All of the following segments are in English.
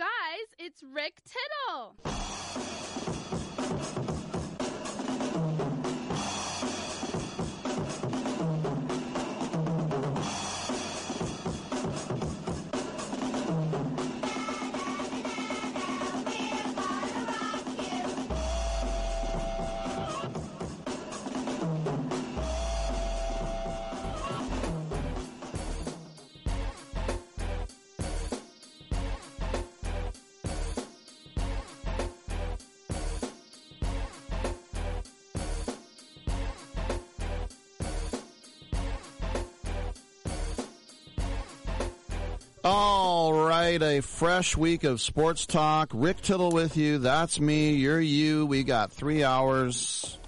guys, it's Rick Tittle. A fresh week of sports talk. Rick Tittle with you. That's me. You're you. We got three hours.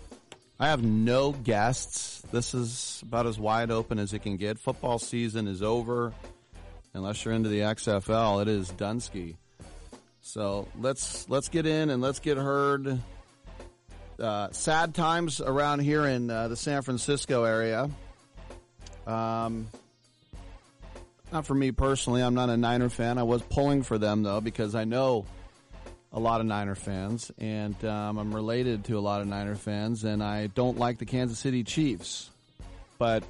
I have no guests. This is about as wide open as it can get. Football season is over. Unless you're into the XFL, it is Dunsky. So let's let's get in and let's get heard. Uh, sad times around here in uh, the San Francisco area. Um, not for me personally. I'm not a Niner fan. I was pulling for them though because I know a lot of Niner fans, and um, I'm related to a lot of Niner fans, and I don't like the Kansas City Chiefs. But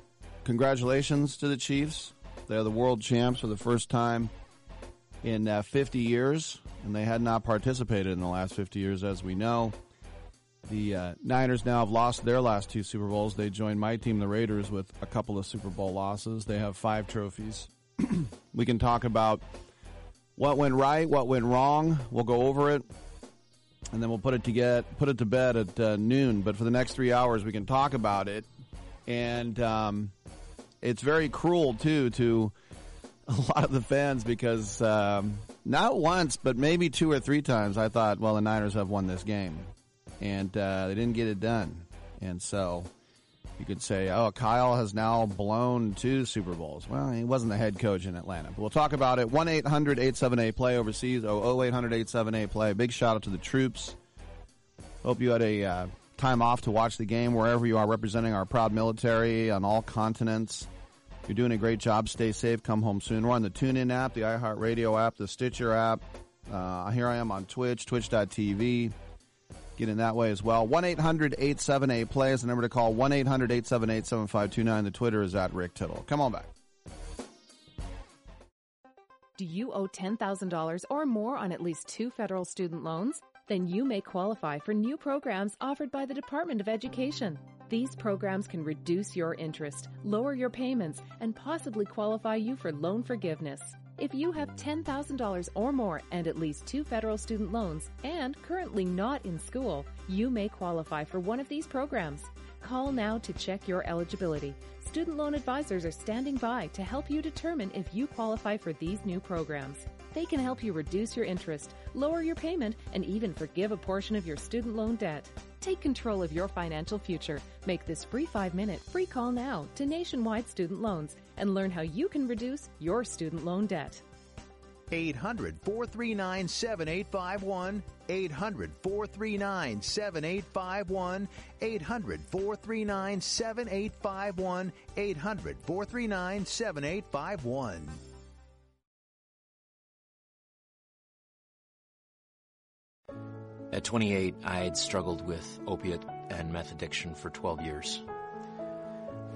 congratulations to the Chiefs. They're the world champs for the first time in uh, 50 years, and they had not participated in the last 50 years, as we know. The uh, Niners now have lost their last two Super Bowls. They joined my team, the Raiders, with a couple of Super Bowl losses. They have five trophies. we can talk about what went right, what went wrong. We'll go over it, and then we'll put it to get put it to bed at uh, noon. But for the next three hours, we can talk about it, and um, it's very cruel too to a lot of the fans because um, not once, but maybe two or three times, I thought, well, the Niners have won this game, and uh, they didn't get it done, and so you could say, oh, Kyle has now blown two Super Bowls. Well, he wasn't the head coach in Atlanta. But we'll talk about it. 1 800 878 play overseas. Oh, 0800 878 play. Big shout out to the troops. Hope you had a uh, time off to watch the game wherever you are representing our proud military on all continents. You're doing a great job. Stay safe. Come home soon. We're on the TuneIn app, the iHeartRadio app, the Stitcher app. Uh, here I am on Twitch, twitch.tv. Get in that way as well. 1 800 878 play is the number to call. 1 800 878 7529. The Twitter is at Rick Tittle. Come on back. Do you owe $10,000 or more on at least two federal student loans? Then you may qualify for new programs offered by the Department of Education. These programs can reduce your interest, lower your payments, and possibly qualify you for loan forgiveness. If you have $10,000 or more and at least two federal student loans and currently not in school, you may qualify for one of these programs. Call now to check your eligibility. Student loan advisors are standing by to help you determine if you qualify for these new programs. They can help you reduce your interest, lower your payment, and even forgive a portion of your student loan debt. Take control of your financial future. Make this free five minute free call now to Nationwide Student Loans and learn how you can reduce your student loan debt. 800 439 7851. 800 439 7851. 800 439 7851. 800 439 7851. At 28, I had struggled with opiate and meth addiction for 12 years.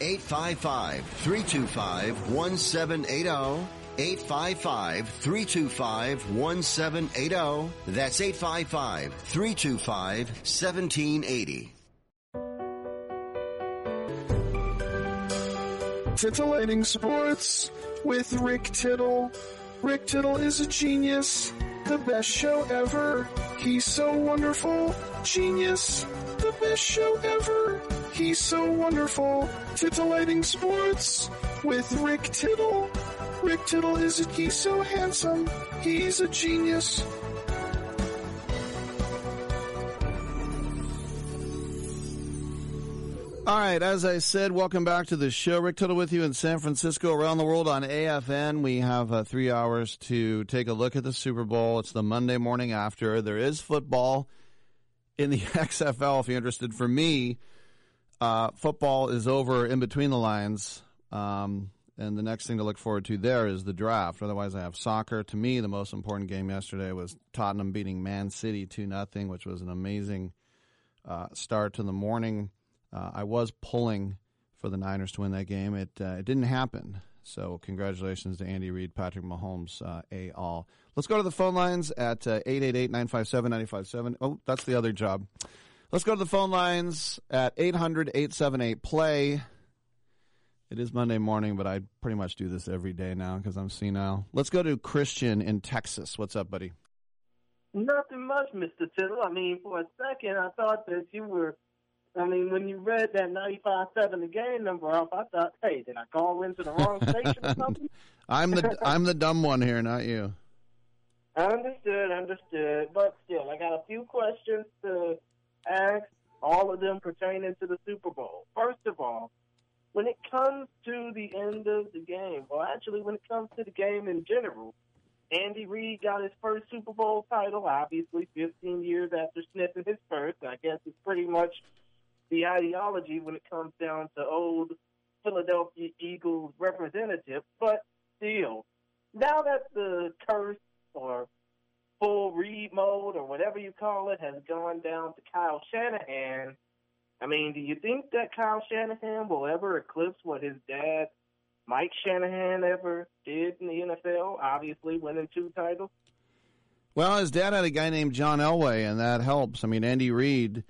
855 325 1780. 855 325 1780. That's 855 325 1780. Titillating Sports with Rick Tittle. Rick Tittle is a genius, the best show ever. He's so wonderful, genius, the best show ever. He's so wonderful. Titillating Sports with Rick Tittle. Rick Tittle isn't he so handsome. He's a genius. All right, as I said, welcome back to the show. Rick Tittle with you in San Francisco, around the world on AFN. We have uh, three hours to take a look at the Super Bowl. It's the Monday morning after. There is football in the XFL if you're interested. For me, uh, football is over in between the lines. Um, and the next thing to look forward to there is the draft. Otherwise, I have soccer. To me, the most important game yesterday was Tottenham beating Man City 2 0, which was an amazing uh, start to the morning. Uh, I was pulling for the Niners to win that game. It uh, it didn't happen. So congratulations to Andy Reid, Patrick Mahomes, uh, a all. Let's go to the phone lines at uh, 888-957-957. Oh, that's the other job. Let's go to the phone lines at 800-878-PLAY. It is Monday morning, but I pretty much do this every day now because I'm senile. Let's go to Christian in Texas. What's up, buddy? Nothing much, Mr. Tittle. I mean, for a second, I thought that you were I mean, when you read that 95.7 the game number off, I thought, hey, did I call into the wrong station or something? I'm the I'm the dumb one here, not you. Understood, understood. But still, I got a few questions to ask, all of them pertaining to the Super Bowl. First of all, when it comes to the end of the game, or actually when it comes to the game in general, Andy Reid got his first Super Bowl title, obviously 15 years after sniffing his first. I guess it's pretty much the ideology when it comes down to old Philadelphia Eagles representative. But still, now that the curse or full read mode or whatever you call it has gone down to Kyle Shanahan, I mean, do you think that Kyle Shanahan will ever eclipse what his dad, Mike Shanahan, ever did in the NFL? Obviously, winning two titles. Well, his dad had a guy named John Elway, and that helps. I mean, Andy Reid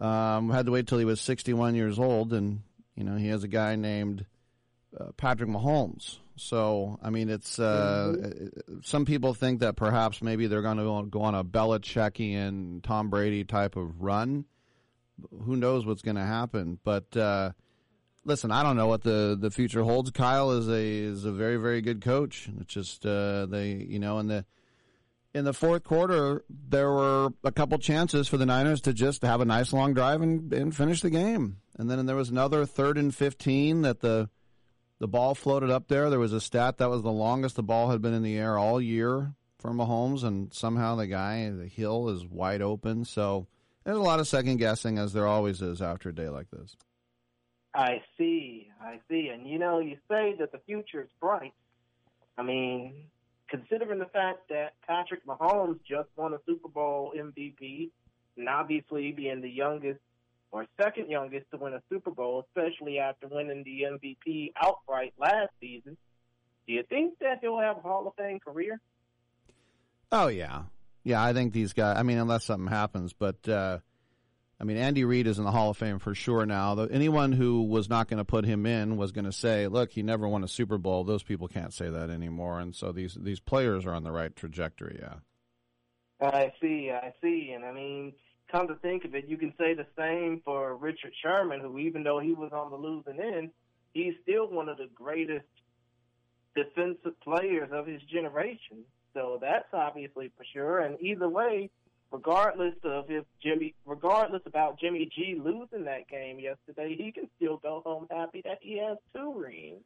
um, had to wait till he was 61 years old, and you know he has a guy named uh, Patrick Mahomes. So I mean, it's uh, mm-hmm. some people think that perhaps maybe they're going to go on a Belichickian Tom Brady type of run. Who knows what's going to happen? But uh, listen, I don't know what the, the future holds. Kyle is a is a very very good coach. It's just uh, they you know and the in the fourth quarter, there were a couple chances for the Niners to just have a nice long drive and, and finish the game. And then there was another third and 15 that the the ball floated up there. There was a stat that was the longest the ball had been in the air all year for Mahomes, and somehow the guy, the hill, is wide open. So there's a lot of second guessing, as there always is after a day like this. I see, I see. And you know, you say that the future is bright. I mean, considering the fact that Patrick Mahomes just won a Super Bowl MVP, and obviously being the youngest or second youngest to win a Super Bowl, especially after winning the MVP outright last season, do you think that he'll have a Hall of Fame career? Oh yeah, yeah. I think these guys. I mean, unless something happens, but uh, I mean, Andy Reid is in the Hall of Fame for sure now. Anyone who was not going to put him in was going to say, "Look, he never won a Super Bowl." Those people can't say that anymore, and so these these players are on the right trajectory. Yeah. I see, I see, and I mean, come to think of it, you can say the same for Richard Sherman, who even though he was on the losing end, he's still one of the greatest defensive players of his generation. So that's obviously for sure. And either way, regardless of if Jimmy, regardless about Jimmy G losing that game yesterday, he can still go home happy that he has two rings.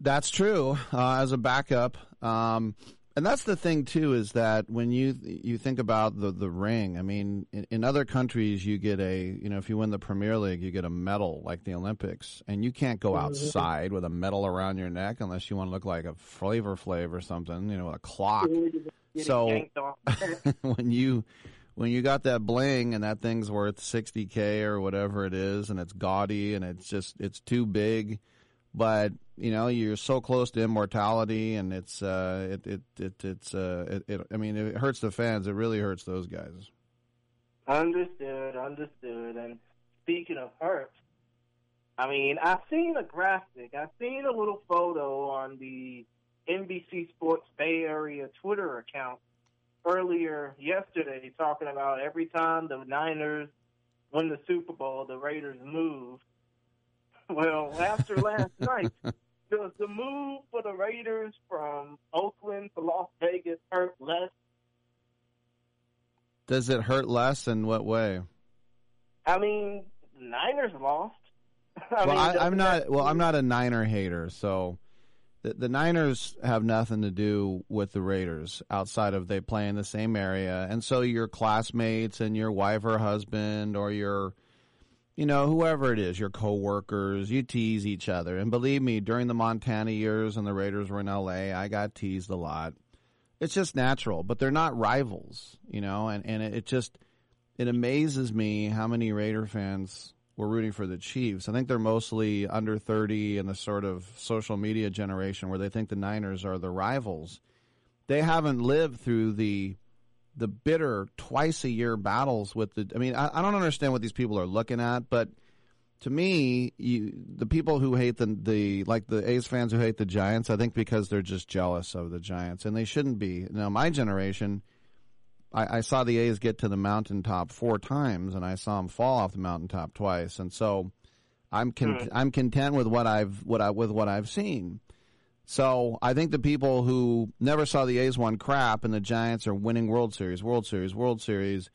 That's true. Uh, as a backup, um, and that's the thing too is that when you you think about the the ring, I mean, in, in, other countries you get a you know if you win the Premier League you get a medal like the Olympics, and you can't go mm-hmm. outside with a medal around your neck unless you want to look like a Flavor Flav or something, you know, a clock. So when you when you got that bling and that thing's worth 60k or whatever it is and it's gaudy and it's just it's too big but you know you're so close to immortality and it's uh it it, it it's uh it, it i mean it hurts the fans. It really hurts those guys. Understood understood. And speaking of hurt i mean i've seen a graphic i've seen a little photo on the nbc sports bay area twitter account earlier yesterday talking about every time the niners win the super bowl the raiders move well, after last night, does the move for the Raiders from Oakland to Las Vegas hurt less? Does it hurt less in what way? I mean, Niners lost. I well, mean, I, am not. Well, I'm not a Niner hater, so the, the Niners have nothing to do with the Raiders outside of they play in the same area, and so your classmates and your wife or husband or your you know, whoever it is, your coworkers, you tease each other. And believe me, during the Montana years and the Raiders were in LA, I got teased a lot. It's just natural, but they're not rivals, you know, and, and it just it amazes me how many Raider fans were rooting for the Chiefs. I think they're mostly under 30 in the sort of social media generation where they think the Niners are the rivals. They haven't lived through the the bitter twice a year battles with the. I mean, I, I don't understand what these people are looking at, but to me, you, the people who hate the the like the A's fans who hate the Giants, I think because they're just jealous of the Giants, and they shouldn't be. Now, my generation, I, I saw the A's get to the mountaintop four times, and I saw them fall off the mountaintop twice, and so I'm con- mm. I'm content with what I've what I with what I've seen. So I think the people who never saw the A's won crap and the Giants are winning World Series, World Series, World Series,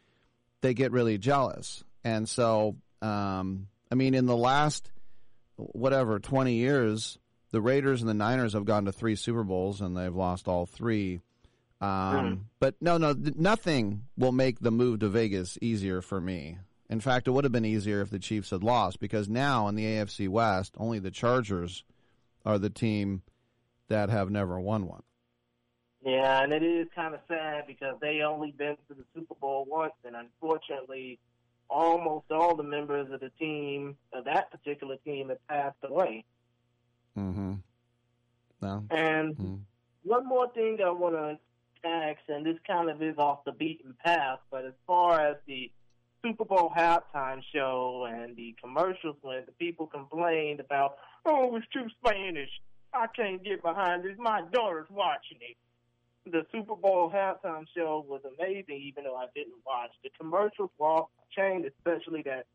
they get really jealous. And so, um, I mean, in the last whatever twenty years, the Raiders and the Niners have gone to three Super Bowls and they've lost all three. Um, mm. But no, no, nothing will make the move to Vegas easier for me. In fact, it would have been easier if the Chiefs had lost because now in the AFC West, only the Chargers are the team that have never won one. Yeah, and it is kind of sad because they only been to the Super Bowl once, and unfortunately, almost all the members of the team of that particular team have passed away. Mm-hmm. No. And mm-hmm. one more thing I want to ask, and this kind of is off the beaten path, but as far as the Super Bowl halftime show and the commercials went, the people complained about, oh, it was too Spanish. I can't get behind this. My daughter's watching it. The Super Bowl halftime show was amazing, even though I didn't watch. The commercials were off chain, especially that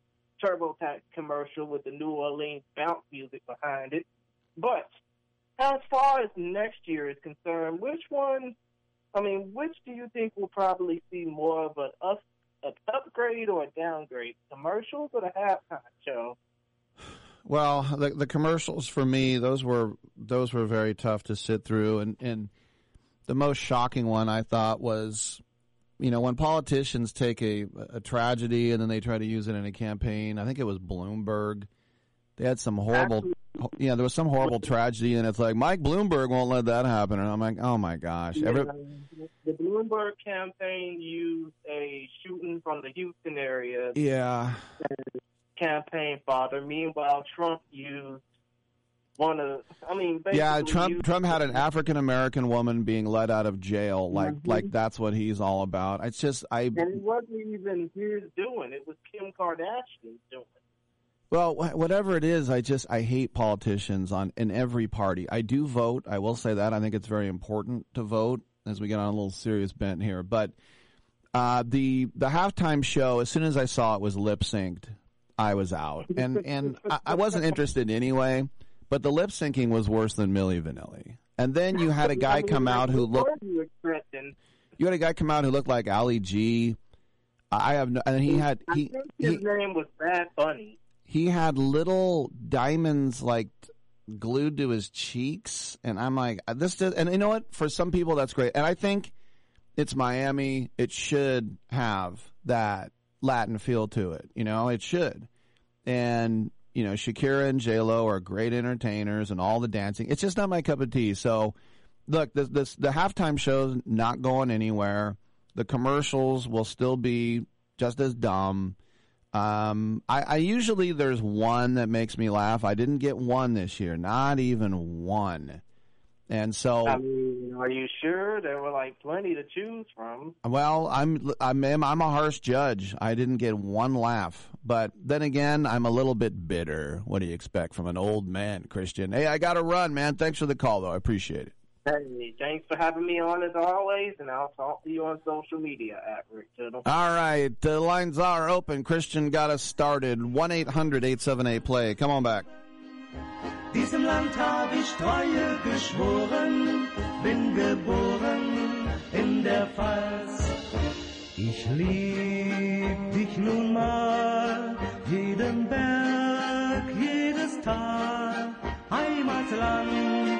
TurboTax commercial with the New Orleans bounce music behind it. But as far as next year is concerned, which one I mean, which do you think will probably see more of an, up, an upgrade or a downgrade? Commercials or the halftime show? Well, the the commercials for me, those were those were very tough to sit through, and and the most shocking one I thought was, you know, when politicians take a a tragedy and then they try to use it in a campaign. I think it was Bloomberg. They had some horrible, Actually- yeah, there was some horrible tragedy, and it's like Mike Bloomberg won't let that happen, and I'm like, oh my gosh, Every, Yeah, the Bloomberg campaign used a shooting from the Houston area yeah, campaign father. Meanwhile, Trump used one of, I mean, yeah. Trump Trump had an African American woman being let out of jail, like Mhm. like that's what he's all about. It's just I And it wasn't even his doing; it was Kim Kardashian's doing. Well, whatever it is, I just I hate politicians on in every party. I do vote. I will say that. I think it's very important to vote as we get on a little serious bent here. But uh, the the halftime show, as soon as I saw it was lip synced, I was out, and and I, I wasn't interested anyway. But the lip syncing was worse than Milli Vanilli. And then you had a guy come out who looked. you had a guy come out who looked like Ali G. I have no, and he had I he think he, his name was Bad Bunny. he had little diamonds like glued to his cheeks and i'm like uh, this does and you know what? For some people that's great. And i think it's miami. It should have that latin feel to it you know? It should. And you know shakira and j-lo are great entertainers and all the dancing. It's just not my cup of tea. So look this, this the halftime show's not going anywhere. The commercials will still be just as dumb um, I, I usually there's one that makes me laugh. I didn't get one this year, not even one. And so, I mean, are you sure there were like plenty to choose from? well, I'm I'm I'm a harsh judge. I didn't get one laugh, but then again, I'm a little bit bitter. What do you expect from an old man, Christian? Hey, I got to run, man. Thanks for the call, though. I appreciate it. Hey, thanks for having me on as always, and I'll talk to you on social media at Rick Tittle. All right, the lines are open. Christian got us started. 1-800-878-PLAY. Come on back. Diesem Land hab ich Treue geschworen, bin geboren in der Pfalz. Ich lieb dich nun mal, jeden Berg, jedes Tal, Heimatland,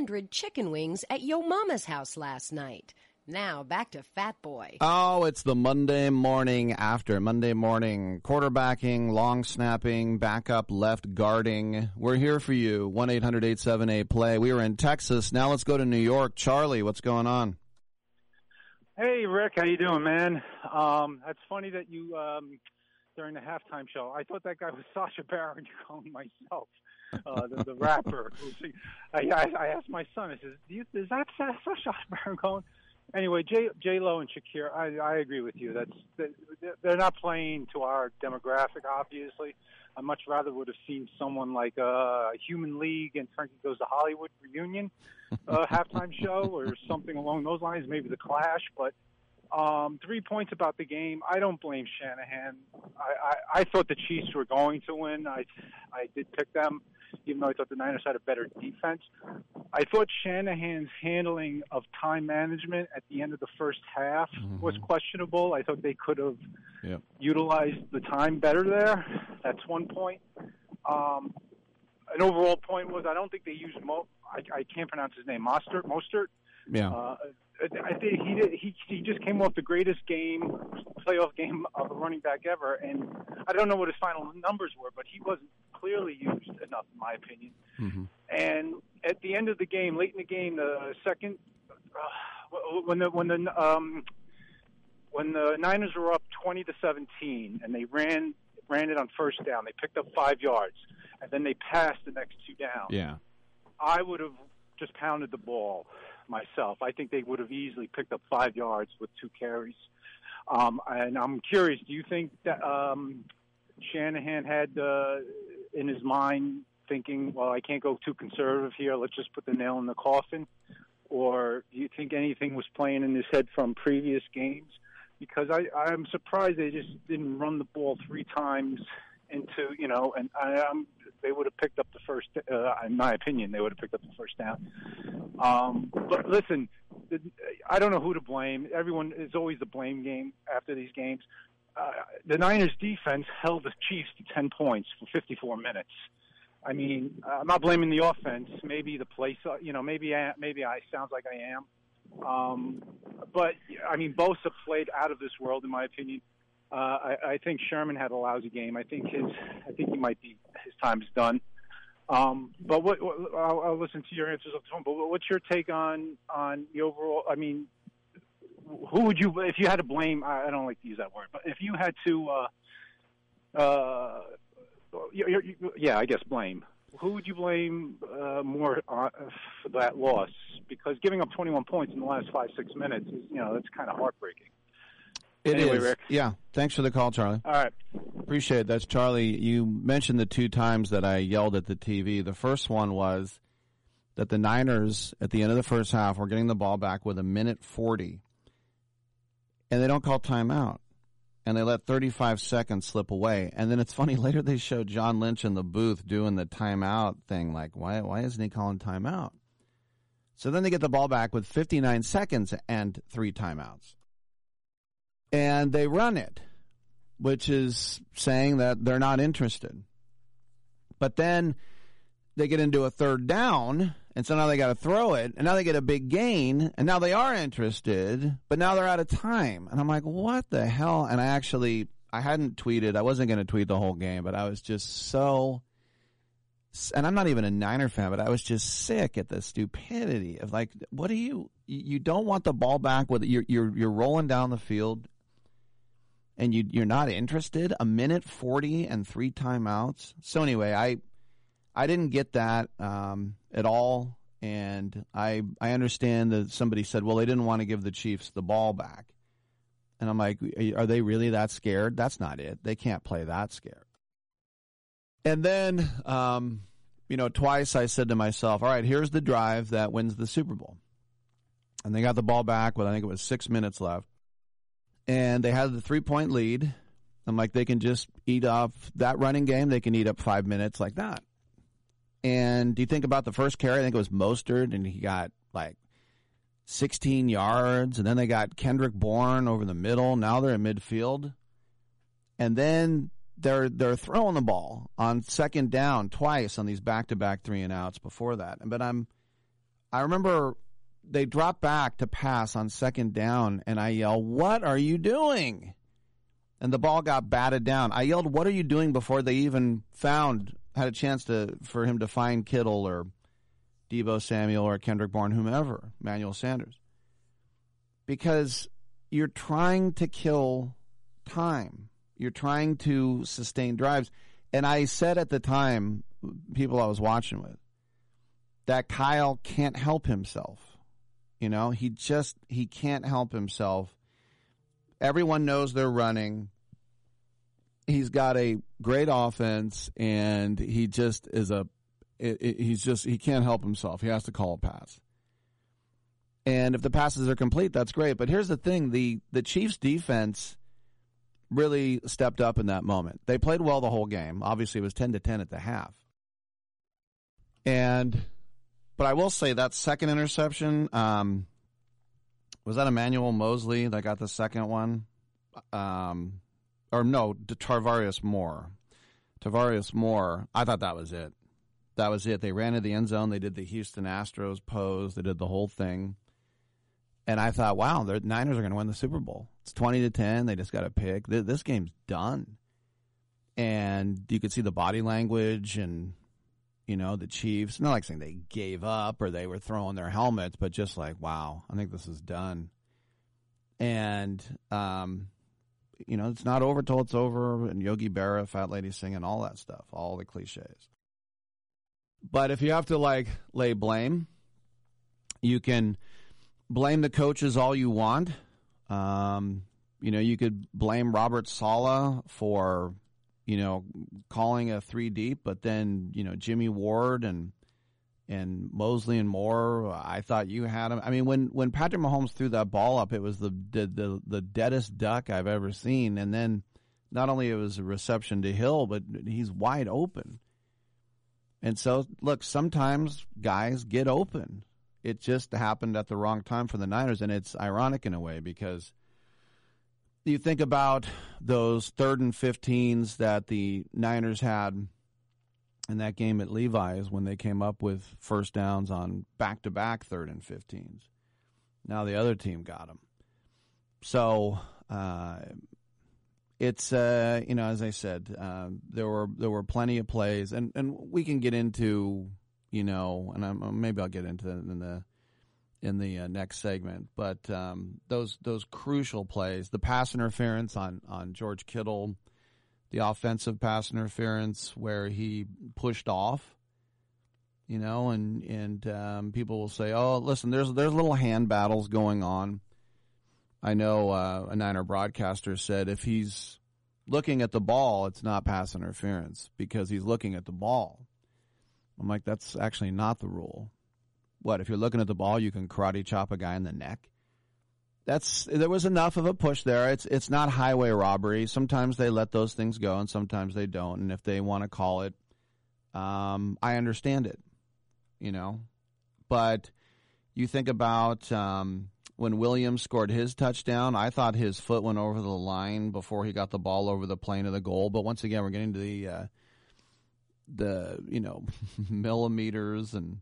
200 chicken wings at Yo Mama's house last night. Now back to Fat Boy. Oh, it's the Monday morning after. Monday morning quarterbacking, long snapping, backup left guarding. We're here for you. 1 800 878 play. We were in Texas. Now let's go to New York. Charlie, what's going on? Hey Rick, how you doing, man? Um, that's funny that you um, during the halftime show. I thought that guy was Sacha Baron Cohen myself, uh, the, the rapper. I, I, I asked my son. I says, Do you, "Is that Sa- Sacha Baron Cohen?" Anyway, J J Lo and Shakira. I, I agree with you. That's they- they're not playing to our demographic. Obviously, I much rather would have seen someone like uh, Human League and Frankie Goes to Hollywood reunion uh, halftime show or something along those lines. Maybe the Clash, but. Um, three points about the game. I don't blame Shanahan. I, I, I thought the Chiefs were going to win. I I did pick them, even though I thought the Niners had a better defense. I thought Shanahan's handling of time management at the end of the first half was questionable. I thought they could have Yeah. utilized the time better there. That's one point. Um, an overall point was I don't think they used Mo. I, I can't pronounce his name. Mostert. Mostert. Yeah. Uh, I think he did, he he just came off the greatest game, playoff game of a running back ever, and I don't know what his final numbers were, but he wasn't clearly used enough, in my opinion. Mm-hmm. And at the end of the game, late in the game, the second uh, when the when the um, when the Niners were up twenty to seventeen, and they ran ran it on first down, they picked up five yards, and then they passed the next two down. Yeah. I would have just pounded the ball myself. I think they would have easily picked up five yards with two carries. Um, and I'm curious, do you think that um, Shanahan had uh, in his mind thinking, well, I can't go too conservative here. Let's just put the nail in the coffin? Or do you think anything was playing in his head from previous games? Because I, I'm surprised they just didn't run the ball three times into, you know, and I, um, they would have picked up the first, uh, in my opinion, they would have picked up the first down. Um, but listen, I don't know who to blame. Everyone is always the blame game after these games. Uh, the Niners defense held the Chiefs to 10 points for 54 minutes. I mean, I'm not blaming the offense. Maybe the place, you know, maybe I, maybe I sounds like I am. Um, but I mean, Bosa played out of this world, in my opinion. Uh, I, I think Sherman had a lousy game. I think his, I think he might be his time is done. Um, but what, what I'll, I'll listen to your answers on the phone. But what's your take on on the overall? I mean, who would you if you had to blame? I I don't like to use that word, but if you had to, uh, uh, you, you, you- yeah, I guess blame. Who would you blame uh, more on, for that loss? Because giving up 21 points in the last five six minutes is, you know, that's kind of heartbreaking. It is. Anyway, Rick. Yeah. Thanks for the call, Charlie. All right. Appreciate it. That's Charlie. You mentioned the two times that I yelled at the TV. The first one was that the Niners, at the end of the first half, were getting the ball back with a minute 40, and they don't call timeout. and they let 35 seconds slip away. And then it's funny later they showed John Lynch in the booth doing the timeout thing. Like, why why isn't he calling timeout? So then they get the ball back with 59 seconds and three timeouts, and they run it, which is saying that they're not interested. But then they get into a third down, and so now they got to throw it, and now they get a big gain, and now they are interested, but now they're out of time. And I'm like, what the hell? And I actually, I hadn't tweeted, I wasn't going to tweet the whole game, but I was just so, and I'm not even a Niner fan, but I was just sick at the stupidity of like, what do you, you don't want the ball back with, you're, you're, you're rolling down the field and you you're not interested a minute 40 and three timeouts. So anyway i i didn't get that um, at all. And i i understand that somebody said well they didn't want to give the chiefs the ball back. And i'm like are they really that scared? That's not it. They can't play that scared. And then um, you know twice i said to myself all right here's the drive that wins the super bowl. And they got the ball back with i think it was six minutes left and they had the three point lead. I'm like, they can just eat off that running game. They can eat up five minutes like that. And do you think about the first carry? I think it was Mostert, and he got like 16 yards. And then they got Kendrick Bourne over the middle. Now they're in midfield. And then they're they're throwing the ball on second down twice on these back to back three and outs before that. But I'm I remember they drop back to pass on second down, and I yell, "What are you doing?" And the ball got batted down. I yelled, "What are you doing?" before they even found had a chance to for him to find Kittle or Deebo Samuel or Kendrick Bourne, whomever, Manuel Sanders, because you're trying to kill time. You're trying to sustain drives. And I said at the time, people I was watching with, that Kyle can't help himself you know, he just he can't help himself. Everyone knows they're running. He's got a great offense, and he just is a. He's just he can't help himself. He has to call a pass. And if the passes are complete, that's great. But here's the thing: the the Chiefs' defense really stepped up in that moment. They played well the whole game. Obviously, it was ten to ten at the half, and but I will say that second interception um, was that Emmanuel Moseley that got the second one, um, or no, Tarvarius Moore. Tarvarius Moore. I thought that was it. That was it. They ran to the end zone. They did the Houston Astros pose. They did the whole thing. And I thought, wow, the Niners are going to win the Super Bowl. It's twenty to ten. They just got a pick. This game's done. And you could see the body language and you know, the Chiefs. Not like saying they gave up or they were throwing their helmets, but just like, wow, I think this is done. And, um, you know, it's not over till it's over. And Yogi Berra, Fat Lady singing, all that stuff, all the cliches. But if you have to like lay blame, you can blame the coaches all you want. Um, you know, you could blame Robert Saleh for you know, calling a three deep, but then you know Jimmy Ward and and Moseley and Moore. I thought you had him. I mean, when when Patrick Mahomes threw that ball up, it was the the the, the deadest duck I've ever seen. And then not only it was a reception to Hill, but he's wide open. And so, look, sometimes guys get open. It just happened at the wrong time for the Niners, and it's ironic in a way because you think about those third and 15s that the Niners had in that game at Levi's when they came up with first downs on back to back third and 15s. Now the other team got them. So uh, it's uh, you know as I said uh, there were there were plenty of plays and and we can get into you know and I'm, maybe I'll get into that in the in the uh, next segment. But um, those those crucial plays, the pass interference on on George Kittle, the offensive pass interference where he pushed off, you know, and and um, people will say, "Oh, listen, there's there's little hand battles going on." I know uh, a Niner broadcaster said if he's looking at the ball, it's not pass interference because he's looking at the ball. I'm like, that's actually not the rule what if you're looking at the ball, you can karate chop a guy in the neck? that's there was enough of a push there. It's it's not highway robbery. Sometimes they let those things go, and sometimes they don't. And if they want to call it, um, I understand it. You know, but you think about um, when Williams scored his touchdown. I thought his foot went over the line before he got the ball over the plane of the goal. But once again, we're getting to the uh, the you know millimeters and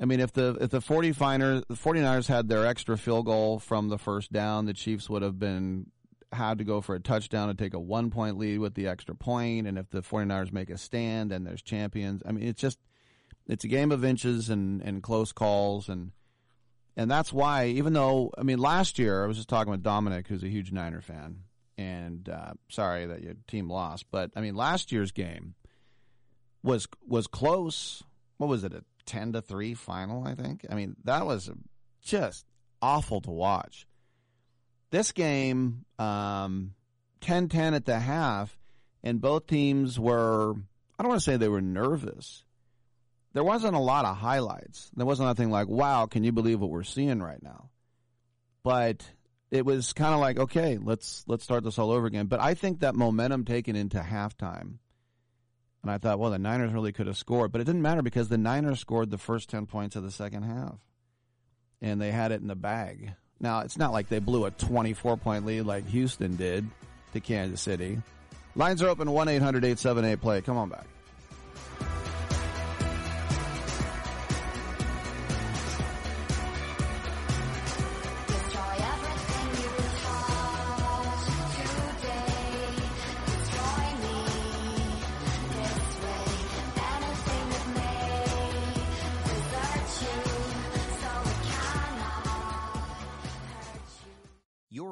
I mean, if the if the 49ers, the 49ers had their extra field goal from the first down, the Chiefs would have been had to go for a touchdown to take a one point lead with the extra point. And if the 49ers make a stand and there's champions, I mean, it's just it's a game of inches and and close calls and and that's why even though I mean last year I was just talking with Dominic, who's a huge Niner fan, and uh, sorry that your team lost, but I mean last year's game was was close. What was it? Ten to three final, I think. I mean, that was just awful to watch. This game, um, 10-10 at the half, and both teams were. I don't want to say they were nervous. There wasn't a lot of highlights. There wasn't nothing like, "Wow, can you believe what we're seeing right now?" But it was kind of like, okay, let's let's start this all over again. But I think that momentum taken into halftime and I thought, well, the Niners really could have scored, but it didn't matter because the Niners scored the first 10 points of the second half. And they had it in the bag. Now, it's not like they blew a 24 point lead like Houston did to Kansas City. Lines are open 1 800 878 play. Come on back.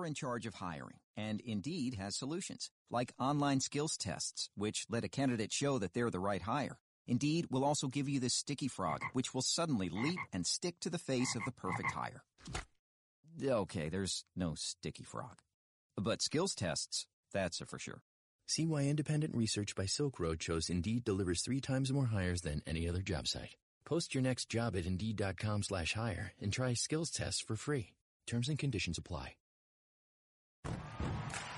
In charge of hiring, and Indeed has solutions, like online skills tests, which let a candidate show that they're the right hire. Indeed will also give you the sticky frog, which will suddenly leap and stick to the face of the perfect hire. Okay, there's no sticky frog. But skills tests, that's a for sure. See why independent research by Silk Road shows Indeed delivers three times more hires than any other job site. Post your next job at Indeed.com slash hire and try skills tests for free. Terms and conditions apply. あっ。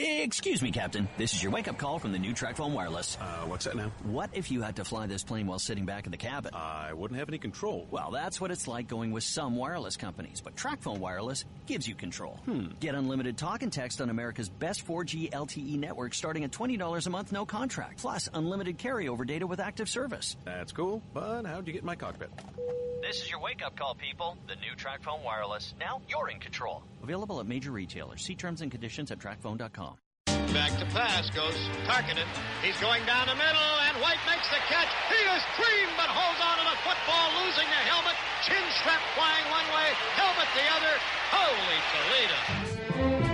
Excuse me, Captain. This is your wake-up call from the new TracFone Wireless. Uh, what's that now? What if you had to fly this plane while sitting back in the cabin? I wouldn't have any control. Well, that's what it's like going with some wireless companies, but TracFone Wireless gives you control. Hmm. Get unlimited talk and text on America's best 4G LTE network starting at $20 a month, no contract. Plus, unlimited carryover data with active service. That's cool, but how'd you get in my cockpit? This is your wake-up call, people. The new TracFone Wireless. Now you're in control. Available at major retailers. See terms and conditions at tracfone.com. Back to pass goes Tarkenton. He's going down the middle, and White makes the catch. He is cream, but holds on to the football, losing the helmet. Chin strap flying one way, helmet the other. Holy Toledo.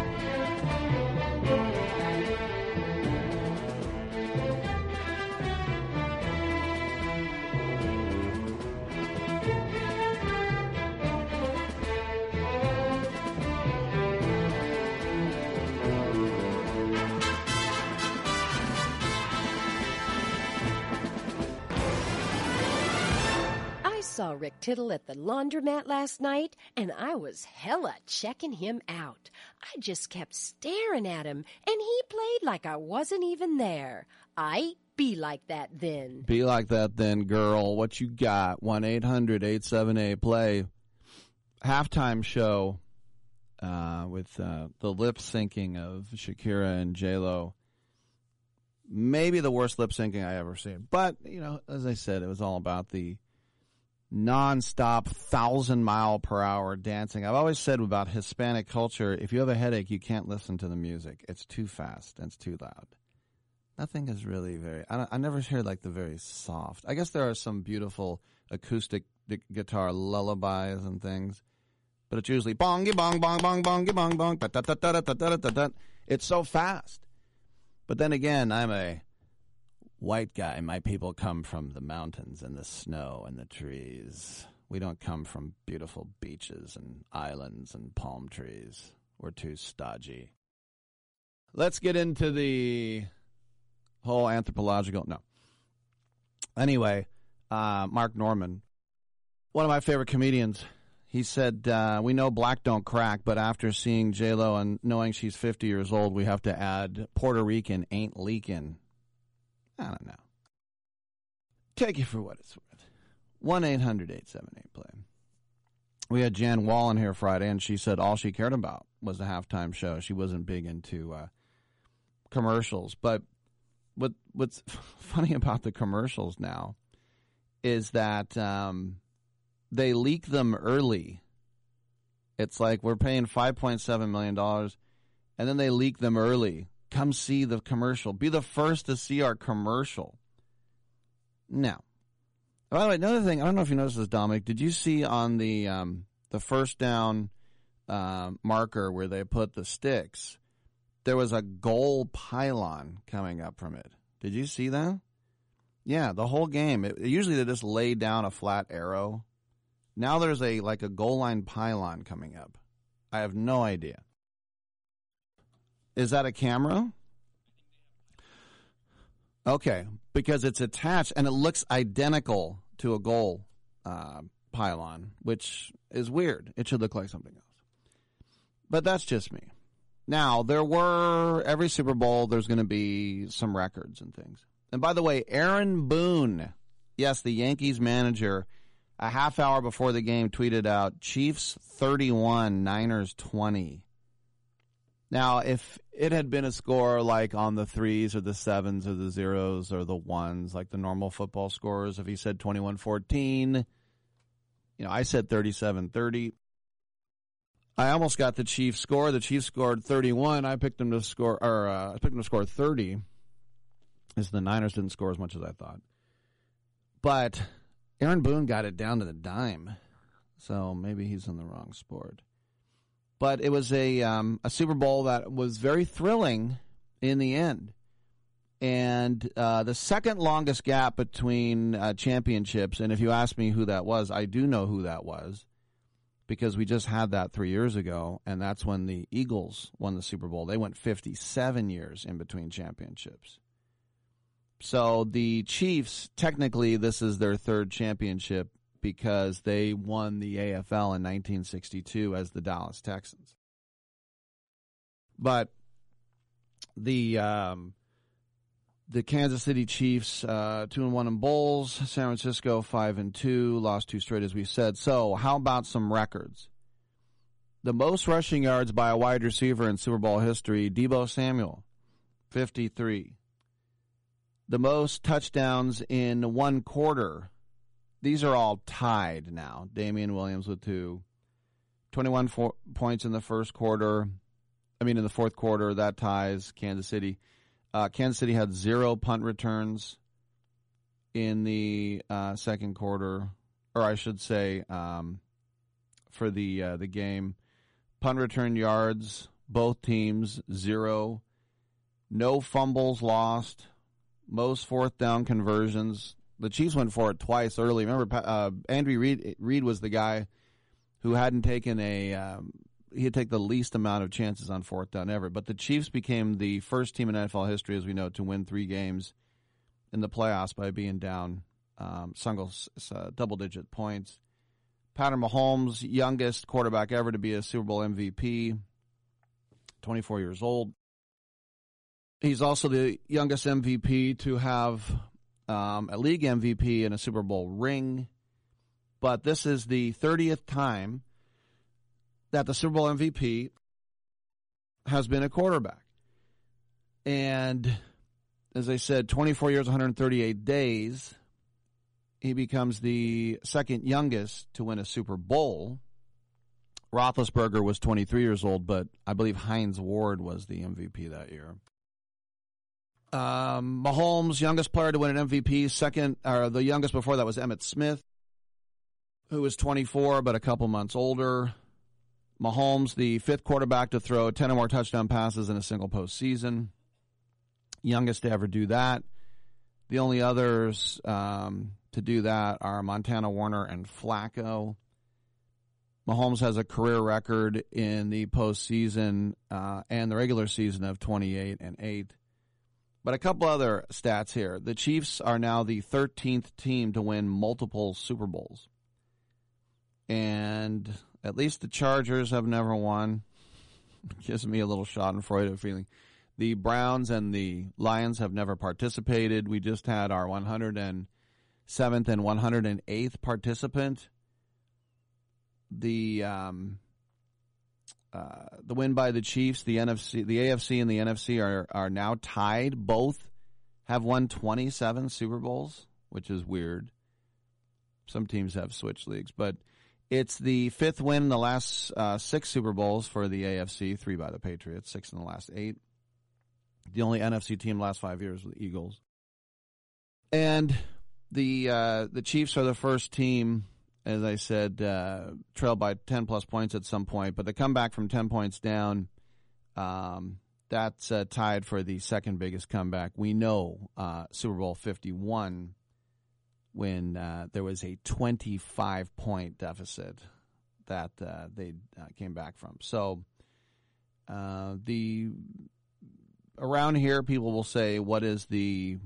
Saw Rick Tittle at the laundromat last night, and I was hella checking him out. I just kept staring at him, and he played like I wasn't even there. I be like that then. Be like that then, girl. What you got? 1 800 878 play. Halftime show uh, with uh, the lip syncing of Shakira and J-Lo. Maybe the worst lip syncing I ever seen. But, you know, as I said, it was all about the nonstop thousand mile per hour dancing. I've always said about Hispanic culture, if you have a headache, you can't listen to the music. It's too fast and it's too loud. Nothing is really very. I, I never hear like the very soft. I guess there are some beautiful acoustic guitar lullabies and things, but it's usually bongy bong bong bong bongy bong bong. da da da da da da da da. It's so fast. But then again, I'm a white guy. My people come from the mountains and the snow and the trees. We don't come from beautiful beaches and islands and palm trees. We're too stodgy. Let's get into the whole anthropological. No. Anyway, uh, Mark Normand, one of my favorite comedians, he said, uh, We know black don't crack, but after seeing J-Lo and knowing she's 50 years old, we have to add Puerto Rican ain't leaking. I don't know. Take it for what it's worth. 1 800 878 play. We had Jan Wallen here Friday, and she said all she cared about was the halftime show. She wasn't big into uh, commercials. But what what's funny about the commercials now is that um, they leak them early. It's like we're paying $5.7 million, and then they leak them early. Come see the commercial. Be the first to see our commercial. Now, by the way, another thing, I don't know if you noticed this, Dominic. Did you see on the um, the first down uh, marker where they put the sticks, there was a goal pylon coming up from it. Did you see that? Yeah, the whole game. It, usually they just lay down a flat arrow. Now there's a like a goal line pylon coming up. I have no idea. Is that a camera? Okay, because it's attached and it looks identical to a goal uh, pylon, which is weird. It should look like something else. But that's just me. Now, there were every Super Bowl, there's going to be some records and things. And by the way, Aaron Boone, yes, the Yankees manager, a half hour before the game tweeted out Chiefs 31, Niners 20. Now, if it had been a score like on the threes or the sevens or the zeros or the ones, like the normal football scores, if he said 21 14, you know, I said 37 30. I almost got the Chiefs score. The Chiefs scored 31. I picked them to score, or uh, I picked them to score 30. As the Niners didn't score as much as I thought. But Aaron Boone got it down to the dime. So maybe he's in the wrong sport but it was a um, a Super Bowl that was very thrilling in the end. And uh, the second longest gap between uh, championships, and if you ask me who that was, I do know who that was because we just had that three years ago, and that's when the Eagles won the Super Bowl. They went 57 years in between championships. So the Chiefs, technically, this is their third championship because they won the AFL in 1962 as the Dallas Texans. But the um, the Kansas City Chiefs uh, two and one in bowls, San Francisco five and two, lost two straight as we said. So how about some records? The most rushing yards by a wide receiver in Super Bowl history, Deebo Samuel, 53. The most touchdowns in one quarter these are all tied now. Damien Williams with two, 21 four, points in the first quarter. I mean, in the fourth quarter, that ties Kansas City. Uh, Kansas City had zero punt returns in the uh, second quarter, or I should say, um, for the uh, the game. Punt return yards, both teams zero. No fumbles lost. Most fourth down conversions. The Chiefs went for it twice early. Remember, uh, Andy Reid Reid was the guy who hadn't taken a um, he had taken the least amount of chances on fourth down ever. But the Chiefs became the first team in NFL history, as we know, to win three games in the playoffs by being down um, single uh, double digit points. Patrick Mahomes, youngest quarterback ever to be a Super Bowl MVP, 24 years old. He's also the youngest MVP to have um, a league MVP and a Super Bowl ring. But this is the 30th time that the Super Bowl MVP has been a quarterback. And as I said, 24 years, 138 days. He becomes the second youngest to win a Super Bowl. Roethlisberger was 23 years old, but I believe Hines Ward was the MVP that year. Um, Mahomes, youngest player to win an MVP. Second, or the youngest before that was Emmitt Smith, who was 24 but a couple months older. Mahomes, the fifth quarterback to throw 10 or more touchdown passes in a single postseason. Youngest to ever do that. The only others um, to do that are Montana Warner and Flacco. Mahomes has a career record in the postseason uh, and the regular season of 28 and 8. But a couple other stats here. The Chiefs are now the 13th team to win multiple Super Bowls. And at least the Chargers have never won. Gives me a little Schadenfreude feeling. The Browns and the Lions have never participated. We just had our 107th and 108th participant. The um, uh, the win by the Chiefs, the NFC, the AFC, and the NFC are are now tied. Both have won 27 Super Bowls, which is weird. Some teams have switched leagues, but it's the fifth win in the last uh, six Super Bowls for the AFC. Three by the Patriots, six in the last eight. The only NFC team last five years was the Eagles, and the uh, the Chiefs are the first team as I said, uh, trailed by 10 plus points at some point, but to come back from 10 points down, um, that's uh, tied for the second biggest comeback. We know uh, Super Bowl 51 when uh, there was a 25 point deficit that uh, they uh, came back from. So the around here, people will say, "What is the,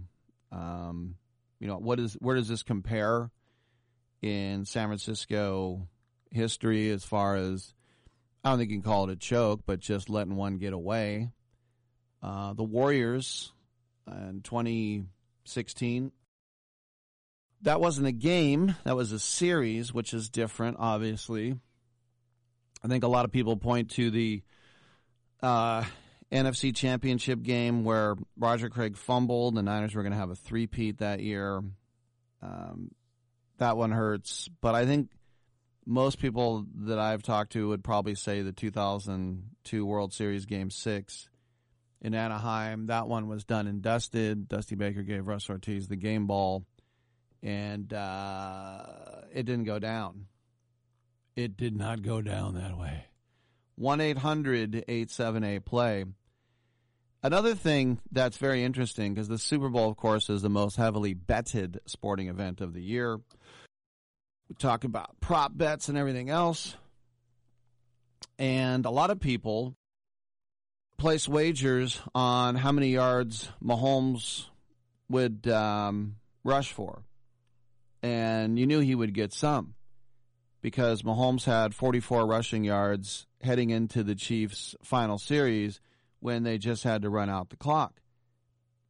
um, you know, what is where does this compare?" In San Francisco history as far as I don't think you can call it a choke, but just letting one get away. Uh, the Warriors in 2016. That wasn't a game. That was a series, which is different, obviously. I think a lot of people point to the uh, NFC Championship game where Roger Craig fumbled. The Niners were going to have a three-peat that year. Um, that one hurts. But I think most people that I've talked to would probably say the 2002 World Series Game Six in Anaheim. That one was done and dusted. Dusty Baker gave Russ Ortiz the game ball, and uh, it didn't go down. It did not go down that way. 1 800 878 play. Another thing that's very interesting because the Super Bowl, of course, is the most heavily betted sporting event of the year. We talk about prop bets and everything else. And a lot of people place wagers on how many yards Mahomes would um, rush for. And you knew he would get some because Mahomes had 44 rushing yards heading into the Chiefs' final series when they just had to run out the clock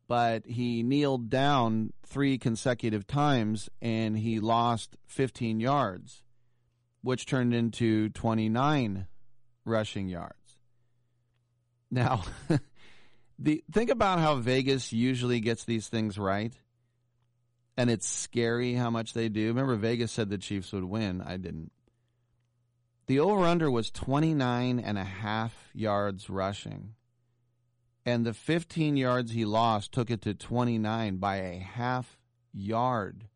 but he kneeled down three consecutive times and he lost 15 yards, which turned into 29 rushing yards. Now, the think about how Vegas usually gets these things right. And it's scary how much they do. Remember Vegas said the Chiefs would win. I didn't. The over under was 29 and a half yards rushing. And the 15 yards he lost took it to 29 by a half yard.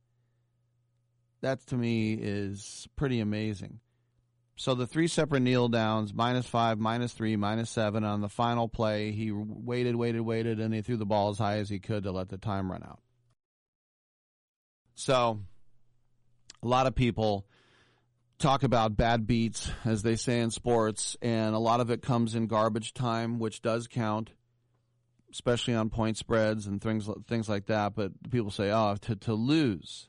That to me is pretty amazing. So the three separate kneel downs, minus five, minus three, minus seven. On the final play, he waited, waited, waited, and he threw the ball as high as he could to let the time run out. So a lot of people talk about bad beats, as they say in sports, and a lot of it comes in garbage time, which does count, especially on point spreads and things things like that. But people say, "Oh, to to lose,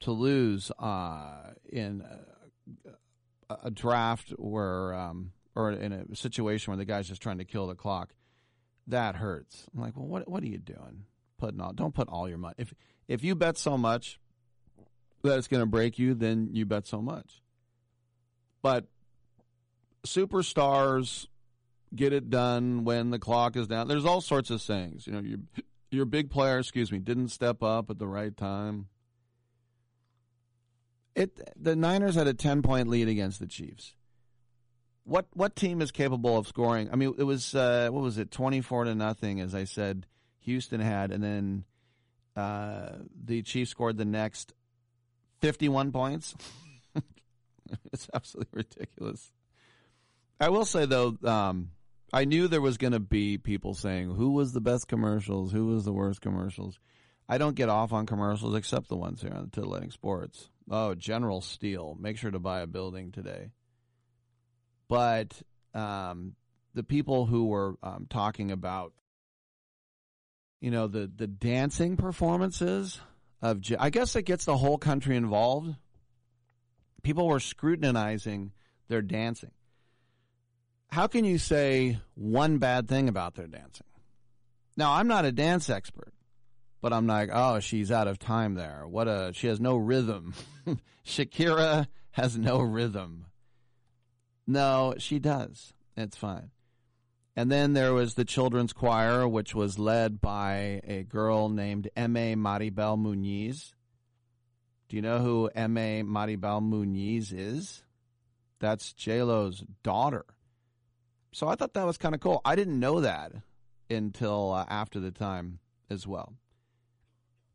to lose uh, in a, a draft where um, or in a situation where the guy's just trying to kill the clock, that hurts." I'm like, "Well, what what are you doing? Putting all don't put all your money if if you bet so much." that it's going to break you, then you bet so much. But superstars get it done when the clock is down. There's all sorts of sayings. You know, your your big player, excuse me, didn't step up at the right time. It the Niners had a 10 point lead against the Chiefs. What what team is capable of scoring? I mean, it was uh, what was it, 24 to nothing as I said Houston had and then uh, the Chiefs scored the next 51 points. it's absolutely ridiculous. I will say though, um, I knew there was going to be people saying who was the best commercials, who was the worst commercials. I don't get off on commercials except the ones here on Titillating Sports. Oh, General Steel, make sure to buy a building today. But um, the people who were um, talking about, you know, the the dancing performances of I guess it gets the whole country involved. People were scrutinizing their dancing. How can you say one bad thing about their dancing? Now, I'm not a dance expert, but I'm like, oh, she's out of time there. What a she has no rhythm. Shakira has no rhythm. No, she does. It's fine. And then there was the children's choir, which was led by a girl named Emme Maribel Muniz. Do you know who Emme Maribel Muniz is? That's J-Lo's daughter. So I thought that was kind of cool. I didn't know that until uh, after the time as well.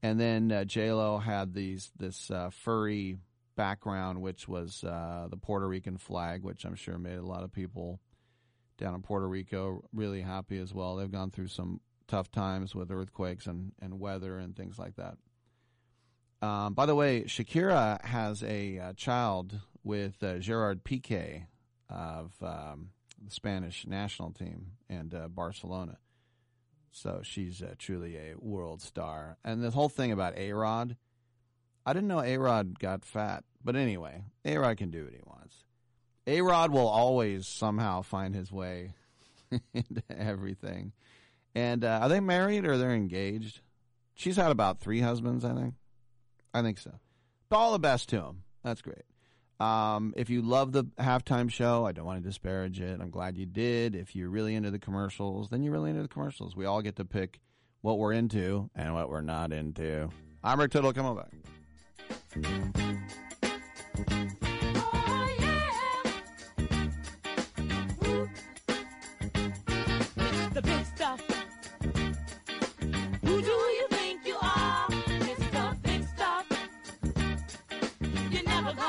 And then uh, J-Lo had these this uh, furry background, which was uh, the Puerto Rican flag, which I'm sure made a lot of people down in Puerto Rico really happy as well. They've gone through some tough times with earthquakes and, and weather and things like that. Um, by the way, Shakira has a uh, child with uh, Gerard Piqué of um, the Spanish national team and uh, Barcelona. So she's uh, truly a world star. And the whole thing about A Rod, I didn't know A Rod got fat. But anyway, A Rod can do what he wants. A Rod will always somehow find his way into everything. And uh, are they married or they're engaged? She's had about three husbands, I think. I think so. But all the best to him. That's great. Um, if you love the halftime show, I don't want to disparage it. I'm glad you did. If you're really into the commercials, then you're really into the commercials. We all get to pick what we're into and what we're not into. I'm Rick Tittle. Come on back.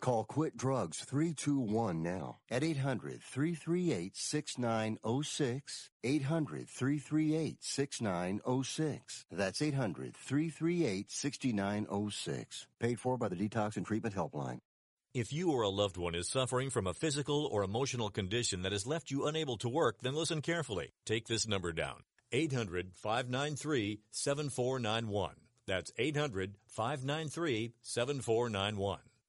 Call Quit Drugs 321 now at 800 338 6906. 800 338 6906. That's 800 338 6906. Paid for by the Detox and Treatment Helpline. If you or a loved one is suffering from a physical or emotional condition that has left you unable to work, then listen carefully. Take this number down 800 593 7491. That's 800 593 7491.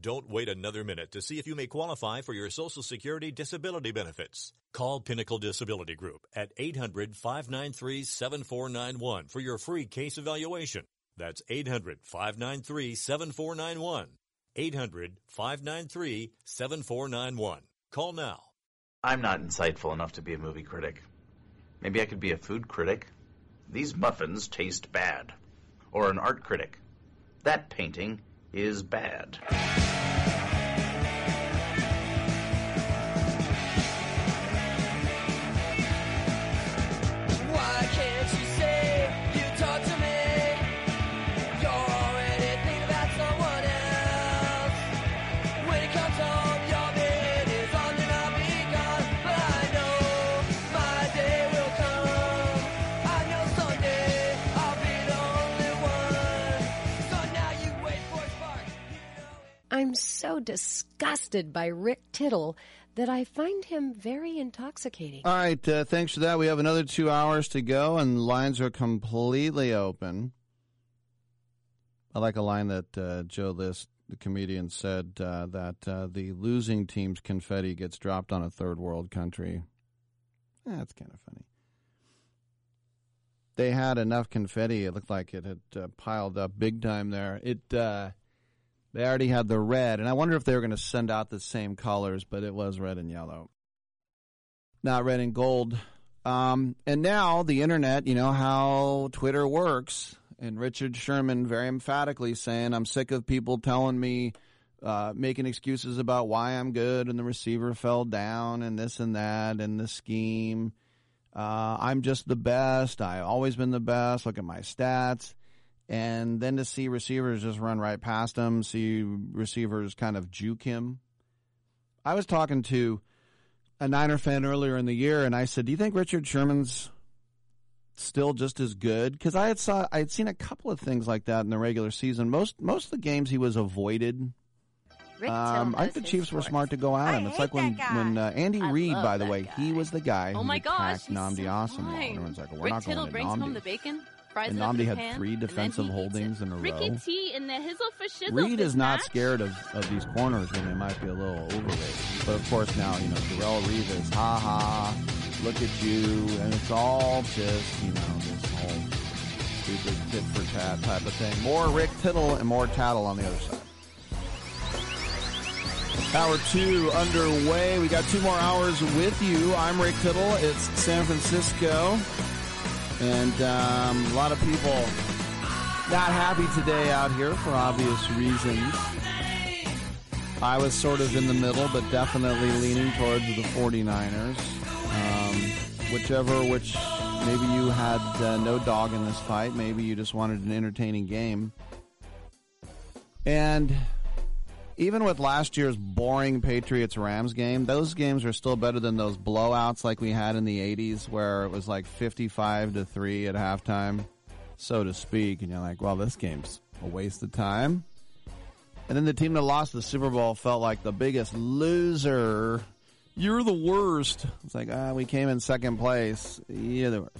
Don't wait another minute to see if you may qualify for your Social Security disability benefits. Call Pinnacle Disability Group at 800 593 7491 for your free case evaluation. That's 800 593 7491. 800 593 7491. Call now. I'm not insightful enough to be a movie critic. Maybe I could be a food critic. These muffins taste bad. Or an art critic. That painting is bad. So disgusted by Rick Tittle that I find him very intoxicating. All right, uh, thanks for that. We have another two hours to go, and lines are completely open. I like a line that uh, Joe List, the comedian, said uh, that uh, the losing team's confetti gets dropped on a third world country. Eh, that's kind of funny. They had enough confetti; it looked like it had uh, piled up big time there. It uh, they already had the red, and I wonder if they were going to send out the same colors, but it was red and yellow, not red and gold. Um, and now the internet, you know how Twitter works, and Richard Sherman very emphatically saying, "I'm sick of people telling me." Uh, making excuses about why I'm good and the receiver fell down and this and that and the scheme. Uh, I'm just the best. I've always been the best. Look at my stats and then to see receivers just run right past him, see receivers kind of juke him. I was talking to a Niner fan earlier in the year, and I said, "Do you think Richard Sherman's still just as good?" Because I had saw I had seen a couple of things like that in the regular season. Most most of the games he was avoided. Um, I think the Chiefs were smart to go at him. I it's like when guy. when uh, Andy Reid, by the way, he was the guy Oh who my gosh, attacked Nnamdi so Awesome. Everyone's like, "We're Rick not Tittle going to brings home the bacon, fries And it up Nnamdi had pan, three defensive holdings in a Ricky row. T and the hizzle for shizzle. Reed is not match. scared of, of these corners when they might be a little overrated. But of course now, you know, Darrell Reed is ha ha, look at you, and it's all just, you know, this whole stupid tit for tat type of thing. More Rick Tittle and more tattle on the other side. Hour two underway. We got two more hours with you. I'm Rick Tittle. It's San Francisco. And um, a lot of people not happy today out here for obvious reasons. I was sort of in the middle, but definitely leaning towards the 49ers. Um, whichever, which maybe you had uh, no dog in this fight. Maybe you just wanted an entertaining game. And even with last year's boring Patriots Rams game, those games are still better than those blowouts like we had in the 80s where it was like 55 to 3 at halftime, so to speak. And you're like, well, this game's a waste of time. And then the team that lost the Super Bowl felt like the biggest loser. You're the worst. It's like, ah, we came in second place. You're the worst.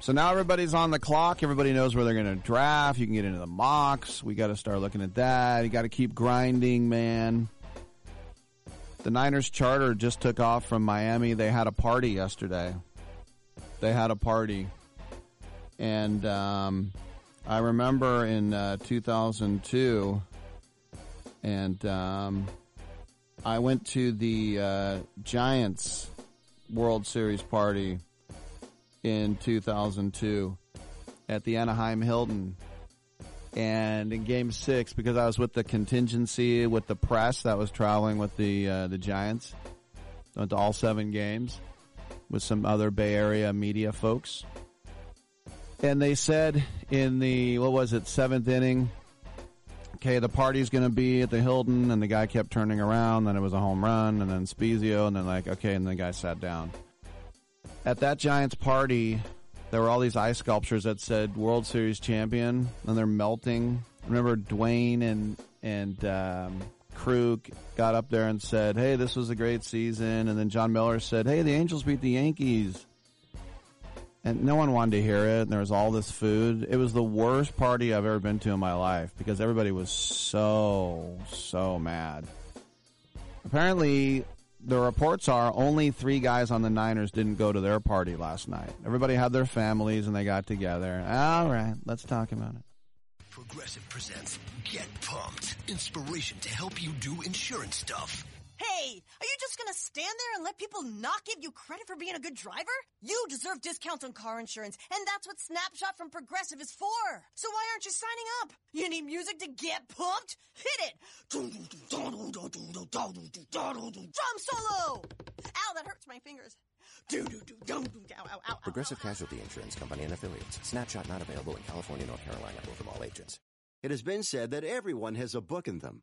So now everybody's on the clock. Everybody knows where they're going to draft. You can get into the mocks. We got to start looking at that. You got to keep grinding, man. The Niners charter just took off from Miami. They had a party yesterday. They had a party. And um, I remember in uh, 2002, and um, I went to the uh, Giants World Series party in 2002 at the Anaheim Hilton. And in Game Six, because I was with the contingency with the press that was traveling with the uh, the Giants, went to all seven games with some other Bay Area media folks. And they said in the what was it seventh inning, okay, the party's going to be at the Hilton, and the guy kept turning around. Then it was a home run, and then Spiezio, and then like okay, and the guy sat down at that Giants party, there were all these ice sculptures that said World Series champion, and they're melting. Remember Duane and and um, Kruk got up there and said, "Hey, this was a great season," and then Jon Miller said, "Hey, the Angels beat the Yankees." And no one wanted to hear it. And there was all this food. It was the worst party I've ever been to in my life because everybody was so so mad. Apparently, the reports are only three guys on the Niners didn't go to their party last night. Everybody had their families and they got together. All right, let's talk about it. Progressive presents Get Pumped. Inspiration to help you do insurance stuff. Hey, are you just gonna stand there and let people not give you credit for being a good driver? You deserve discounts on car insurance, and that's what Snapshot from Progressive is for. So why aren't you signing up? You need music to get pumped? Hit it! Drum solo! Ow, that hurts my fingers. Progressive Casualty Insurance Company and affiliates. Snapshot not available in California, North Carolina, or from all agents. It has been said that everyone has a book in them.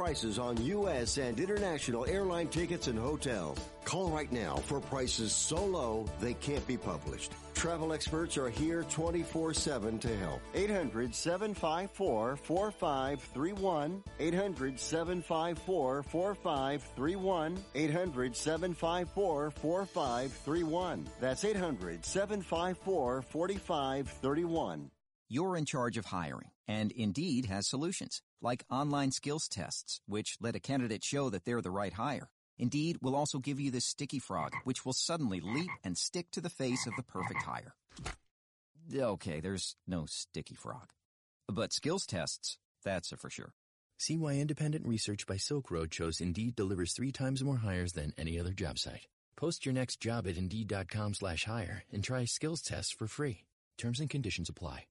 prices on U.S. and international airline tickets and hotels. Call right now for prices so low they can't be published. Travel experts are here 24-7 to help. 800-754-4531. 800-754-4531. 800-754-4531. That's 800-754-4531. You're in charge of hiring, and Indeed has solutions, like online skills tests, which let a candidate show that they're the right hire. Indeed will also give you this sticky frog, which will suddenly leap and stick to the face of the perfect hire. Okay, there's no sticky frog. But skills tests, that's a for sure. See why independent research by Silk Road shows Indeed delivers three times more hires than any other job site. Post your next job at Indeed.com slash hire and try skills tests for free. Terms and conditions apply.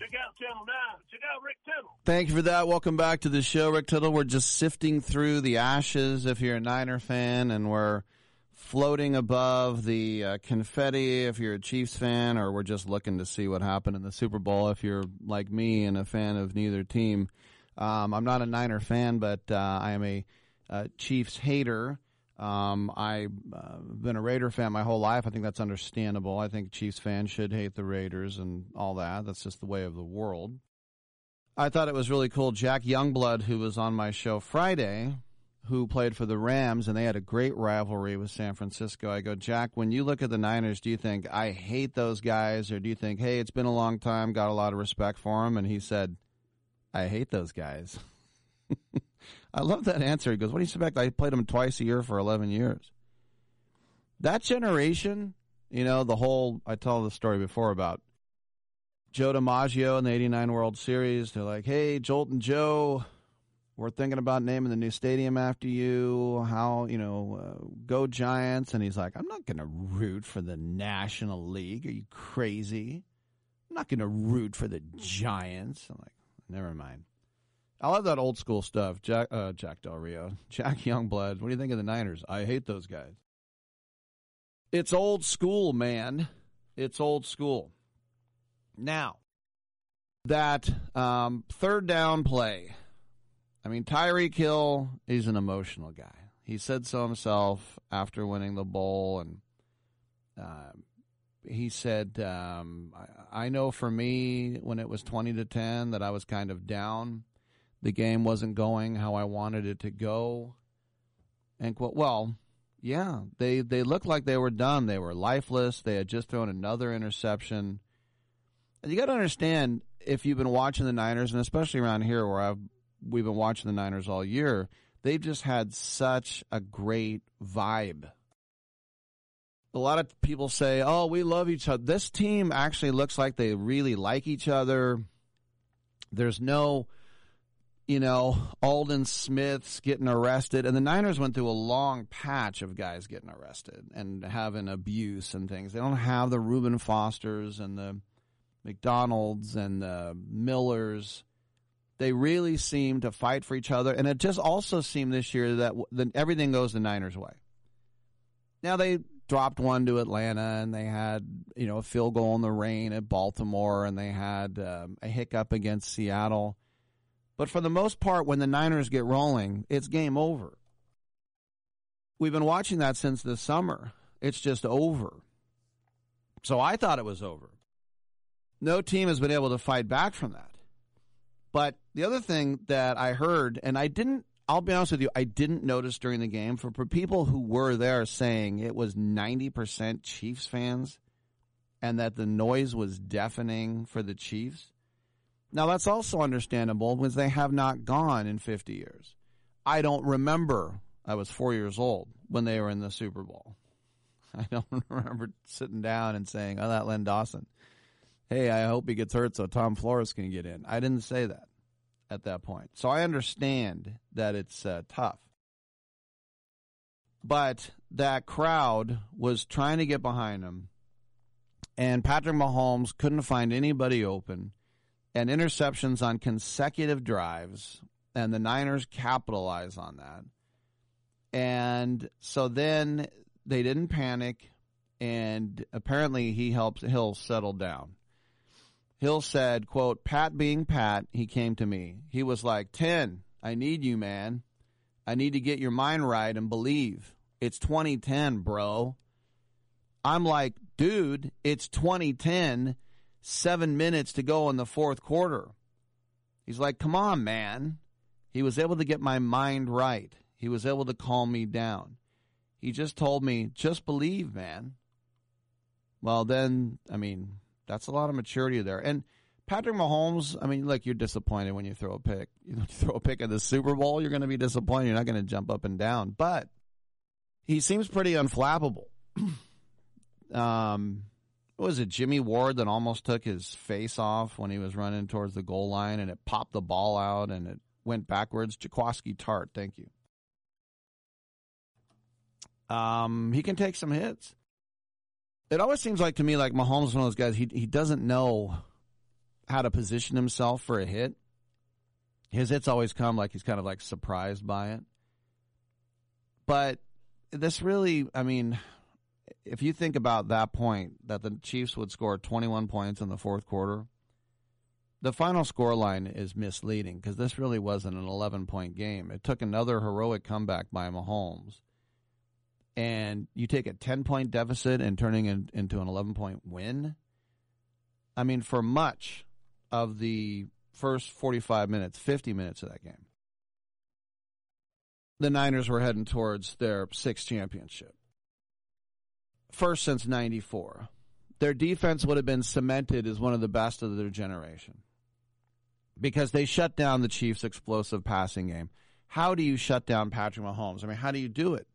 check out Channel 9. Check out Rick Tittle. Thank you for that. Welcome back to the show, Rick Tittle. We're just sifting through the ashes if you're a Niner fan, and we're floating above the uh, confetti if you're a Chiefs fan, or we're just looking to see what happened in the Super Bowl if you're like me and a fan of neither team. Um, I'm not a Niner fan, but uh, I am a uh, Chiefs hater. Um, I've uh, been a Raider fan my whole life. I think that's understandable. I think Chiefs fans should hate the Raiders and all that. That's just the way of the world. I thought it was really cool. Jack Youngblood, who was on my show Friday, who played for the Rams, and they had a great rivalry with San Francisco. I go, Jack, when you look at the Niners, do you think I hate those guys, or do you think, hey, it's been a long time, got a lot of respect for them? And he said, I hate those guys. I love that answer. He goes, What do you expect? I played them twice a year for 11 years. That generation, you know, the whole, I told the story before about Joe DiMaggio in the 89 World Series. They're like, Hey, Joltin' Joe, we're thinking about naming the new stadium after you. How, you know, uh, go Giants. And he's like, I'm not going to root for the National League. Are you crazy? I'm not going to root for the Giants. I'm like, never mind. I love that old school stuff. Jack, uh, Jack Del Rio, Jack Youngblood. What do you think of the Niners? I hate those guys. It's old school, man. It's old school. Now, that um, third down play. I mean, Tyreek Hill, he's an emotional guy. He said so himself after winning the bowl, and uh, he said, um, I, I know for me, when it was 20 to 10, that I was kind of down the game wasn't going how I wanted it to go. And quote, well, yeah, they they looked like they were done. They were lifeless. They had just thrown another interception. And you got to understand if you've been watching the Niners, and especially around here where I've we've been watching the Niners all year, they've just had such a great vibe. A lot of people say, "Oh, we love each other." This team actually looks like they really like each other. There's no you know, Aldon Smith's getting arrested. And the Niners went through a long patch of guys getting arrested and having abuse and things. They don't have the Reuben Fosters and the McDonald's and the Millers. They really seem to fight for each other. And it just also seemed this year that everything goes the Niners' way. Now, they dropped one to Atlanta and they had, you know, a field goal in the rain at Baltimore and they had um, a hiccup against Seattle. But for the most part, when the Niners get rolling, it's game over. We've been watching that since the summer. It's just over. So I thought it was over. No team has been able to fight back from that. But the other thing that I heard, and I didn't, I'll be honest with you, I didn't notice during the game for, people who were there saying it was 90% Chiefs fans and that the noise was deafening for the Chiefs. Now, that's also understandable because they have not gone in 50 years. I don't remember, I was four years old when they were in the Super Bowl. I don't remember sitting down and saying, oh, that Len Dawson. Hey, I hope he gets hurt so Tom Flores can get in. I didn't say that at that point. So I understand that it's uh, tough. But that crowd was trying to get behind him, and Patrick Mahomes couldn't find anybody open and interceptions on consecutive drives, and the Niners capitalize on that. And so then they didn't panic, and apparently he helped Hill settle down. Hill said, quote, Pat being Pat, he came to me. He was like, 10, I need you, man. I need to get your mind right and believe. It's 2010, bro. I'm like, dude, it's 2010 seven minutes to go in the fourth quarter. He's like, come on, man. He was able to get my mind right. He was able to calm me down. He just told me, just believe, man. Well, then, I mean, that's a lot of maturity there. And Patrick Mahomes, I mean, look, you're disappointed when you throw a pick. You throw a pick at the Super Bowl, you're going to be disappointed. You're not going to jump up and down. But he seems pretty unflappable. um, what was it, Jimmy Ward that almost took his face off when he was running towards the goal line and it popped the ball out and it went backwards? Jaquiski Tartt, thank you. Um, he can take some hits. It always seems like to me like Mahomes is one of those guys. He he doesn't know how to position himself for a hit. His hits always come like he's kind of like surprised by it. But this really, I mean, if you think about that point that the Chiefs would score 21 points in the fourth quarter, the final score line is misleading because this really wasn't an 11 point game. It took another heroic comeback by Mahomes. And you take a 10 point deficit and turning it into an 11 point win. I mean, for much of the first 45 minutes, 50 minutes of that game, the Niners were heading towards their sixth championship. First since 94. Their defense would have been cemented as one of the best of their generation because they shut down the Chiefs' explosive passing game. How do you shut down Patrick Mahomes? I mean, how do you do it?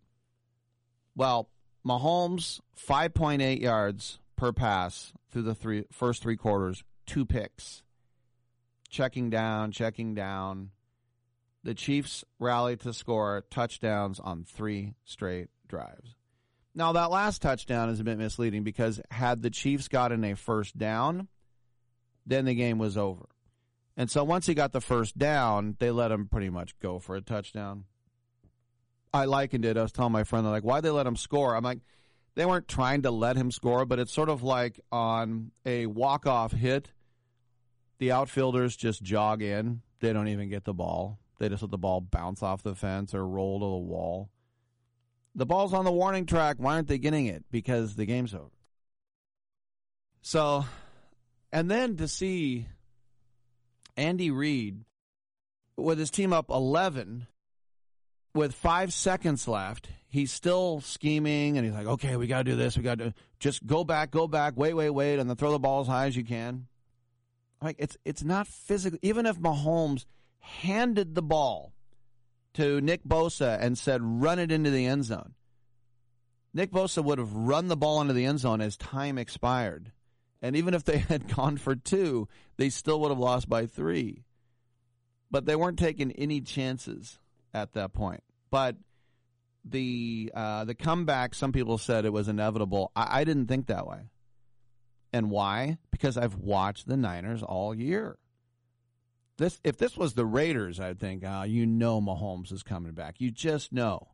Well, Mahomes, 5.8 yards per pass through the three, first three quarters, two picks. Checking down, checking down. The Chiefs rallied to score touchdowns on three straight drives. Now, that last touchdown is a bit misleading because had the Chiefs gotten a first down, then the game was over. And so once he got the first down, they let him pretty much go for a touchdown. I likened it. I was telling my friend, they're like, why'd they let him score? I'm like, they weren't trying to let him score, but it's sort of like on a walk off hit, the outfielders just jog in. They don't even get the ball. They just let the ball bounce off the fence or roll to the wall. The ball's on the warning track. Why aren't they getting it? Because the game's over. So, and then to see Andy Reid with his team up 11 with five seconds left, he's still scheming and he's like, okay, we got to do this. We got to just go back, go back, wait, wait, wait, and then throw the ball as high as you can. Like it's it's not physical. Even if Mahomes handed the ball to Nick Bosa and said, run it into the end zone, Nick Bosa would have run the ball into the end zone as time expired. And even if they had gone for two, they still would have lost by three. But they weren't taking any chances at that point. But the uh, the comeback, some people said it was inevitable. I, I didn't think that way. And why? Because I've watched the Niners all year. This if this was the Raiders, I'd think, uh, you know Mahomes is coming back. You just know.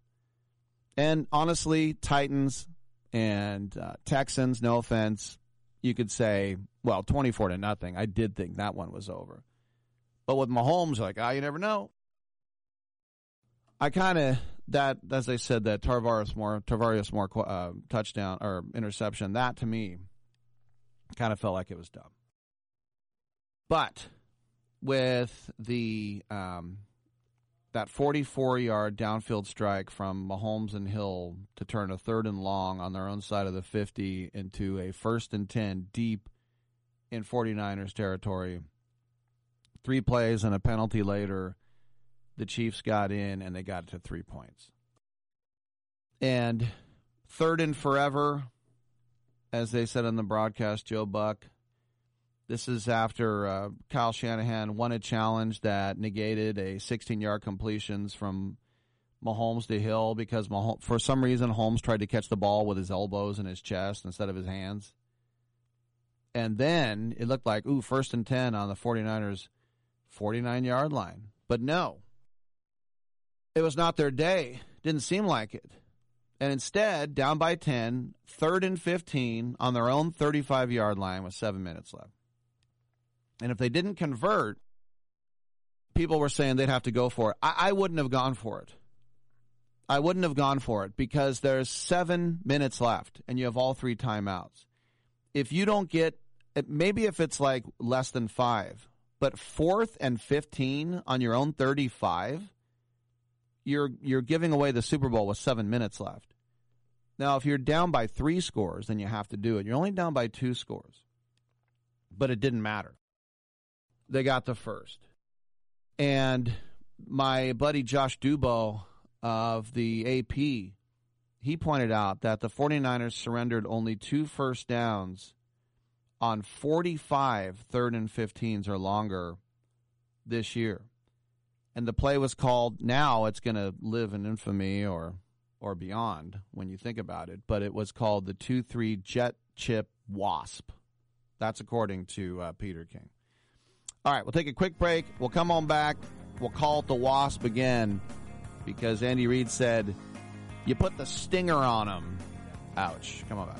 And honestly, Titans and uh, Texans, no offense, you could say, well, 24 to nothing. I did think that one was over. But with Mahomes, like, ah, you never know. I kind of that as I said that Tarvarius Moore Tarvarius Moore uh, touchdown or interception that to me kind of felt like it was dumb. But with the um, that 44 yard downfield strike from Mahomes and Hill to turn a third and long on their own side of the 50 into a first and 10 deep in 49ers territory. Three plays and a penalty later, the Chiefs got in and they got it to three points. And third and forever, as they said on the broadcast, Joe Buck. This is after uh, Kyle Shanahan won a challenge that negated a 16 yard completions from Mahomes to Hill because Mahomes, for some reason Holmes tried to catch the ball with his elbows and his chest instead of his hands. And then it looked like, ooh, first and 10 on the 49ers 49 yard line. But no, it was not their day. Didn't seem like it. And instead, down by 10, third and 15 on their own 35 yard line with seven minutes left. And if they didn't convert, people were saying they'd have to go for it. I, I wouldn't have gone for it. I wouldn't have gone for it because there's seven minutes left and you have all three timeouts. If you don't get, maybe if it's like less than five, But fourth and 15 on your own 35, you're you're giving away the Super Bowl with seven minutes left. Now, if you're down by three scores, then you have to do it. You're only down by two scores, but it didn't matter. They got the first, and my buddy Josh Dubow of the AP, he pointed out that the 49ers surrendered only two first downs on 45 third and 15s or longer this year. And the play was called now it's going to live in infamy or or beyond when you think about it, but it was called the 2-3 jet chip wasp. That's according to uh, Peter King. All right, we'll take a quick break. We'll come on back. We'll call it the wasp again because Andy Reid said you put the stinger on him. Ouch. Come on back.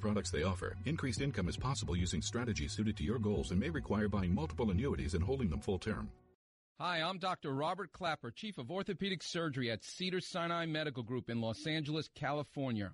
products they offer. Increased income is possible using strategies suited to your goals and may require buying multiple annuities and holding them full term. Hi, I'm Dr. Robert Klapper, Chief of Orthopedic Surgery at Cedar Sinai Medical Group in Los Angeles, California.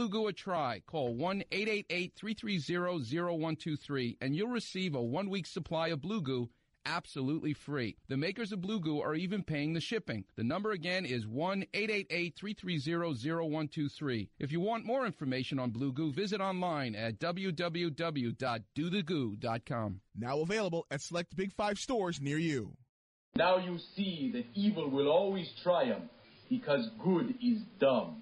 Goo a try. Call 1-888-330-0123 and you'll receive a one-week supply of Blue Goo absolutely free. The makers of Blue Goo are even paying the shipping. The number again is 1-888-330-0123. If you want more information on Blue Goo, visit online at www.dothegoo.com. Now available at select Big Five stores near you. Now you see that evil will always triumph because good is dumb.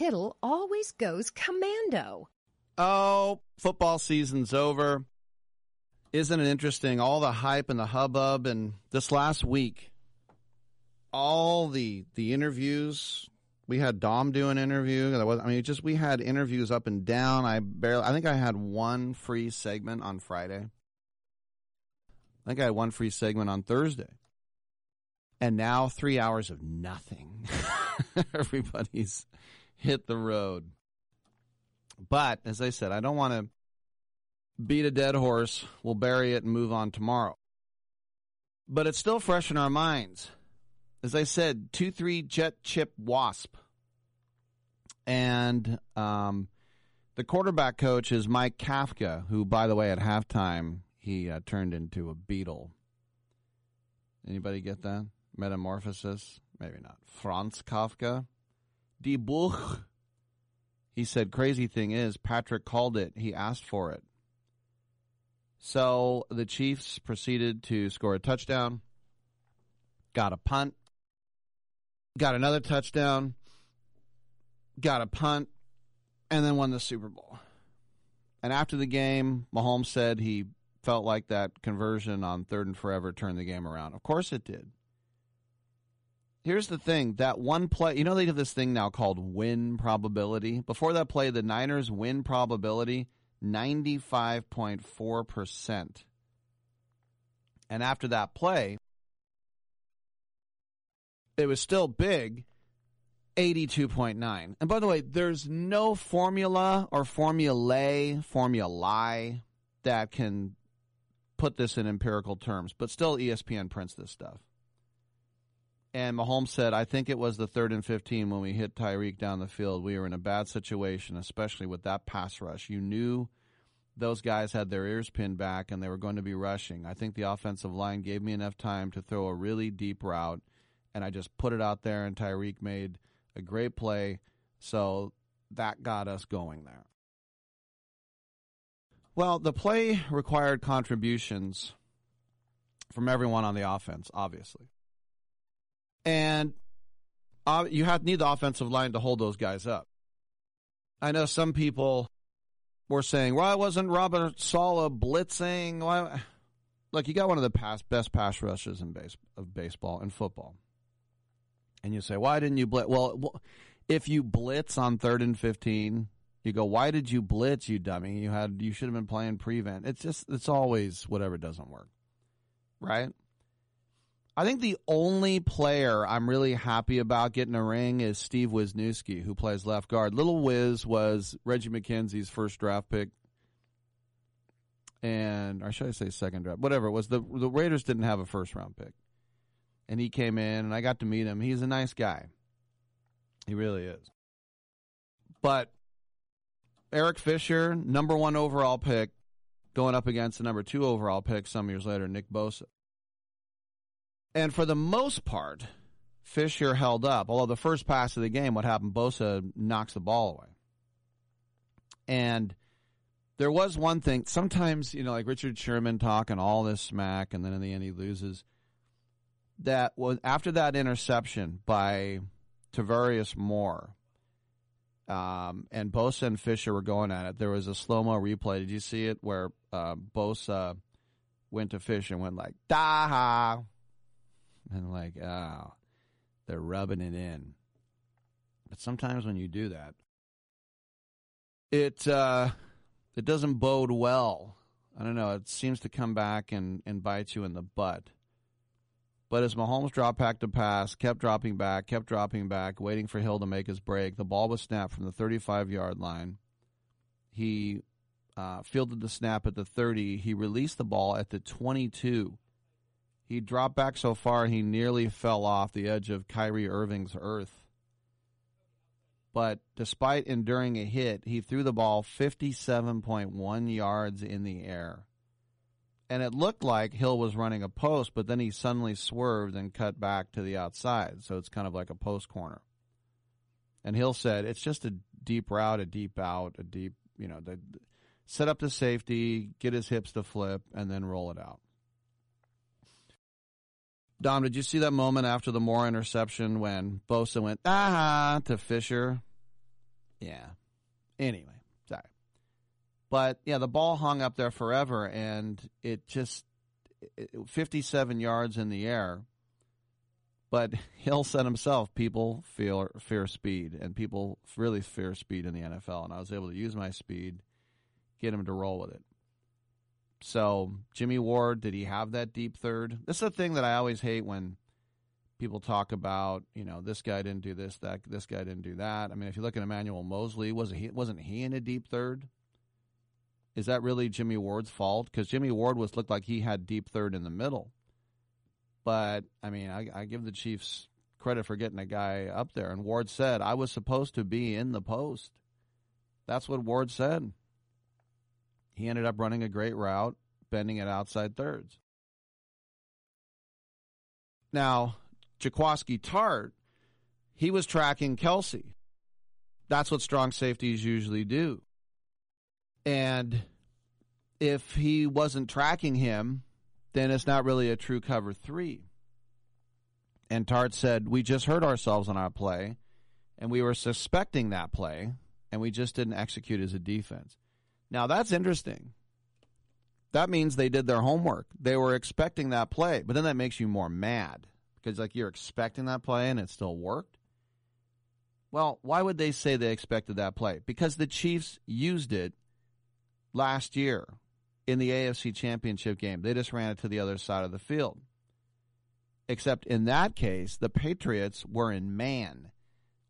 Tittle always goes commando. Oh, football season's over. Isn't it interesting? All the hype and the hubbub, and this last week, all the the interviews. We had Dom do an interview. I mean, just we had interviews up and down. I barely. I think I had one free segment on Friday. I think I had one free segment on Thursday. And now three hours of nothing. Everybody's hit the road. But as I said, I don't want to beat a dead horse. We'll bury it and move on tomorrow. But it's still fresh in our minds. As I said, 2 3 jet chip wasp. And um, the quarterback coach is Mike Kafka, who, by the way, at halftime, he uh, turned into a beetle. Anybody get that? Metamorphosis? Maybe not. Franz Kafka? Die? He said, crazy thing is, Patrick called it. He asked for it. So the Chiefs proceeded to score a touchdown, got a punt, got another touchdown, got a punt, and then won the Super Bowl. And after the game, Mahomes said he felt like that conversion on third and forever turned the game around. Of course it did. Here's the thing that one play, you know, they have this thing now called win probability. Before that play, the Niners' win probability 95.4%. And after that play, it was still big 82.9. And by the way, there's no formula or formulae, formulae that can put this in empirical terms, but still ESPN prints this stuff. And Mahomes said, I think it was the third and 15 when we hit Tyreek down the field. We were in a bad situation, especially with that pass rush. You knew those guys had their ears pinned back and they were going to be rushing. I think the offensive line gave me enough time to throw a really deep route, and I just put it out there, and Tyreek made a great play. So that got us going there. Well, the play required contributions from everyone on the offense, obviously. And uh, you have need the offensive line to hold those guys up. I know some people were saying, "Why wasn't Robert Saleh blitzing?" Why? Look, you got one of the past, best pass rushes in base, of baseball and football, and you say, "Why didn't you blitz?" Well, if you blitz on third and fifteen, you go, "Why did you blitz, you dummy? You had you should have been playing prevent." It's just it's always whatever doesn't work, right? I think the only player I'm really happy about getting a ring is Steve Wisniewski, who plays left guard. Little Wiz was Reggie McKenzie's first draft pick, and or should I say second draft? Whatever it was. The the Raiders didn't have a first round pick, and he came in, and I got to meet him. He's a nice guy. He really is. But Eric Fisher, number one overall pick, going up against the number two overall pick some years later, Nick Bosa. And for the most part, Fisher held up. Although the first pass of the game, what happened? Bosa knocks the ball away. And there was one thing. Sometimes, you know, like Richard Sherman talking all this smack, and then in the end he loses. That was after that interception by Tarvarius Moore, um, and Bosa and Fisher were going at it. There was a slow mo replay. Did you see it where uh, Bosa went to Fisher and went like "da," and like, oh, they're rubbing it in. But sometimes when you do that, it uh, it doesn't bode well. I don't know. It seems to come back and, and bite you in the butt. But as Mahomes dropped back to pass, kept dropping back, kept dropping back, waiting for Hill to make his break, the ball was snapped from the 35 yard line. He uh, fielded the snap at the 30. He released the ball at the 22. He dropped back so far he nearly fell off the edge of Kyrie Irving's earth. But despite enduring a hit, he threw the ball 57.1 yards in the air. And it looked like Hill was running a post, but then he suddenly swerved and cut back to the outside. So it's kind of like a post corner. And Hill said, it's just a deep route, a deep out, a deep, you know, the, set up the safety, get his hips to flip, and then roll it out. Dom, did you see that moment after the Moore interception when Bosa went ah to Fisher? Yeah. Anyway, sorry. But yeah, the ball hung up there forever, and it just it, 57 yards in the air. But Hill said himself, people fear fear speed, and people really fear speed in the NFL. And I was able to use my speed, get him to roll with it. So Jimmy Ward, did he have that deep third? This is the thing that I always hate when people talk about, you know, this guy didn't do this, that this guy didn't do that. I mean, if you look at Emmanuel Moseley, was he wasn't he in a deep third? Is that really Jimmy Ward's fault? Because Jimmy Ward was looked like he had deep third in the middle. But I mean, I, I give the Chiefs credit for getting a guy up there. And Ward said, I was supposed to be in the post. That's what Ward said. He ended up running a great route, bending it outside thirds. Now, Jaquiski Tartt, he was tracking Kelce. That's what strong safeties usually do. And if he wasn't tracking him, then it's not really a true cover three. And Tartt said, We just hurt ourselves on our play, and we were suspecting that play, and we just didn't execute as a defense. Now, that's interesting. That means they did their homework. They were expecting that play, but then that makes you more mad because, like, you're expecting that play and it still worked. Well, why would they say they expected that play? Because the Chiefs used it last year in the AFC Championship game. They just ran it to the other side of the field. Except in that case, the Patriots were in man.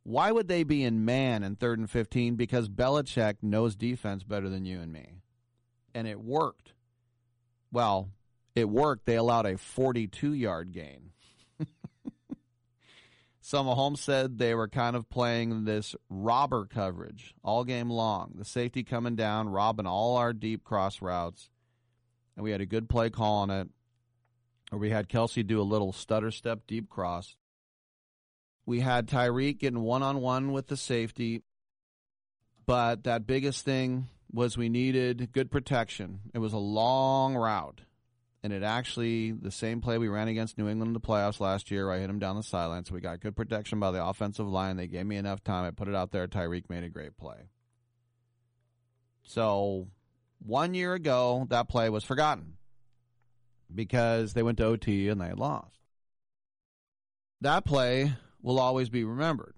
Why would they be in man in third and 15? Because Belichick knows defense better than you and me. And it worked. Well, it worked. They allowed a 42 yard gain. So Mahomes said they were kind of playing this robber coverage all game long. The safety coming down, robbing all our deep cross routes. And we had a good play call on it. Or we had Kelce do a little stutter step deep cross. We had Tyreek getting one on one with the safety. But that biggest thing was we needed good protection. It was a long route and it actually the same play we ran against New England in the playoffs last year. I hit him down the sideline, so we got good protection by the offensive line. They gave me enough time. I put it out there. Tyreek made a great play. So one year ago, that play was forgotten because they went to OT and they lost. That play will always be remembered,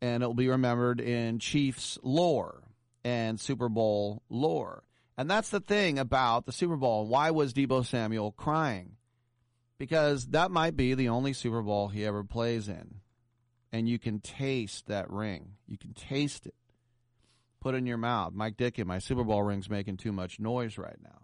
and it will be remembered in Chiefs lore and Super Bowl lore. And that's the thing about the Super Bowl. Why was Deebo Samuel crying? Because that might be the only Super Bowl he ever plays in. And you can taste that ring. You can taste it. Put it in your mouth. Mike Dickey, my Super Bowl ring's making too much noise right now.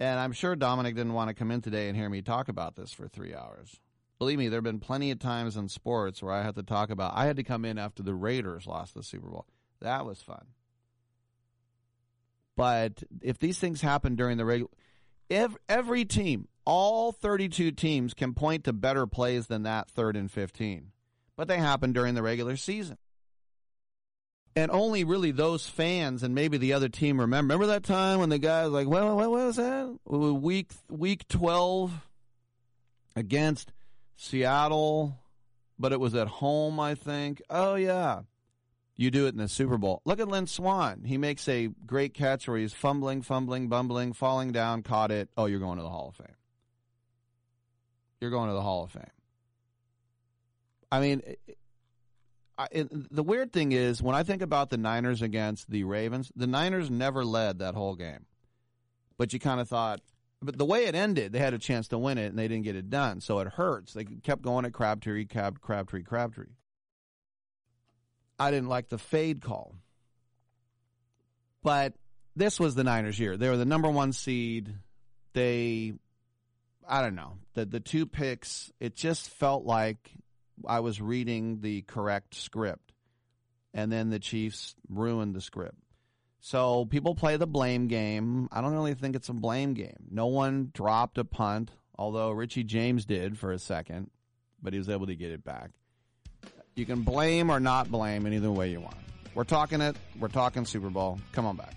And I'm sure Dominic didn't want to come in today and hear me talk about this for three hours. Believe me, there have been plenty of times in sports where I had to talk about. I had to come in after the Raiders lost the Super Bowl. That was fun. But if these things happen during the regular, every, every team, all 32 teams can point to better plays than that third and 15. But they happen during the regular season. And only really those fans and maybe the other team remember. Remember that time when the guy was like, "Well, what was that? Week week 12 against Seattle, but it was at home, I think." Oh yeah. You do it in the Super Bowl. Look at Lynn Swann. He makes a great catch where he's fumbling, fumbling, bumbling, falling down, caught it. Oh, you're going to the Hall of Fame. You're going to the Hall of Fame. I mean, I, it, the weird thing is when I think about the Niners against the Ravens, the Niners never led that whole game. But you kind of thought, but the way it ended, they had a chance to win it and they didn't get it done. So it hurts. They kept going at Crabtree, Crab, Crabtree, Crabtree. I didn't like the fade call. But this was the Niners' year. They were the number one seed. They, I don't know, the the two picks. It just felt like I was reading the correct script, and then the Chiefs ruined the script. So people play the blame game. I don't really think it's a blame game. No one dropped a punt, although Richie James did for a second, but he was able to get it back. You can blame or not blame in either way you want. We're talking it. We're talking Super Bowl. Come on back.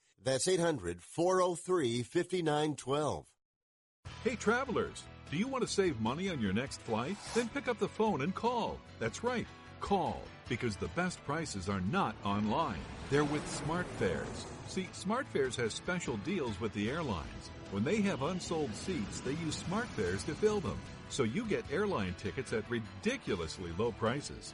That's 800 403 5912. Hey, travelers, do you want to save money on your next flight? Then pick up the phone and call. That's right, call, because the best prices are not online. They're with SmartFares. See, SmartFares has special deals with the airlines. When they have unsold seats, they use SmartFares to fill them. So you get airline tickets at ridiculously low prices.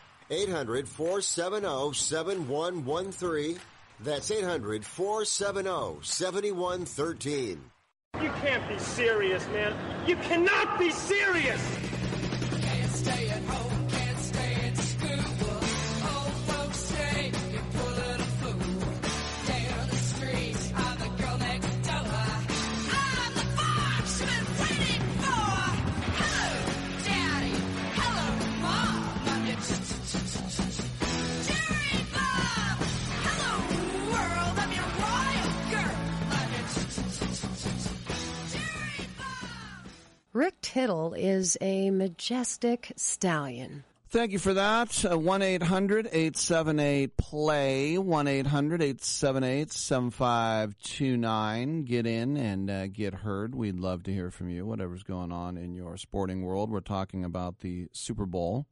800 470 7113. That's 800 470 7113. You can't be serious, man. You cannot be serious! Tittle is a majestic stallion. Thank you for that. Uh, 1 800 878 play. 1 800 878 7529. Get in and uh, get heard. We'd love to hear from you, whatever's going on in your sporting world. We're talking about the Super Bowl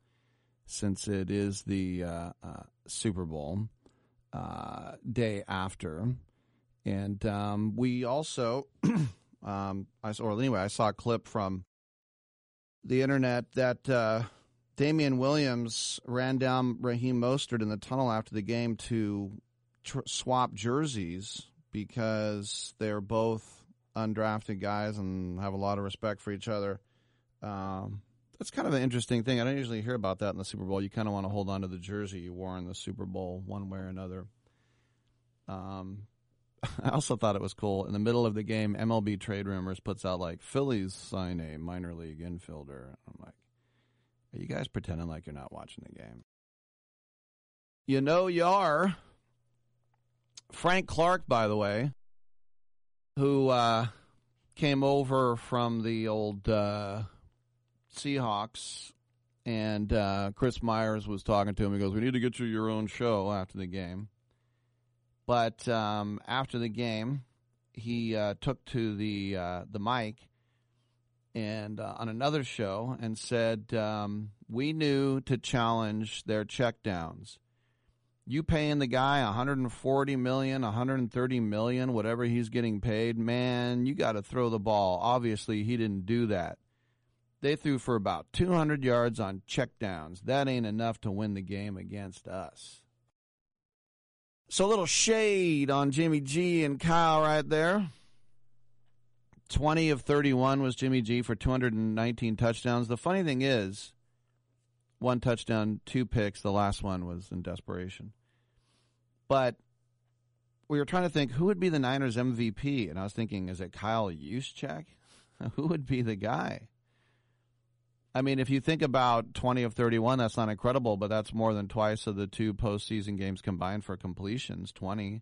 since it is the uh, uh, Super Bowl uh, day after. And um, we also, um, I saw, or anyway, I saw a clip from the internet that uh, Damien Williams ran down Raheem Mostert in the tunnel after the game to tr- swap jerseys because they're both undrafted guys and have a lot of respect for each other. Um, that's kind of an interesting thing. I don't usually hear about that in the Super Bowl. You kind of want to hold on to the jersey you wore in the Super Bowl one way or another. Um, I also thought it was cool. In the middle of the game, MLB Trade Rumors puts out like Phillies sign a minor league infielder. I'm like, are you guys pretending like you're not watching the game? You know you are. Frank Clark, by the way, who uh, came over from the old uh, Seahawks, and uh, Chris Myers was talking to him. He goes, "We need to get you your own show after the game." But um, after the game, he uh, took to the uh, the mic and uh, on another show and said um, we knew to challenge their checkdowns. You paying the guy 140 million, 130 million, whatever he's getting paid, man, you got to throw the ball. Obviously, he didn't do that. They threw for about 200 yards on checkdowns. That ain't enough to win the game against us. So a little shade on Jimmy G and Kyle right there. 20 of 31 was Jimmy G for 219 touchdowns. The funny thing is, one touchdown, two picks. The last one was in desperation. But we were trying to think who would be the Niners MVP, and I was thinking, is it Kyle Juszczyk? who would be the guy? I mean, if you think about 20 of 31, that's not incredible, but that's more than twice of the two postseason games combined for completions, 20.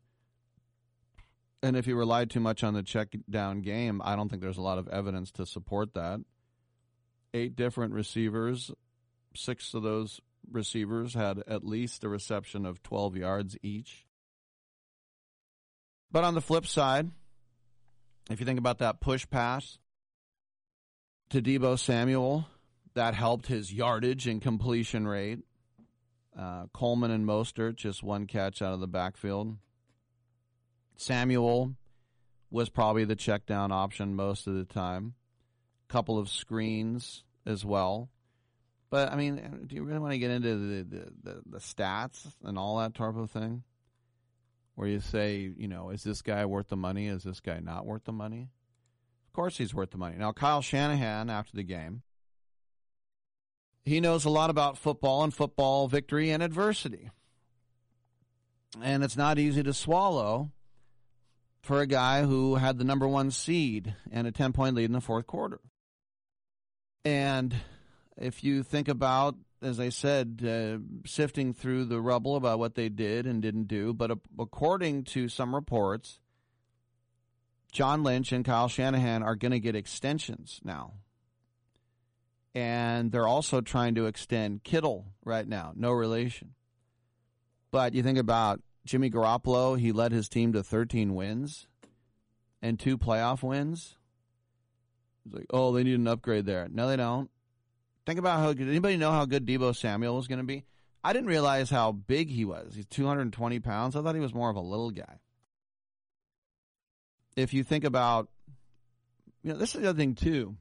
And if you relied too much on the check down game, I don't think there's a lot of evidence to support that. Eight different receivers, six of those receivers had at least a reception of 12 yards each. But on the flip side, if you think about that push pass to Deebo Samuel, that helped his yardage and completion rate. Uh, Coleman and Mostert, just one catch out of the backfield. Samuel was probably the check down option most of the time. Couple of screens as well. But I mean, do you really want to get into the, the, the, the stats and all that type of thing? Where you say, you know, is this guy worth the money? Is this guy not worth the money? Of course he's worth the money. Now, Kyle Shanahan, after the game, he knows a lot about football and football victory and adversity. And it's not easy to swallow for a guy who had the number one seed and a 10 point lead in the fourth quarter. And if you think about, as I said, uh, sifting through the rubble about what they did and didn't do, but according to some reports, John Lynch and Kyle Shanahan are going to get extensions now. And they're also trying to extend Kittle right now. No relation. But you think about Jimmy Garoppolo, he led his team to 13 wins and two playoff wins. It's like, oh, they need an upgrade there. No, they don't. Think about how good. Anybody know how good Deebo Samuel was going to be? I didn't realize how big he was. He's 220 pounds. I thought he was more of a little guy. If you think about, you know, this is the other thing too.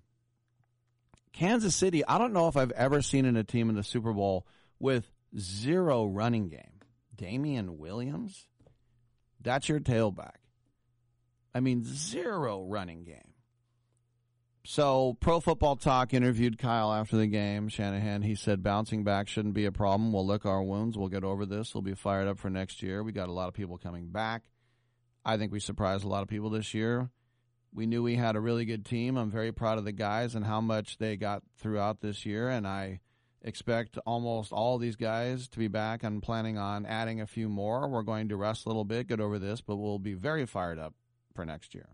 Kansas City, I don't know if I've ever seen in a team in the Super Bowl with zero running game. Damien Williams, that's your tailback. I mean, zero running game. So, Pro Football Talk interviewed Kyle after the game. Shanahan, he said, bouncing back shouldn't be a problem. We'll lick our wounds. We'll get over this. We'll be fired up for next year. We got a lot of people coming back. I think we surprised a lot of people this year. We knew we had a really good team. I'm very proud of the guys and how much they got throughout this year. And I expect almost all these guys to be back. I'm planning on adding a few more. We're going to rest a little bit, get over this, but we'll be very fired up for next year.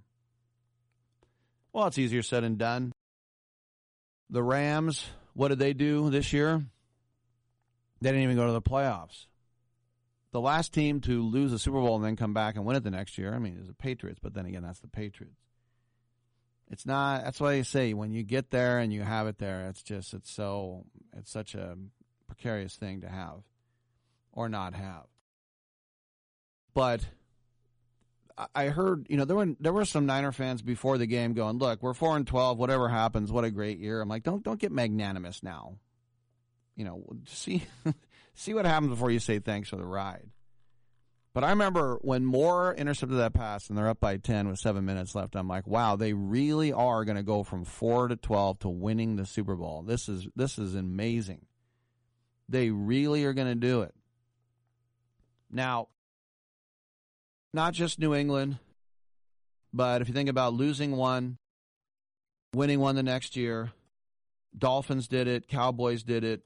Well, it's easier said than done. The Rams, what did they do this year? They didn't even go to the playoffs. The last team to lose a Super Bowl and then come back and win it the next year, I mean, is the Patriots, but then again, that's the Patriots. It's not, that's why you say when you get there and you have it there, it's just, it's so, it's such a precarious thing to have or not have. But I heard, you know, there were there were some Niner fans before the game going, "Look, we're four and twelve. Whatever happens, what a great year." I'm like, "Don't don't get magnanimous now. You know, see see what happens before you say thanks for the ride." But I remember when Moore intercepted that pass and they're up by ten with seven minutes left. I'm like, "Wow, they really are going to go from four to twelve to winning the Super Bowl. This is this is amazing. They really are going to do it." Now, not just New England, but if you think about losing one, winning one the next year, Dolphins did it, Cowboys did it.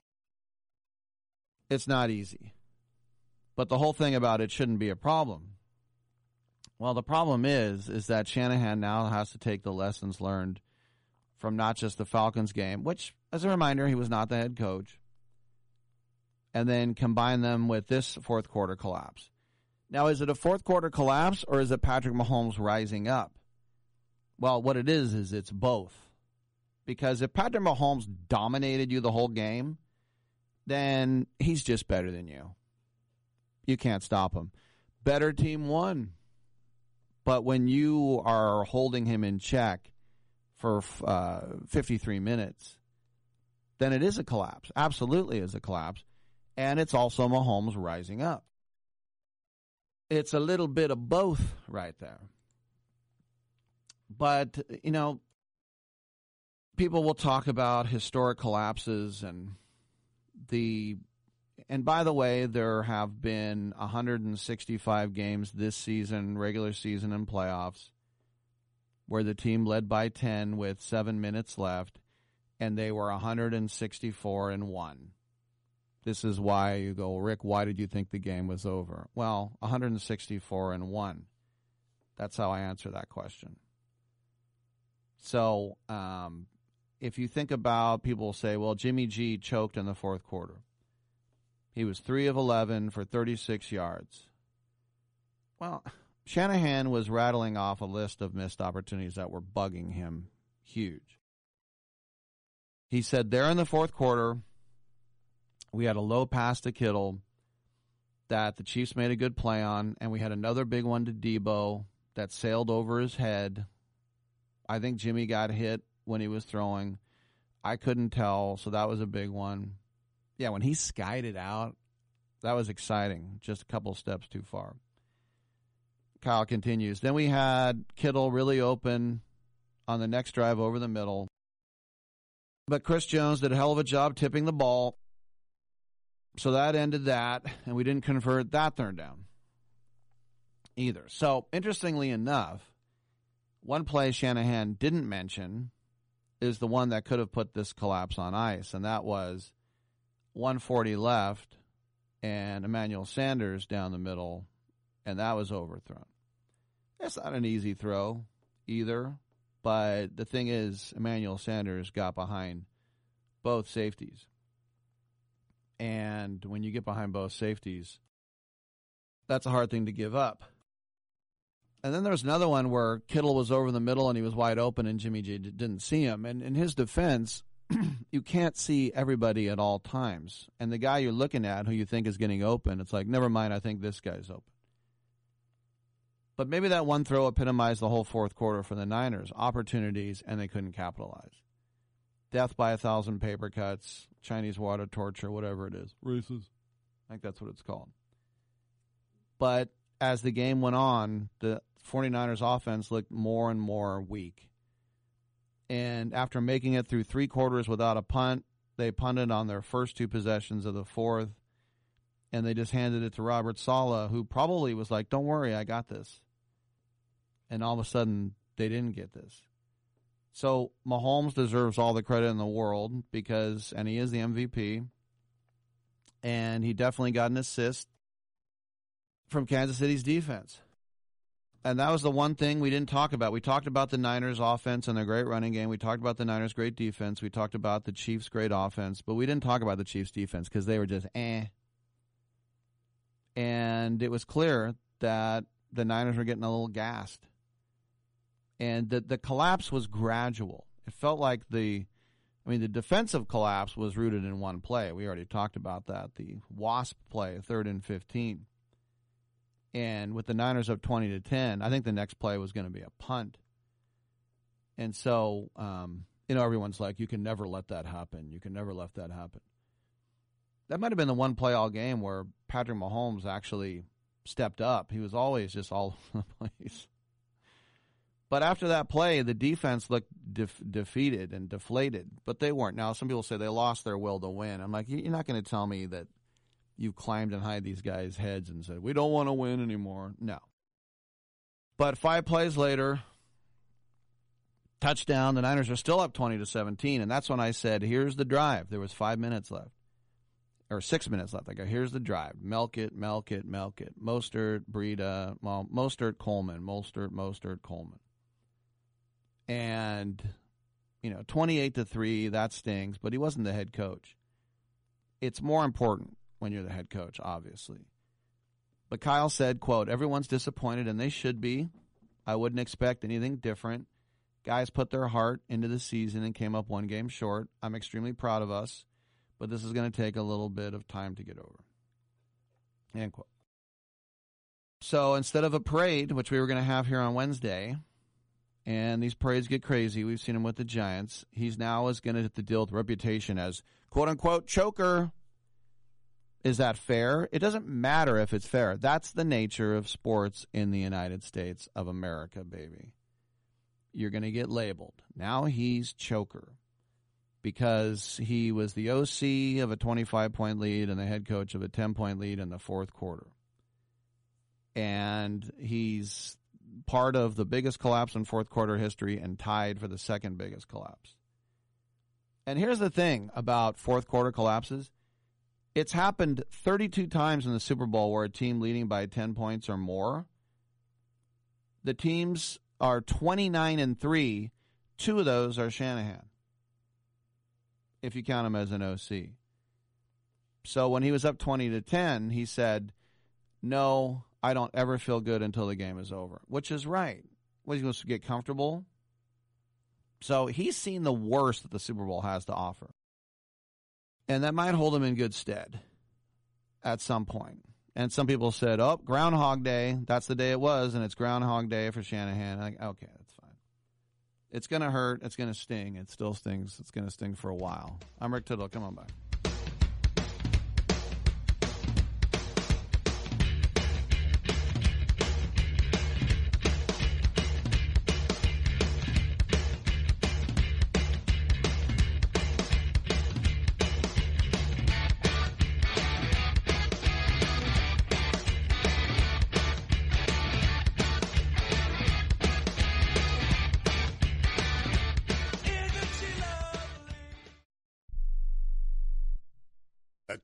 It's not easy. But the whole thing about it shouldn't be a problem. Well, the problem is is that Shanahan now has to take the lessons learned from not just the Falcons game, which as a reminder, he was not the head coach, and then combine them with this fourth quarter collapse. Now, is it a fourth quarter collapse or is it Patrick Mahomes rising up? Well, what it is is it's both. Because if Patrick Mahomes dominated you the whole game, then he's just better than you. You can't stop him. Better team won. But when you are holding him in check for uh, 53 minutes, then it is a collapse. Absolutely is a collapse. And it's also Mahomes rising up. It's a little bit of both right there. But, you know, people will talk about historic collapses and the and by the way, there have been 165 games this season, regular season and playoffs, where the team led by 10 with seven minutes left, and they were 164 and one. This is why you go, Rick. Why did you think the game was over? Well, 164 and one. That's how I answer that question. So, um, if you think about people say, well, Jimmy G choked in the fourth quarter. He was 3 of 11 for 36 yards. Well, Shanahan was rattling off a list of missed opportunities that were bugging him huge. He said there in the fourth quarter, we had a low pass to Kittle that the Chiefs made a good play on, and we had another big one to Deebo that sailed over his head. I think Jimmy got hit when he was throwing. I couldn't tell, so that was a big one. Yeah, when he skied it out, that was exciting. Just a couple steps too far. Kyle continues. Then we had Kittle really open on the next drive over the middle. But Chris Jones did a hell of a job tipping the ball. So that ended that, and we didn't convert that third down either. So, interestingly enough, one play Shanahan didn't mention is the one that could have put this collapse on ice, and that was 140 left and Emmanuel Sanders down the middle, and that was overthrown. That's not an easy throw either, but the thing is, Emmanuel Sanders got behind both safeties. And when you get behind both safeties, that's a hard thing to give up. And then there was another one where Kittle was over the middle and he was wide open, and Jimmy G didn't see him. And in his defense, you can't see everybody at all times. And the guy you're looking at who you think is getting open, it's like, never mind, I think this guy's open. But maybe that one throw epitomized the whole fourth quarter for the Niners opportunities, and they couldn't capitalize. Death by a thousand paper cuts, Chinese water torture, whatever it is. Races. I think that's what it's called. But as the game went on, the 49ers offense looked more and more weak. And after making it through three quarters without a punt, they punted on their first two possessions of the fourth. And they just handed it to Robert Saleh, who probably was like, Don't worry, I got this. And all of a sudden, they didn't get this. So Mahomes deserves all the credit in the world because, and he is the MVP. And he definitely got an assist from Kansas City's defense. And that was the one thing we didn't talk about. We talked about the Niners' offense and their great running game. We talked about the Niners' great defense. We talked about the Chiefs' great offense, but we didn't talk about the Chiefs' defense because they were just eh. And it was clear that the Niners were getting a little gassed. And the, the collapse was gradual. It felt like the, I mean, the defensive collapse was rooted in one play. We already talked about that. The WASP play, third and 15 and with the Niners up 20 to 10, I think the next play was going to be a punt. And so, um, you know, everyone's like, you can never let that happen. You can never let that happen. That might have been the one play all game where Patrick Mahomes actually stepped up. He was always just all over the place. But after that play, the defense looked def- defeated and deflated, but they weren't. Now, some people say they lost their will to win. I'm like, you're not going to tell me that you've climbed and hide these guys' heads and said, we don't want to win anymore. No. But five plays later, touchdown. The Niners are still up 20 to 17. And that's when I said, here's the drive. There was five minutes left. Or six minutes left. I go, here's the drive. Milk it, milk it, milk it. Mostert, Breida, well, Mostert, Coleman, Mostert, Mostert, Coleman. And, you know, 28 to 3, that stings, but he wasn't the head coach. It's more important when you're the head coach, obviously. But Kyle said, quote, everyone's disappointed and they should be. I wouldn't expect anything different. Guys put their heart into the season and came up one game short. I'm extremely proud of us, but this is going to take a little bit of time to get over. End quote. So instead of a parade, which we were going to have here on Wednesday, and these parades get crazy, we've seen him with the Giants. He's now is going to have to deal with reputation as quote unquote choker. Is that fair? It doesn't matter if it's fair. That's the nature of sports in the United States of America, baby. You're going to get labeled. Now he's choker because he was the OC of a 25 point lead and the head coach of a 10 point lead in the fourth quarter. And he's part of the biggest collapse in fourth quarter history and tied for the second biggest collapse. And here's the thing about fourth quarter collapses it's happened 32 times in the Super Bowl where a team leading by 10 points or more. The teams are 29 and 3. Two of those are Shanahan, if you count him as an OC. So when he was up 20 to 10, he said, No, I don't ever feel good until the game is over, which is right. Was he supposed to get comfortable? So he's seen the worst that the Super Bowl has to offer. And that might hold him in good stead at some point. And some people said, oh, Groundhog Day, that's the day it was, and it's Groundhog Day for Shanahan. Like, okay, that's fine. It's going to hurt. It's going to sting. It still stings. It's going to sting for a while. I'm Rick Tittle. Come on back.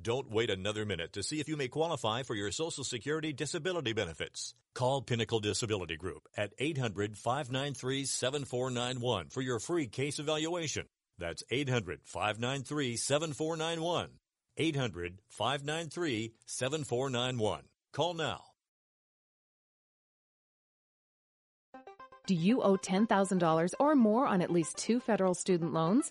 Don't wait another minute to see if you may qualify for your Social Security disability benefits. Call Pinnacle Disability Group at 800 593 7491 for your free case evaluation. That's 800 593 7491. 800 593 7491. Call now. Do you owe $10,000 or more on at least two federal student loans?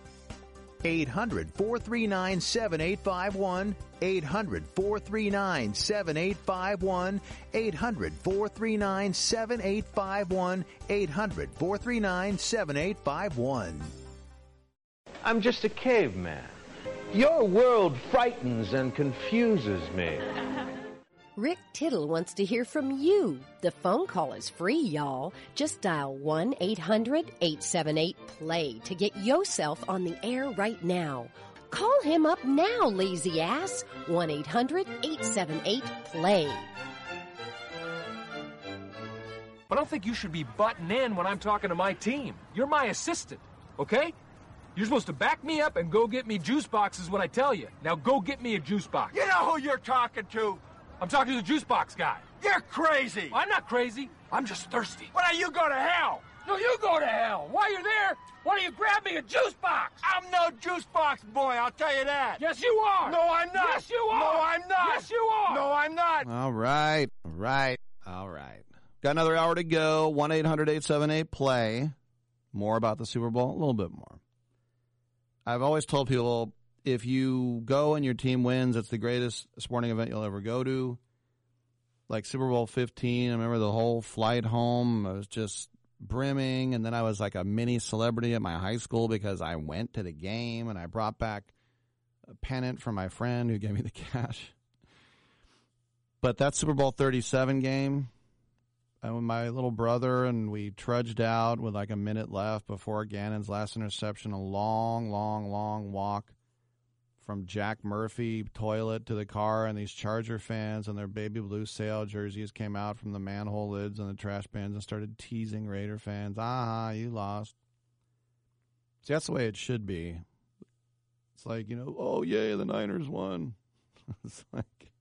800 439 7851. 800 439 7851. 800 439 7851. 800 439 7851. I'm just a caveman. Your world frightens and confuses me. Rick Tittle wants to hear from you. The phone call is free, y'all. Just dial 1 800 878 PLAY to get yourself on the air right now. Call him up now, lazy ass. 1 800 878 PLAY. But I don't think you should be butting in when I'm talking to my team. You're my assistant, okay? You're supposed to back me up and go get me juice boxes when I tell you. Now go get me a juice box. You know who you're talking to? I'm talking to the juice box guy. You're crazy. I'm not crazy. I'm just thirsty. Why don't you go to hell? No, you go to hell. While you're there, why don't you grab me a juice box? I'm no juice box boy, I'll tell you that. Yes, you are. No, I'm not. Yes, you are. No, I'm not. Yes, you are. No, I'm not. All right. All right. All right. Got another hour to go. 1 800 878 play. More about the Super Bowl, a little bit more. I've always told people if you go and your team wins, it's the greatest sporting event you'll ever go to. Like Super Bowl 15, I remember the whole flight home. I was just brimming. And then I was like a mini celebrity at my high school because I went to the game and I brought back a pennant from my friend who gave me the cash. But that Super Bowl 37 game, and with my little brother, and we trudged out with like a minute left before Gannon's last interception. A long, long, long walk from Jack Murphy toilet to the car, and these Charger fans and their baby blue sail jerseys came out from the manhole lids and the trash bins and started teasing Raider fans. Ah, you lost. See, that's the way it should be. It's like you know, oh yay, the Niners won. it's like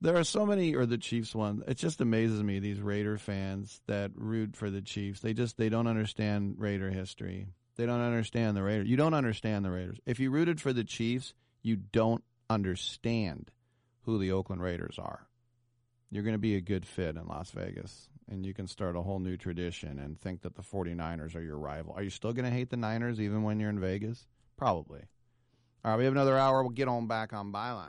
there are so many, or the Chiefs won. It just amazes me these Raider fans that root for the Chiefs. They just they don't understand Raider history. They don't understand the Raiders. You don't understand the Raiders. If you rooted for the Chiefs, you don't understand who the Oakland Raiders are. You're going to be a good fit in Las Vegas, and you can start a whole new tradition and think that the 49ers are your rival. Are you still going to hate the Niners even when you're in Vegas? Probably. All right, we have another hour. We'll get on back on Byline.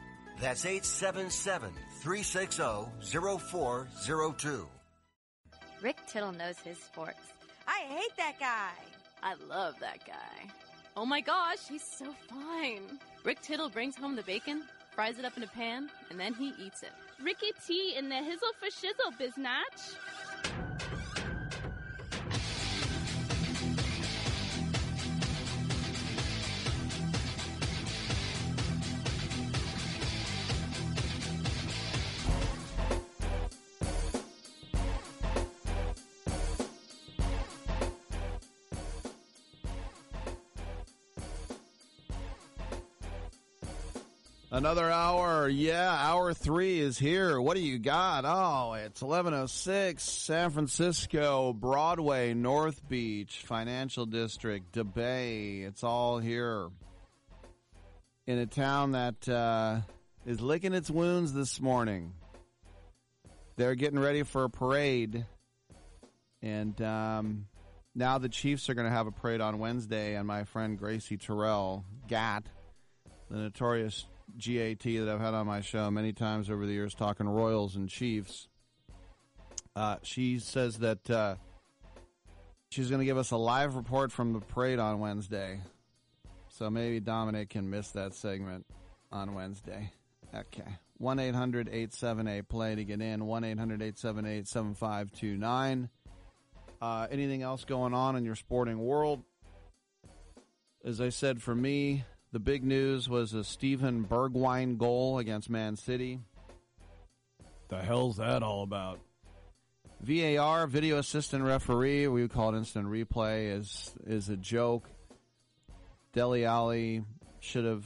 That's 877-360-0402. Rick Tittle knows his sports. I hate that guy. I love that guy. Oh my gosh, he's so fine. Rick Tittle brings home the bacon, fries it up in a pan, and then he eats it. Ricky T in the hizzle for shizzle, biznatch. Another hour. Yeah, hour three is here. What do you got? Oh, it's 1106 San Francisco, Broadway, North Beach, Financial District, DeBay. It's all here in a town that uh, is licking its wounds this morning. They're getting ready for a parade. And um, now the Chiefs are going to have a parade on Wednesday, and my friend Gracie Terrell, GAT, the notorious GAT that I've had on my show many times over the years talking Royals and Chiefs. Uh, she says that uh, she's going to give us a live report from the parade on Wednesday. So maybe Dominic can miss that segment on Wednesday. Okay. 1 800 878 play to get in. 1 800 878 7529. Uh, anything else going on in your sporting world? As I said, for me, the big news was a Steven Bergwijn goal against Man City. The hell's that all about? VAR, video assistant referee, we would call it instant replay, is is a joke. Dele Alli should have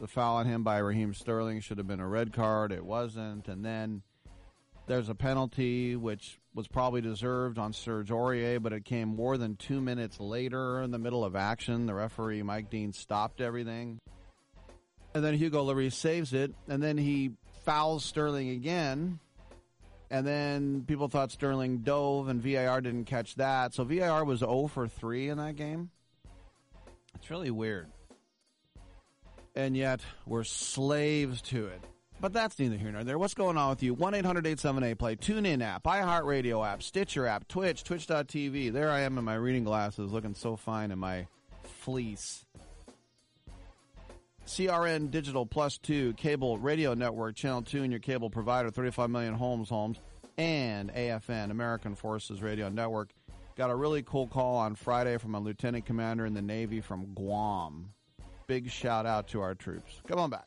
the foul on him by Raheem Sterling should have been a red card. It wasn't, and then there's a penalty which was probably deserved on Serge Aurier, but it came more than two minutes later in the middle of action. The referee Mike Dean stopped everything, and then Hugo Lloris saves it, and then he fouls Sterling again. And then people thought Sterling dove, and VAR didn't catch that. So VAR was 0 for 3 in that game. It's really weird. And yet, we're slaves to it. But that's neither here nor there. What's going on with you? 1 800 878 play, TuneIn app, iHeartRadio app, Stitcher app, Twitch, Twitch.tv. There I am in my reading glasses looking so fine in my fleece. CRN Digital Plus 2 Cable Radio Network, Channel 2 and your cable provider, 35 million homes, homes, and AFN, American Forces Radio Network. Got a really cool call on Friday from a lieutenant commander in the Navy from Guam. Big shout out to our troops. Come on back.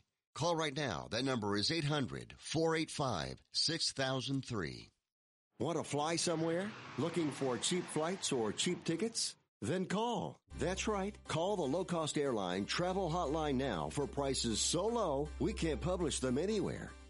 Call right now. That number is 800 485 6003. Want to fly somewhere? Looking for cheap flights or cheap tickets? Then call. That's right. Call the low cost airline travel hotline now for prices so low we can't publish them anywhere.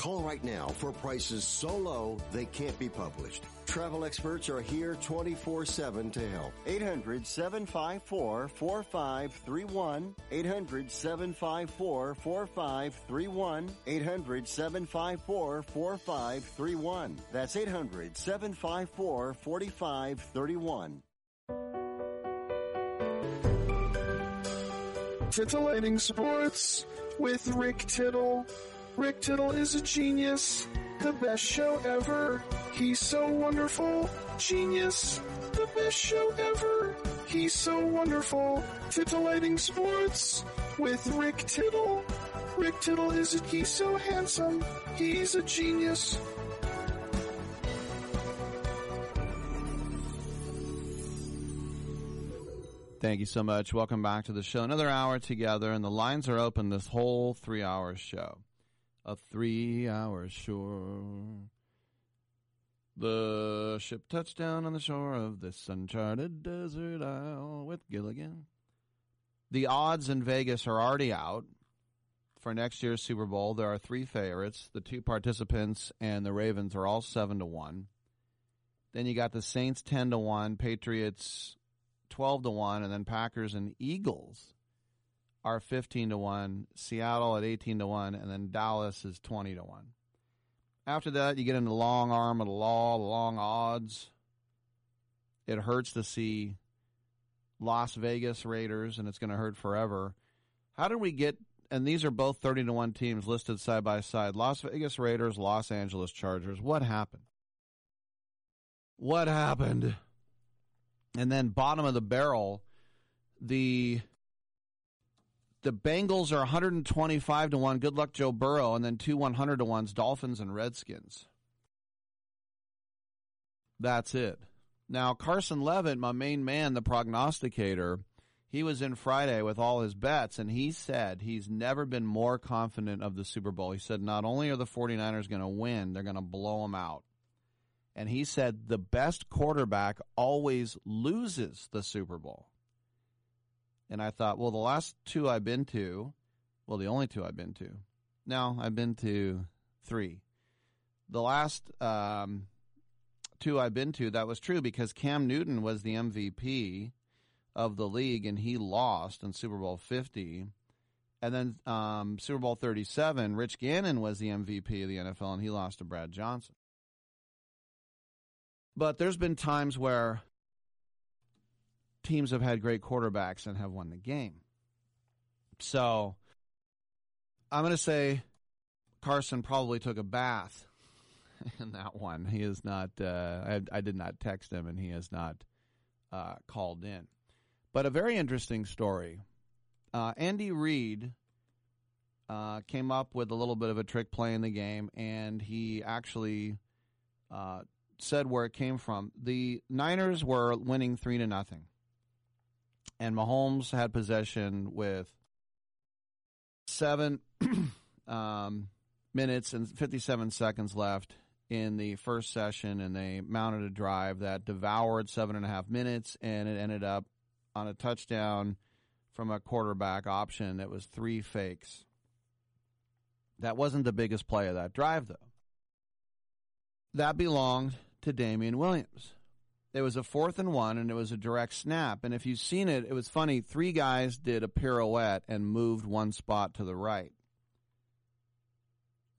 Call right now for prices so low they can't be published. travel experts are here 24 7 to help. 800 754 4531. 800 754 4531. 800 754 4531. That's 800 754 4531. Titillating Sports with Rick Tittle. Rick Tittle is a genius. The best show ever. He's so wonderful. Genius. The best show ever. He's so wonderful. Titillating Sports with Rick Tittle. Rick Tittle is a, he's so handsome. He's a genius. Thank you so much. Welcome back to the show. Another hour together, and the lines are open this whole three hour show. A three hour shore. The ship touched down on the shore of this uncharted desert isle with Gilligan. The odds in Vegas are already out for next year's Super Bowl. There are three favorites. The two participants and the Ravens are all seven to one. Then you got the Saints ten to one, Patriots 12 to 1 and then Packers and Eagles are 15 to 1, Seattle at 18 to 1 and then Dallas is 20 to 1. After that you get into the long arm of the law, long odds. It hurts to see Las Vegas Raiders and it's going to hurt forever. How did we get and these are both 30 to 1 teams listed side by side. Las Vegas Raiders, Los Angeles Chargers. What happened? What happened? And then bottom of the barrel, the the Bengals are 125 to 1. Good luck, Joe Burrow. And then two 100 to 1s, Dolphins and Redskins. That's it. Now, Carson Levitt, my main man, the prognosticator, he was in Friday with all his bets, and he said he's never been more confident of the Super Bowl. He said not only are the 49ers going to win, they're going to blow them out. And he said the best quarterback always loses the Super Bowl. And I thought, well, the last two I've been to, well, the only two I've been to. Now I've been to three. The last um, two I've been to, that was true because Cam Newton was the MVP of the league and he lost in Super Bowl 50. And then um, Super Bowl 37, Rich Gannon was the MVP of the NFL and he lost to Brad Johnson. But there's been times where teams have had great quarterbacks and have won the game. So I'm going to say Carson probably took a bath in that one. He is not, uh, I, I, did not text him and he has not uh, called in. But a very interesting story. Uh, Andy Reid uh, came up with a little bit of a trick play in the game, and he actually uh, said where it came from. The Niners were winning three to nothing, and Mahomes had possession with seven um, minutes and fifty-seven seconds left in the first session, and they mounted a drive that devoured seven and a half minutes, and it ended up on a touchdown from a quarterback option that was three fakes. That wasn't the biggest play of that drive, though. That belonged to Damien Williams. It was a fourth and one, and it was a direct snap. And if you've seen it, it was funny. Three guys did a pirouette and moved one spot to the right.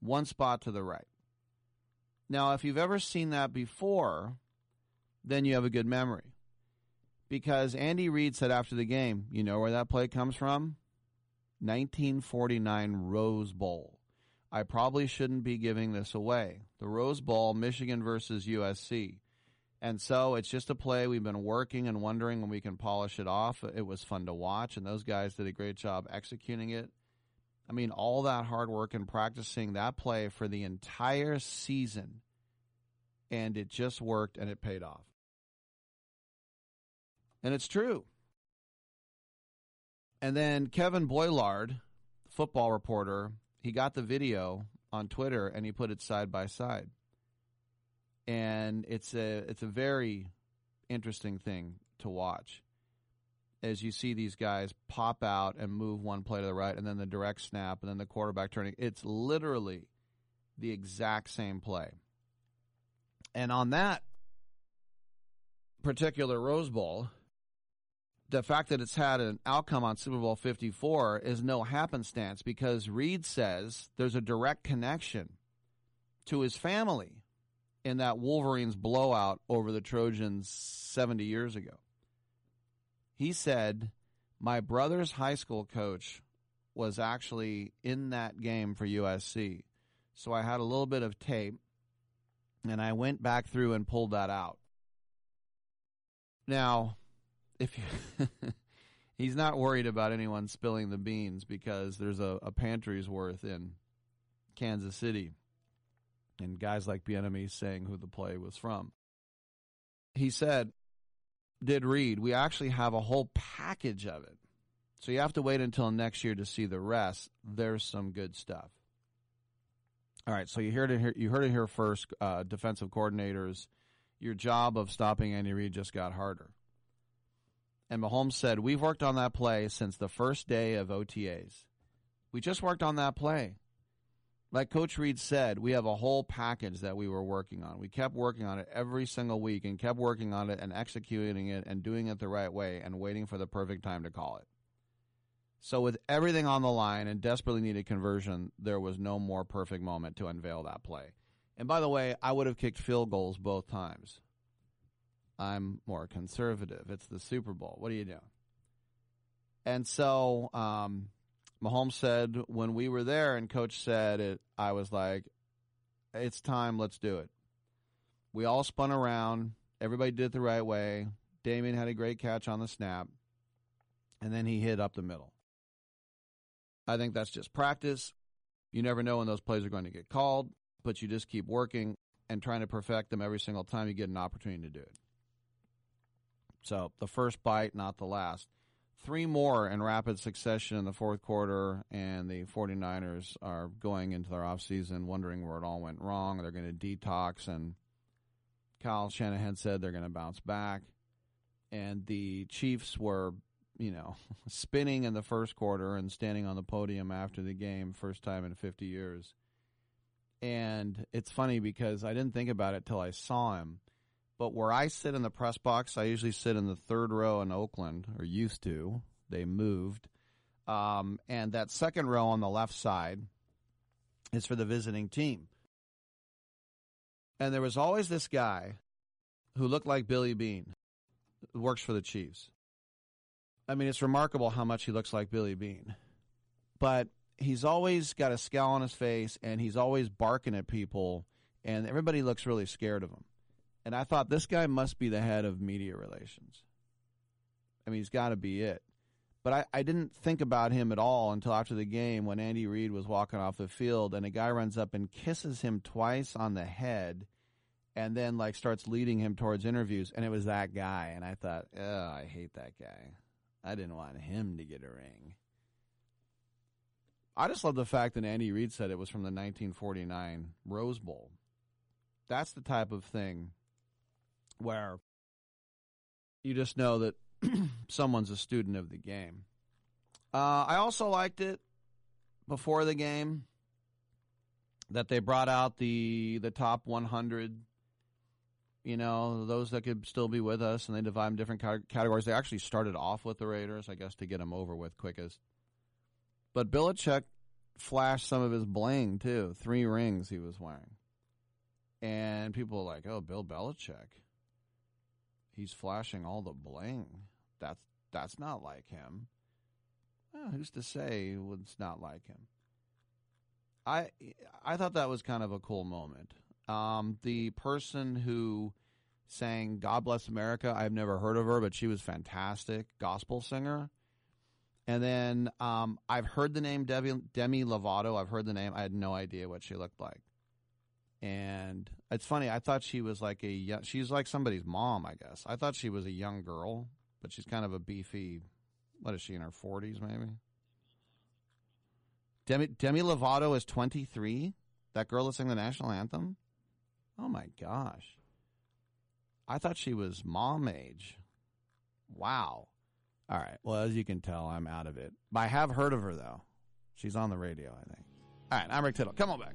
One spot to the right. Now, if you've ever seen that before, then you have a good memory. Because Andy Reid said after the game, you know where that play comes from? 1949 Rose Bowl. I probably shouldn't be giving this away. The Rose Bowl, Michigan versus USC. And so it's just a play we've been working and wondering when we can polish it off. It was fun to watch, and those guys did a great job executing it. I mean, all that hard work and practicing that play for the entire season, and it just worked and it paid off. And it's true. And then Kevin Boylard, football reporter, he got the video on Twitter and he put it side by side. And it's a it's a very interesting thing to watch. As you see these guys pop out and move one play to the right and then the direct snap and then the quarterback turning. It's literally the exact same play. And on that particular Rose Bowl, the fact that it's had an outcome on Super Bowl 54 is no happenstance because Reid says there's a direct connection to his family in that Wolverines blowout over the Trojans 70 years ago. He said, My brother's high school coach was actually in that game for USC. So I had a little bit of tape and I went back through and pulled that out. Now, if you he's not worried about anyone spilling the beans because there's a, a pantry's worth in Kansas City and guys like Bieniemy saying who the play was from. He said, did Reid, we actually have a whole package of it. So you have to wait until next year to see the rest. There's some good stuff. All right, so you heard it here. You heard it here first. Uh, defensive coordinators, your job of stopping Andy Reid just got harder. And Mahomes said, "We've worked on that play since the first day of OTAs. We just worked on that play. Like Coach Reid said, we have a whole package that we were working on. We kept working on it every single week and kept working on it and executing it and doing it the right way and waiting for the perfect time to call it." So, with everything on the line and desperately needed conversion, there was no more perfect moment to unveil that play. And by the way, I would have kicked field goals both times. I'm more conservative. It's the Super Bowl. What are you doing? And so, um, Mahomes said when we were there and coach said it, I was like, it's time, let's do it. We all spun around. Everybody did it the right way. Damien had a great catch on the snap. And then he hit up the middle. I think that's just practice. You never know when those plays are going to get called, but you just keep working and trying to perfect them every single time you get an opportunity to do it. So the first bite, not the last. Three more in rapid succession in the fourth quarter, and the 49ers are going into their offseason wondering where it all went wrong. They're going to detox, and Kyle Shanahan said they're going to bounce back. And the Chiefs were you know, spinning in the first quarter and standing on the podium after the game, first time in 50 years. And it's funny because I didn't think about it till I saw him. But where I sit in the press box, I usually sit in the third row in Oakland, or used to. They moved. Um, and that second row on the left side is for the visiting team. And there was always this guy who looked like Billy Beane, works for the Chiefs. I mean, it's remarkable how much he looks like Billy Beane. But he's always got a scowl on his face and he's always barking at people, and everybody looks really scared of him. And I thought this guy must be the head of media relations. I mean, he's got to be it. But I, I didn't think about him at all until after the game when Andy Reid was walking off the field and a guy runs up and kisses him twice on the head and then like starts leading him towards interviews and it was that guy and I thought, "Oh, I hate that guy." I didn't want him to get a ring. I just love the fact that Andy Reid said it was from the 1949 Rose Bowl. That's the type of thing where you just know that someone's a student of the game. Uh, I also liked it before the game that they brought out the the top 100 you know, those that could still be with us, and they divide them different categories. They actually started off with the Raiders, I guess, to get them over with quickest. But Belichick flashed some of his bling too. Three rings he was wearing, and people were like, "Oh, Bill Belichick, he's flashing all the bling. That's that's not like him." Well, who's to say it's not like him? I I thought that was kind of a cool moment. Um, the person who sang "God Bless America," I've never heard of her, but she was fantastic, gospel singer. And then um, I've heard the name Demi, Demi Lovato. I've heard the name. I had no idea what she looked like. And it's funny. I thought she was like a young, she's like somebody's mom. I guess I thought she was a young girl, but she's kind of a beefy. What is she in her forties, maybe? Demi Demi Lovato is twenty three. That girl that sang the national anthem. Oh my gosh. I thought she was mom age. Wow. All right. Well, as you can tell, I'm out of it. But I have heard of her, though. She's on the radio, I think. All right. I'm Rick Tittle. Come on back.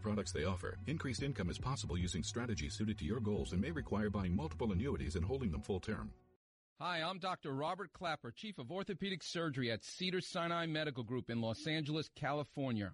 products they offer. Increased income is possible using strategies suited to your goals and may require buying multiple annuities and holding them full term. Hi, I'm Dr. Robert Klapper, Chief of Orthopedic Surgery at Cedars-Sinai Medical Group in Los Angeles, California.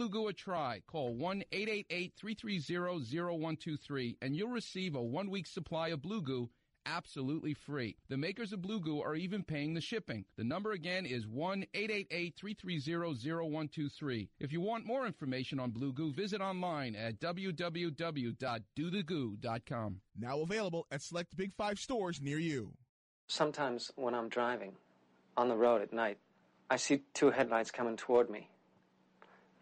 Blue Goo a try. Call 1-888-330-0123 and you'll receive a one-week supply of Blue Goo absolutely free. The makers of Blue Goo are even paying the shipping. The number again is 1-888-330-0123. If you want more information on Blue Goo, visit online at www.dothegoo.com. Now available at select Big Five stores near you. Sometimes when I'm driving on the road at night, I see two headlights coming toward me.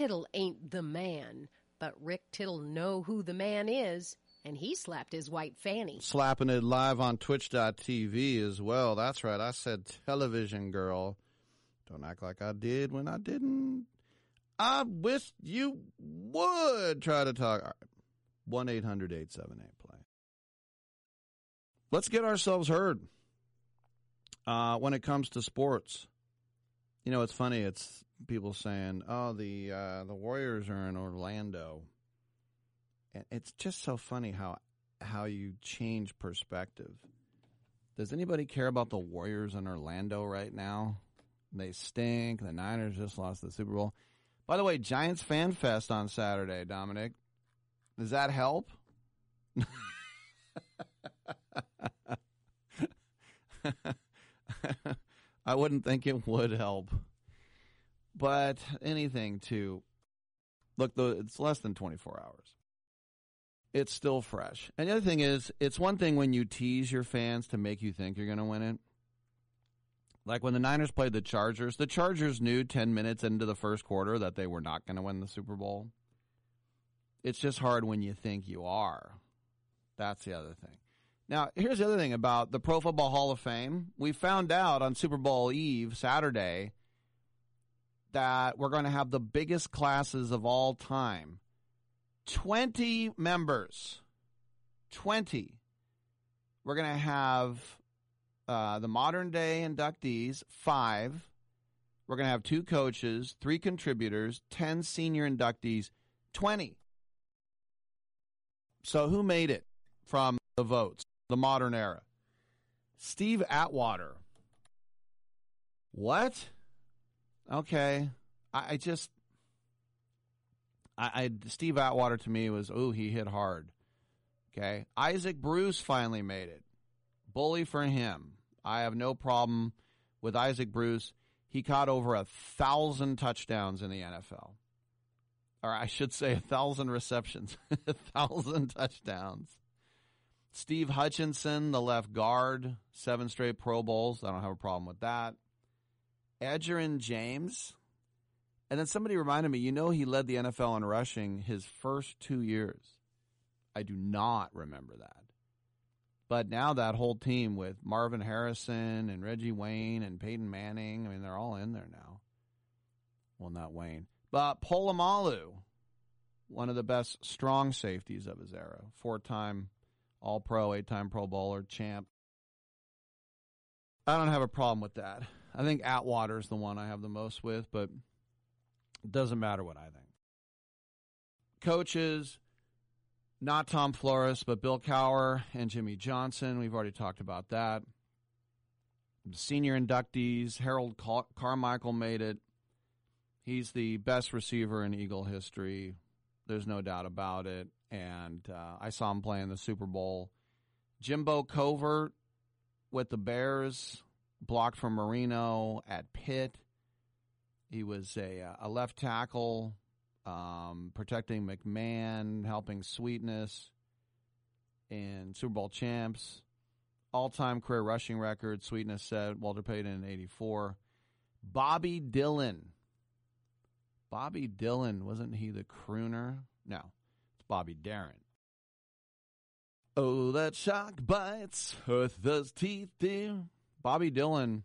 Tittle ain't the man, but Rick Tittle know who the man is, and he slapped his white fanny. Slapping it live on twitch.tv as well. That's right. I said television girl. Don't act like I did when I didn't. I wish you would try to talk. 1 800 878 play. Let's get ourselves heard uh, when it comes to sports. You know, it's funny. It's people saying, "Oh, the uh, the Warriors are in Orlando," and it's just so funny how how you change perspective. Does anybody care about the Warriors in Orlando right now? They stink. The Niners just lost the Super Bowl. By the way, Giants Fan Fest on Saturday, Dominic. Does that help? I wouldn't think it would help. But anything to look, though, it's less than 24 hours. It's still fresh. And the other thing is, it's one thing when you tease your fans to make you think you're going to win it. Like when the Niners played the Chargers, the Chargers knew 10 minutes into the first quarter that they were not going to win the Super Bowl. It's just hard when you think you are. That's the other thing. Now, here's the other thing about the Pro Football Hall of Fame. We found out on Super Bowl Eve, Saturday, that we're going to have the biggest classes of all time 20 members. 20. We're going to have uh, the modern day inductees, five. We're going to have two coaches, three contributors, 10 senior inductees, 20. So who made it from the votes, the modern era? Steve Atwater. What? Okay. I, I just I, I Steve Atwater to me was oh he hit hard. Okay, Isaac Bruce finally made it. Bully for him. I have no problem with Isaac Bruce. He caught over a thousand touchdowns in the NFL, or I should say a thousand receptions, a thousand touchdowns. Steve Hutchinson, the left guard, seven straight Pro Bowls. I don't have a problem with that. Edgerrin James, and then somebody reminded me, you know, he led the NFL in rushing his first two years. I do not remember that. But now that whole team with Marvin Harrison and Reggie Wayne and Peyton Manning, I mean, they're all in there now. Well, not Wayne. But Polamalu, one of the best strong safeties of his era, four time All Pro, eight time Pro Bowler, champ. I don't have a problem with that. I think Atwater's the one I have the most with, but it doesn't matter what I think. Coaches, not Tom Flores, but Bill Cowher and Jimmy Johnson. We've already talked about that. Senior inductees, Harold Car- Carmichael made it. He's the best receiver in Eagle history. There's no doubt about it. And uh, I saw him play in the Super Bowl. Jimbo Covert with the Bears, blocked from Marino at Pitt. He was a, uh, a left tackle, um, protecting McMahon, helping Sweetness in Super Bowl champs. All time career rushing record, Sweetness said, Walter Payton in 84. Bobby Dylan. Bobby Dylan, wasn't he the crooner? No, it's Bobby Darin. Oh, that shark bites, earth does teeth, dear. Bobby Dillon,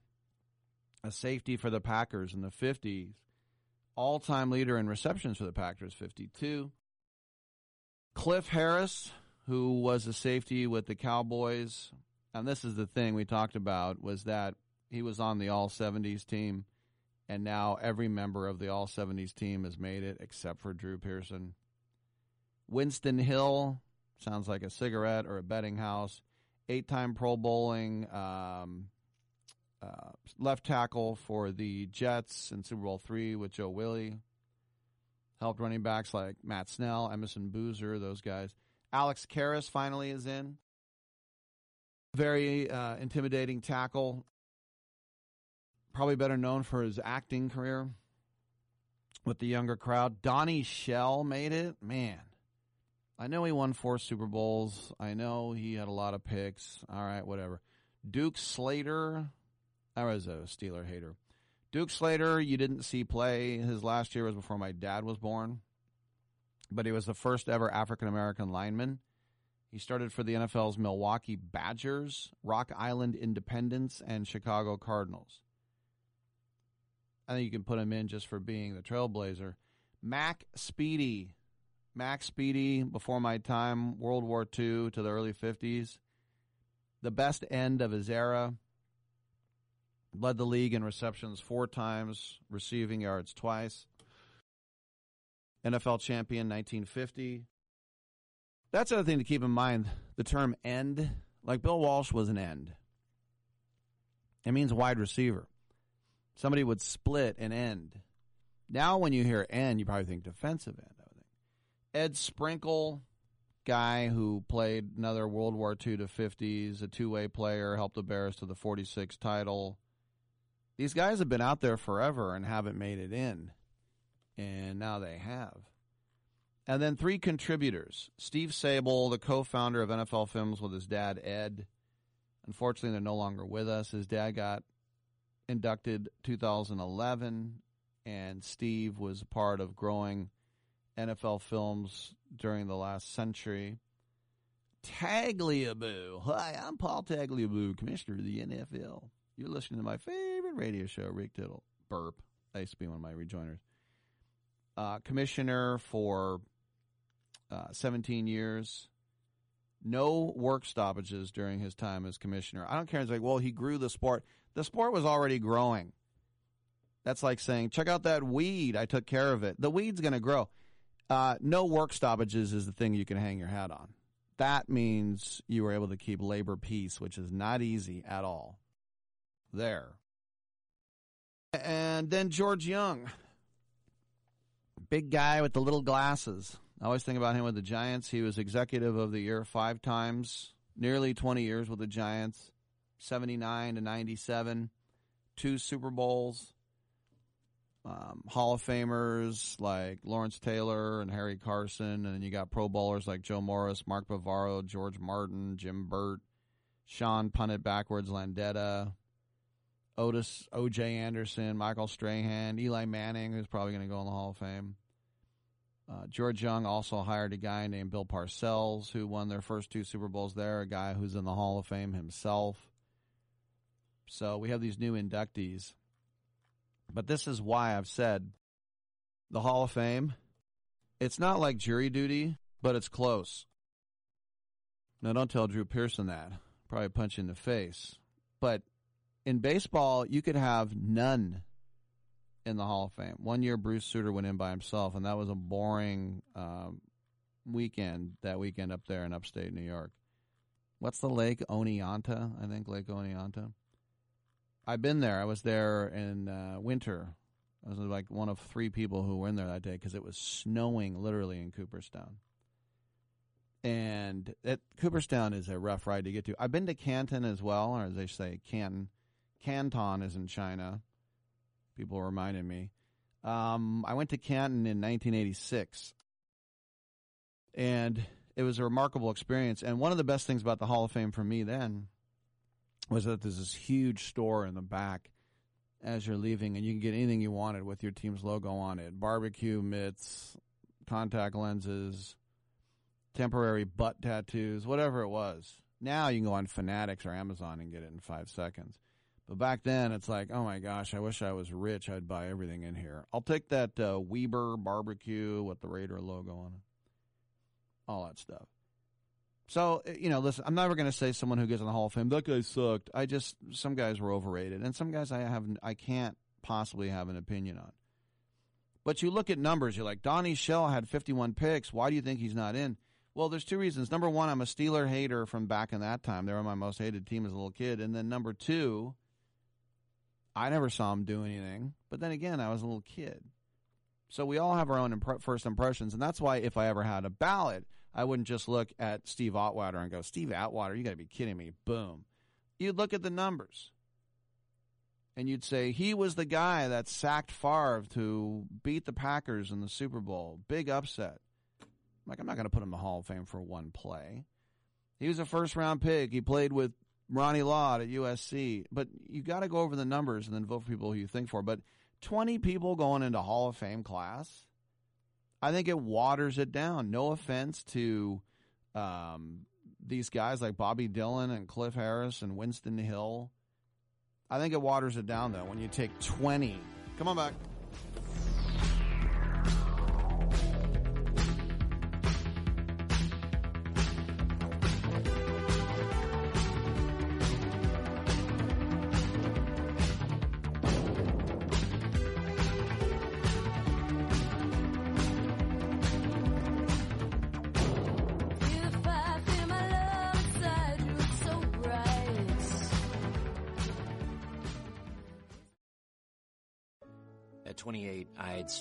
a safety for the Packers in the 50s, all time leader in receptions for the Packers, 52. Cliff Harris, who was a safety with the Cowboys, and this is the thing we talked about, was that he was on the All 70s team, and now every member of the All 70s team has made it except for Drew Pearson. Winston Hill, sounds like a cigarette or a betting house, eight time Pro Bowling, um, uh, left tackle for the Jets in Super Bowl three with Joe Willie. Helped running backs like Matt Snell, Emerson Boozer, those guys. Alex Karras finally is in. Very uh, intimidating tackle. Probably better known for his acting career with the younger crowd. Donnie Shell made it. Man, I know he won four Super Bowls. I know he had a lot of picks. All right, whatever. Duke Slater. I was a Steeler hater. Duke Slater, you didn't see play. His last year was before my dad was born, but he was the first ever African American lineman. He started for the NFL's Milwaukee Badgers, Rock Island Independents, and Chicago Cardinals. I think you can put him in just for being the trailblazer. Mac Speedie. Mac Speedie, before my time, World War II to the early 50s. The best end of his era. Led the league in receptions four times, receiving yards twice. NFL champion 1950. That's another thing to keep in mind. The term end, like Bill Walsh was an end. It means wide receiver. Somebody would split an end. Now, when you hear end, you probably think defensive end. I would think. Ed Sprinkle, guy who played another World War II to 50s, a two way player, helped the Bears to the 46 title. These guys have been out there forever and haven't made it in, and now they have. And then three contributors Steve Sabol, the co founder of NFL Films with his dad, Ed. Unfortunately, they're no longer with us. His dad got inducted 2011, and Steve was a part of growing NFL films during the last century. Tagliabue. Hi, I'm Paul Tagliabue, commissioner of the NFL. You're listening to my favorite radio show, Rick Diddle. Burp. That used to be one of my rejoiners. Uh, commissioner for uh, 17 years. No work stoppages during his time as commissioner. I don't care. It's like, well, he grew the sport. The sport was already growing. That's like saying, check out that weed. I took care of it. The weed's going to grow. Uh, no work stoppages is the thing you can hang your hat on. That means you were able to keep labor peace, which is not easy at all. There. And then George Young, big guy with the little glasses. I always think about him with the Giants. He was executive of the year five times, nearly 20 years with the Giants, 79 to 97, two Super Bowls, um, Hall of Famers like Lawrence Taylor and Harry Carson, and you got Pro Bowlers like Joe Morris, Mark Bavaro, George Martin, Jim Burt, Sean Punted Backwards Landeta, Otis O.J. Anderson, Michael Strahan, Eli Manning, who's probably going to go in the Hall of Fame. Uh, George Young also hired a guy named Bill Parcells, who won their first two Super Bowls there, a guy who's in the Hall of Fame himself. So we have these new inductees. But this is why I've said the Hall of Fame, it's not like jury duty, but it's close. Now, don't tell Drew Pearson that. Probably punch in the face. But in baseball, you could have none in the Hall of Fame. One year, Bruce Sutter went in by himself, and that was a boring um, weekend. That weekend up there in upstate New York. What's the lake? Oneonta, I think Lake Oneonta. I've been there. I was there in uh, winter. I was like one of three people who were in there that day because it was snowing literally in Cooperstown. And it, Cooperstown is a rough ride to get to. I've been to Canton as well, or as they say, Canton. Canton is in China. People reminded me. Um, I went to Canton in 1986, and it was a remarkable experience. And one of the best things about the Hall of Fame for me then was that there's this huge store in the back as you're leaving, and you can get anything you wanted with your team's logo on it: barbecue mitts, contact lenses, temporary butt tattoos, whatever it was. Now you can go on Fanatics or Amazon and get it in five seconds. But back then, it's like, oh my gosh, I wish I was rich. I'd buy everything in here. I'll take that uh, Weber barbecue with the Raider logo on it, all that stuff. So uh, you know, listen, I'm never going to say someone who gets in the Hall of Fame that guy sucked. I just some guys were overrated, and some guys I have I can't possibly have an opinion on. But you look at numbers, you're like Donnie Shell had 51 picks. Why do you think he's not in? Well, there's two reasons. Number one, I'm a Steeler hater from back in that time. They were my most hated team as a little kid. And then number two, I never saw him do anything. But then again, I was a little kid. So we all have our own imp- first impressions. And that's why if I ever had a ballot, I wouldn't just look at Steve Atwater and go, Steve Atwater, you got to be kidding me. Boom. You'd look at the numbers. And you'd say, he was the guy that sacked Favre to beat the Packers in the Super Bowl. Big upset. I'm like, I'm not going to put him in the Hall of Fame for one play. He was a first round pick. He played with Ronnie Lott at USC. But you got to go over the numbers and then vote for people who you think for. But 20 people going into Hall of Fame class, I think it waters it down. No offense to um, these guys like Bobby Dillon and Cliff Harris and Winston Hill. I think it waters it down, though, when you take 20. Come on back.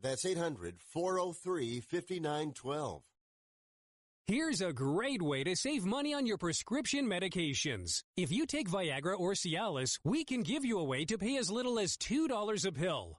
That's 800 403 5912. Here's a great way to save money on your prescription medications. If you take Viagra or Cialis, we can give you a way to pay as little as $2 a pill.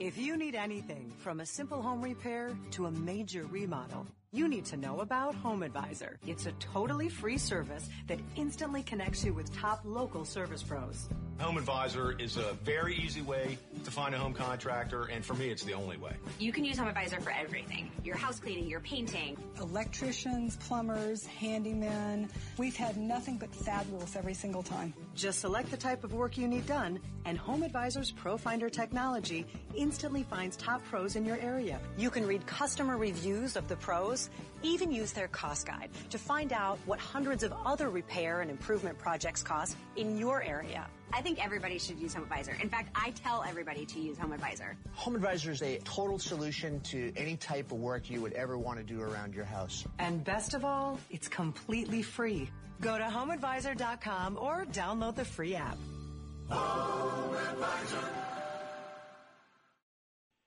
If you need anything from a simple home repair to a major remodel, you need to know about Home Advisor. It's a totally free service that instantly connects you with top local service pros. Home Advisor is a very easy way to find a home contractor, and for me, it's the only way. You can use Home Advisor for everything your house cleaning, your painting. Electricians, plumbers, handymen. We've had nothing but fabulous every single time. Just select the type of work you need done, and Home Advisor's ProFinder technology instantly finds top pros in your area. You can read customer reviews of the pros, even use their cost guide to find out what hundreds of other repair and improvement projects cost in your area. I think everybody should use Home Advisor. In fact, I tell everybody to use Home Advisor. Home Advisor is a total solution to any type of work you would ever want to do around your house. And best of all, it's completely free. Go to homeadvisor.com or download the free app. Home Advisor.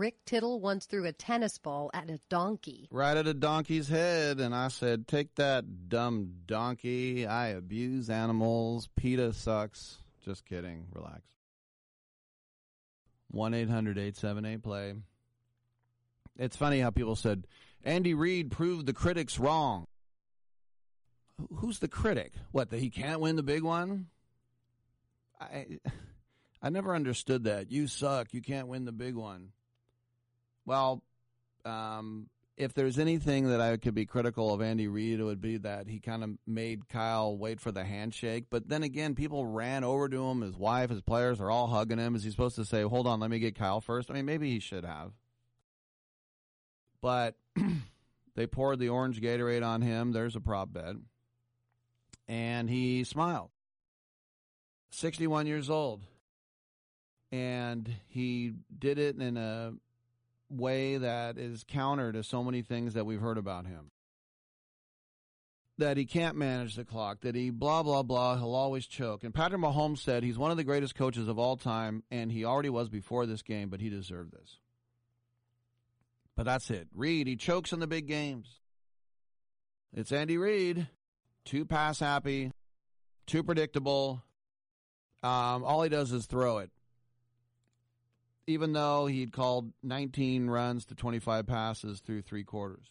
Rick Tittle once threw a tennis ball at a donkey. Right at a donkey's head, and I said, Take that, dumb donkey. I abuse animals. PETA sucks. Just kidding. Relax. 1 800 878 play. It's funny how people said, Andy Reid proved the critics wrong. Who's the critic? What, that he can't win the big one? I, I never understood that. You suck. You can't win the big one. Well, um, if there's anything that I could be critical of Andy Reid, it would be that he kind of made Kyle wait for the handshake. But then again, people ran over to him. His wife, his players are all hugging him. Is he supposed to say, hold on, let me get Kyle first? I mean, maybe he should have. But they poured the orange Gatorade on him. There's a prop bet. And he smiled. 61 years old. And he did it in a way that is counter to so many things that we've heard about him. That he can't manage the clock, that he blah, blah, blah, he'll always choke. And Patrick Mahomes said he's one of the greatest coaches of all time, and he already was before this game, but he deserved this. But that's it. Reid, he chokes in the big games. It's Andy Reid. Too pass happy, too predictable. Um, all he does is throw it even though he'd called 19 runs to 25 passes through three quarters.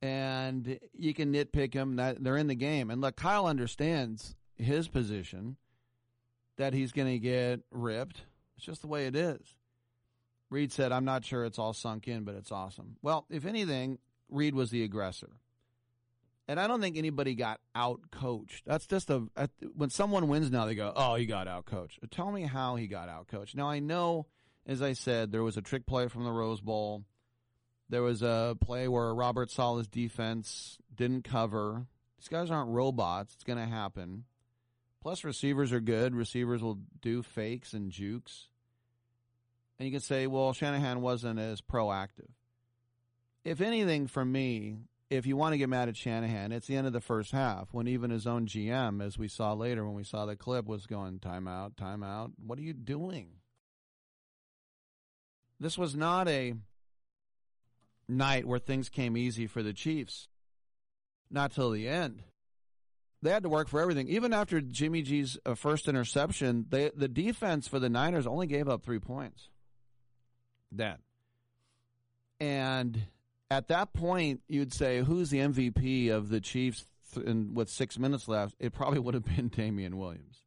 and you can nitpick him. That they're in the game, and look, Kyle understands his position that he's going to get ripped. It's just the way it is. Reid said, "I'm not sure it's all sunk in, but it's awesome." Well, if anything, Reid was the aggressor. And I don't think anybody got out coached. That's just a when someone wins now they go, "Oh, he got out coached." Tell me how he got out coached. Now I know, as I said, there was a trick play from the Rose Bowl. There was a play where Robert Saleh's defense didn't cover. These guys aren't robots. It's going to happen. Plus, receivers are good. Receivers will do fakes and jukes. And you can say, well, Shanahan wasn't as proactive. If anything, for me, if you want to get mad at Shanahan, it's the end of the first half when even his own GM, as we saw later when we saw the clip, was going timeout, timeout. What are you doing? This was not a night where things came easy for the Chiefs. Not till the end. They had to work for everything. Even after Jimmy G's uh, first interception, they, the defense for the Niners only gave up three points. Then. And at that point, you'd say, who's the MVP of the Chiefs th- and with six minutes left? It probably would have been Damien Williams.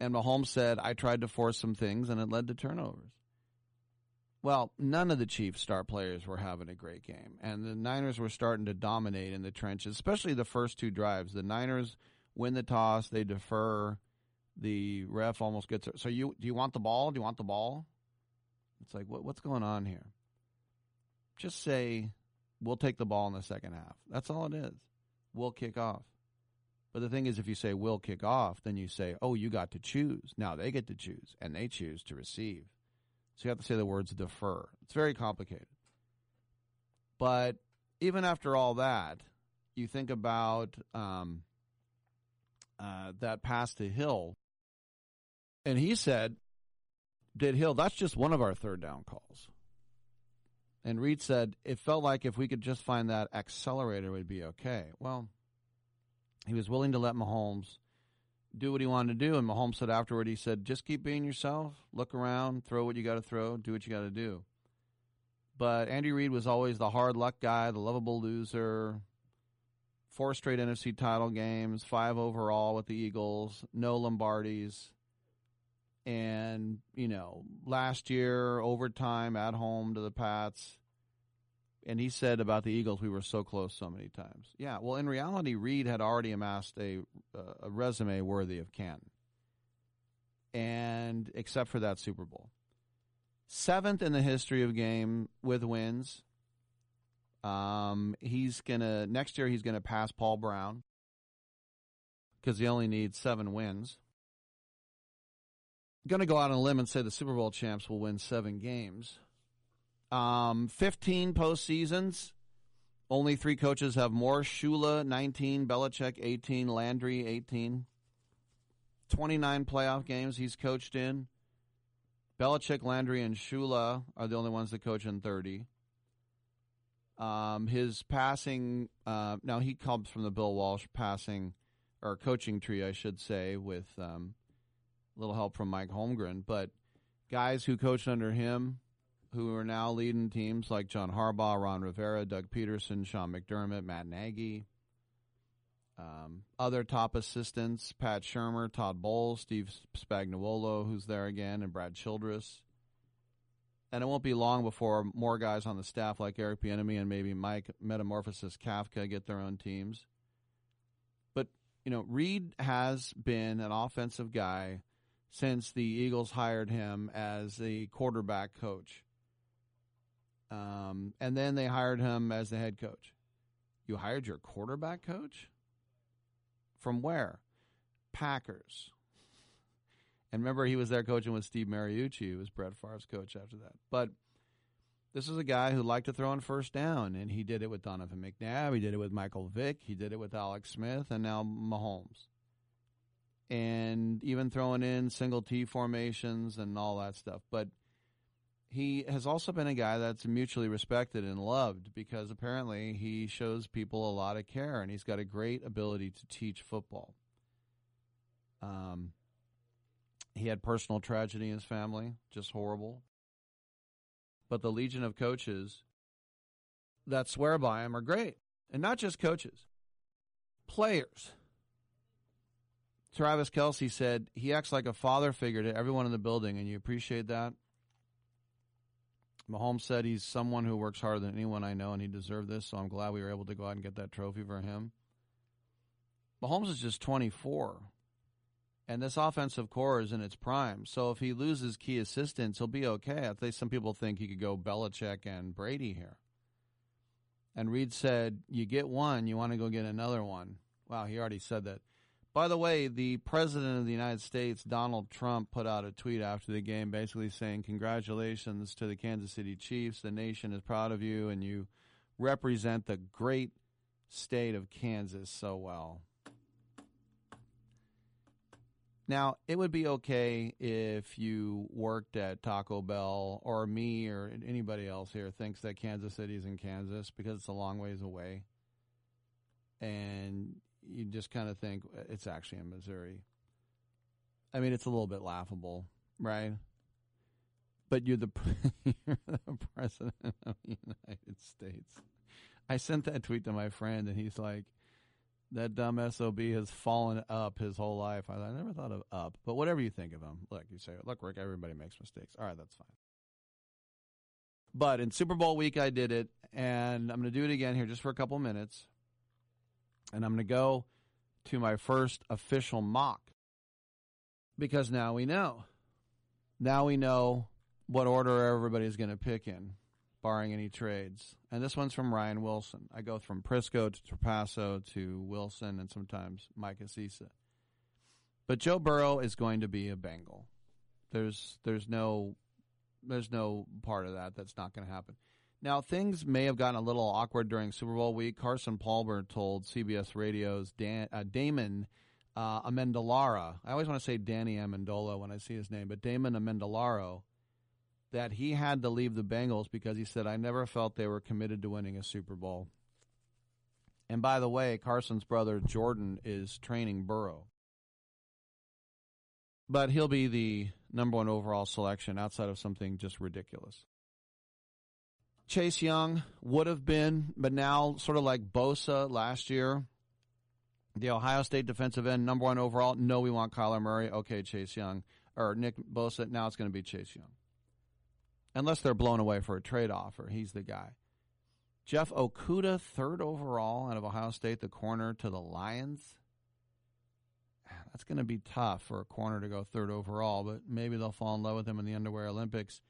And Mahomes said, I tried to force some things and it led to turnovers. Well, none of the Chiefs' star players were having a great game, and the Niners were starting to dominate in the trenches, especially the first two drives. The Niners win the toss, they defer. The ref almost gets it. So you do you want the ball? Do you want the ball? It's like what, what's going on here? Just say, we'll take the ball in the second half. That's all it is. We'll kick off. But the thing is, if you say we'll kick off, then you say, oh, you got to choose. Now they get to choose, and they choose to receive. So you have to say the words defer. It's very complicated. But even after all that, you think about um, uh, that pass to Hill, and he said, did Hill, that's just one of our third down calls. And Reid said, it felt like if we could just find that accelerator, we'd be okay. Well, he was willing to let Mahomes do what he wanted to do. And Mahomes said afterward, he said, just keep being yourself, look around, throw what you got to throw, do what you got to do. But Andy Reid was always the hard luck guy, the lovable loser. Four straight NFC title games, five overall with the Eagles, no Lombardis. And, you know, last year, overtime at home to the Pats. And he said about the Eagles, we were so close so many times. Yeah, well, in reality, Reid had already amassed a, uh, a resume worthy of Canton. And except for that Super Bowl. Seventh in the history of game with wins. Um, he's gonna next year. He's gonna pass Paul Brown because he only needs seven wins going to go out on a limb and say the Super Bowl champs will win seven games. Um, 15 postseasons. Only three coaches have more. Shula, 19. Belichick, 18. Landry, 18. 29 playoff games he's coached in. Belichick, Landry, and Shula are the only ones that coach in 30. Um, his passing, uh, now he comes from the Bill Walsh passing or coaching tree, I should say, with um, little help from Mike Holmgren, but guys who coached under him who are now leading teams like John Harbaugh, Ron Rivera, Doug Pederson, Sean McDermott, Matt Nagy. Um, other top assistants, Pat Shurmur, Todd Bowles, Steve Spagnuolo, who's there again, and Brad Childress. And it won't be long before more guys on the staff like Eric Bieniemy and maybe Mike Metamorphosis Kafka get their own teams. But, you know, Reid has been an offensive guy – since the Eagles hired him as the quarterback coach. Um, and then they hired him as the head coach. You hired your quarterback coach? From where? Packers. And remember, he was there coaching with Steve Mariucci, who was Brett Favre's coach after that. But this is a guy who liked to throw on first down, and he did it with Donovan McNabb. He did it with Michael Vick. He did it with Alex Smith, and now Mahomes and even throwing in single T formations and all that stuff. But he has also been a guy that's mutually respected and loved because apparently he shows people a lot of care and he's got a great ability to teach football. Um, he had personal tragedy in his family, just horrible. But the Legion of Coaches that swear by him are great. And not just coaches, players. Travis Kelce said he acts like a father figure to everyone in the building, and you appreciate that. Mahomes said he's someone who works harder than anyone I know, and he deserved this, so I'm glad we were able to go out and get that trophy for him. Mahomes is just 24, and this offensive core is in its prime. So if he loses key assistants, he'll be okay. I think some people think he could go Belichick and Brady here. And Reid said, You get one, you want to go get another one. Wow, he already said that. By the way, the President of the United States, Donald Trump, put out a tweet after the game basically saying, Congratulations to the Kansas City Chiefs. The nation is proud of you, and you represent the great state of Kansas so well. Now, it would be okay if you worked at Taco Bell or me or anybody else here thinks that Kansas City is in Kansas because it's a long ways away. And you just kind of think uh, it's actually in Missouri. I mean, it's a little bit laughable, right? But you're the, you're the president of the United States. I sent that tweet to my friend, and he's like, that dumb SOB has fallen up his whole life. I, I never thought of up, but whatever you think of him, look, you say, look, Rick, everybody makes mistakes. All right, that's fine. But in Super Bowl week, I did it, and I'm going to do it again here just for a couple minutes. And I'm going to go to my first official mock because now we know. Now we know what order everybody's going to pick in, barring any trades. And this one's from Ryan Wilson. I go from Prisco to Trapasso to Wilson and sometimes Mike Assisa. But Joe Burrow is going to be a Bengal. There's there's no there's no part of that that's not going to happen. Now, things may have gotten a little awkward during Super Bowl week. Carson Palmer told CBS Radio's Dan, uh, Damon uh, Amendolara, I always want to say Danny Amendola when I see his name, but Damon Amendolara, that he had to leave the Bengals because he said, I never felt they were committed to winning a Super Bowl. And by the way, Carson's brother Jordan is training Burrow. But he'll be the number one overall selection outside of something just ridiculous. Chase Young would have been, but now sort of like Bosa last year, the Ohio State defensive end, number one overall. No, we want Kyler Murray. Okay, Chase Young. Or Nick Bosa. Now it's going to be Chase Young. Unless they're blown away for a trade offer. He's the guy. Jeff Okudah, third overall out of Ohio State, the corner to the Lions. Ah, that's going to be tough for a corner to go third overall, but maybe they'll fall in love with him in the underwear Olympics.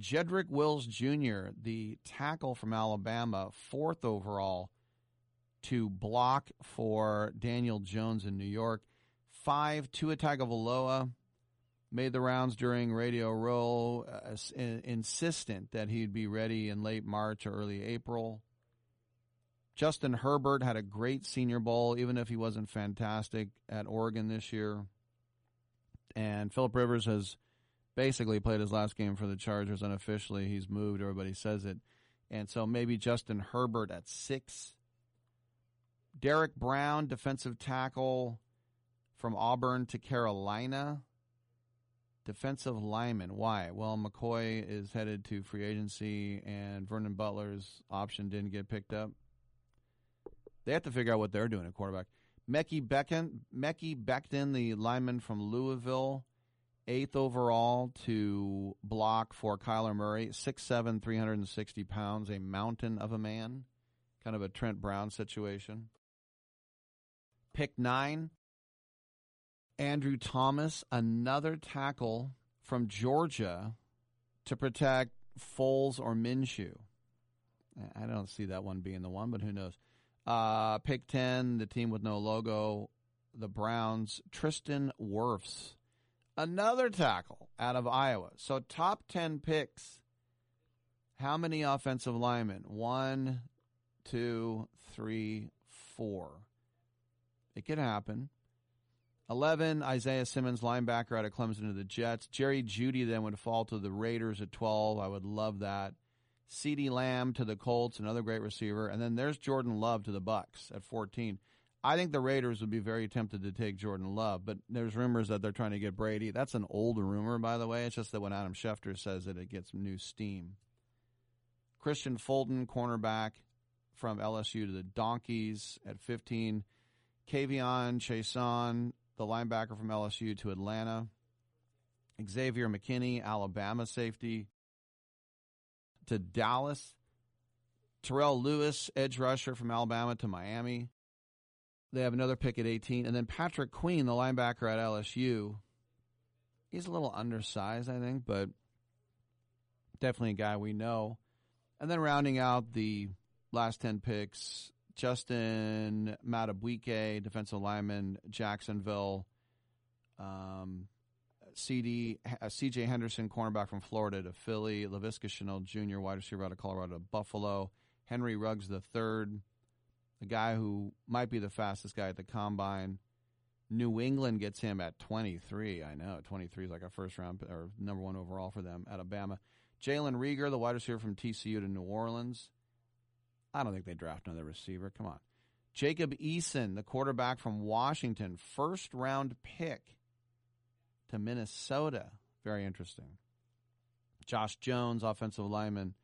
Jedrick Wills Jr., the tackle from Alabama, fourth overall to block for Daniel Jones in New York. Five, Tua Tagovailoa made the rounds during Radio Row, uh, insistent that he'd be ready in late March or early April. Justin Herbert had a great Senior Bowl, even if he wasn't fantastic at Oregon this year. And Philip Rivers has basically played his last game for the Chargers unofficially. He's moved, everybody says it. And so maybe Justin Herbert at six. Derrick Brown, defensive tackle from Auburn to Carolina. Defensive lineman. Why? Well, McCoy is headed to free agency, and Vernon Butler's option didn't get picked up. They have to figure out what they're doing at quarterback. Becton, Mekhi Becton, the lineman from Louisville, eighth overall to block for Kyler Murray, 6'7", 360 pounds, a mountain of a man, kind of a Trent Brown situation. Pick nine, Andrew Thomas, another tackle from Georgia to protect Foles or Minshew. I don't see that one being the one, but who knows? Uh, pick 10, the team with no logo, the Browns, Tristan Wirfs another tackle out of Iowa. So top 10 picks. How many offensive linemen? One, two, three, four. It could happen. 11, Isaiah Simmons, linebacker out of Clemson to the Jets. Jerry Jeudy then would fall to the Raiders at 12. I would love that. CeeDee Lamb to the Colts, another great receiver. And then there's Jordan Love to the Bucks at 14. I think the Raiders would be very tempted to take Jordan Love, but there's rumors that they're trying to get Brady. That's an old rumor, by the way. It's just that when Adam Schefter says it, it gets new steam. Kristian Fulton, cornerback, from LSU to the Donkeys at 15. K'Von Chaisson, the linebacker from LSU to Atlanta. Xavier McKinney, Alabama safety to Dallas. Terrell Lewis, edge rusher from Alabama to Miami. They have another pick at 18. And then Patrick Queen, the linebacker at LSU. He's a little undersized, I think, but definitely a guy we know. And then rounding out the last 10 picks, Justin Madubuike, defensive lineman, Jacksonville. Um, CD, uh, CJ Henderson, cornerback from Florida to Philly. Laviska Shenault Jr., wide receiver out of Colorado to Buffalo. Henry Ruggs the third, the guy who might be the fastest guy at the combine. New England gets him at 23. I know 23 is like a first round or number one overall for them. At Alabama. Jalen Reagor, the wide receiver from TCU to New Orleans. I don't think they draft another receiver. Come on. Jacob Eason, the quarterback from Washington, first round pick to Minnesota. Very interesting. Josh Jones, offensive lineman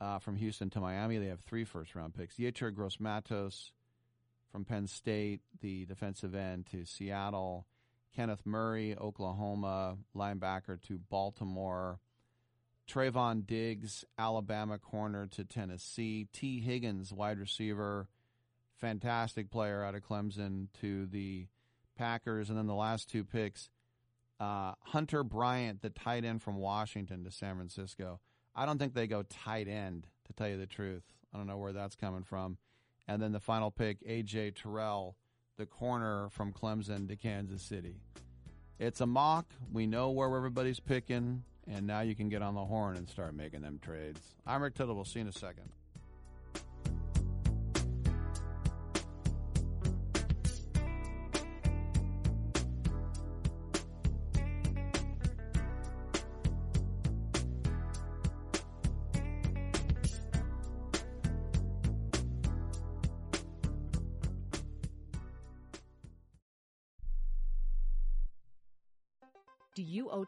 uh, from Houston to Miami. They have three first round picks. Yetur Gross Matos from Penn State, the defensive end to Seattle. Kenneth Murray, Oklahoma, linebacker to Baltimore. Trevon Diggs, Alabama corner to Tennessee. Tee Higgins, wide receiver, fantastic player out of Clemson to the Packers. And then the last two picks, uh, Hunter Bryant, the tight end from Washington to San Francisco. I don't think they go tight end, to tell you the truth. I don't know where that's coming from. And then the final pick, A.J. Terrell, the corner from Clemson to Kansas City. It's a mock. We know where everybody's picking and now you can get on the horn and start making them trades. I'm Rick Tittle. We'll see you in a second.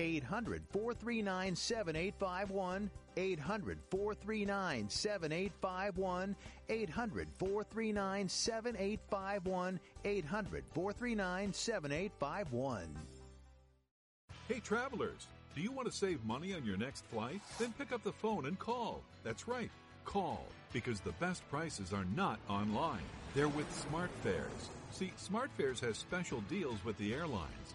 800 439 7851. 800 439 7851. 800 439 7851. 800 439 7851. Hey, travelers, do you want to save money on your next flight? Then pick up the phone and call. That's right, call, because the best prices are not online. They're with SmartFares. See, SmartFares has special deals with the airlines.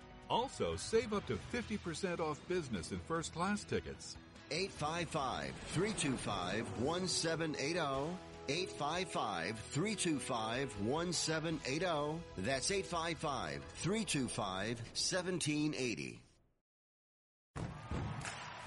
Also, save up to 50% off business and first class tickets. 855 325 1780. 855 325 1780. That's 855 325 1780.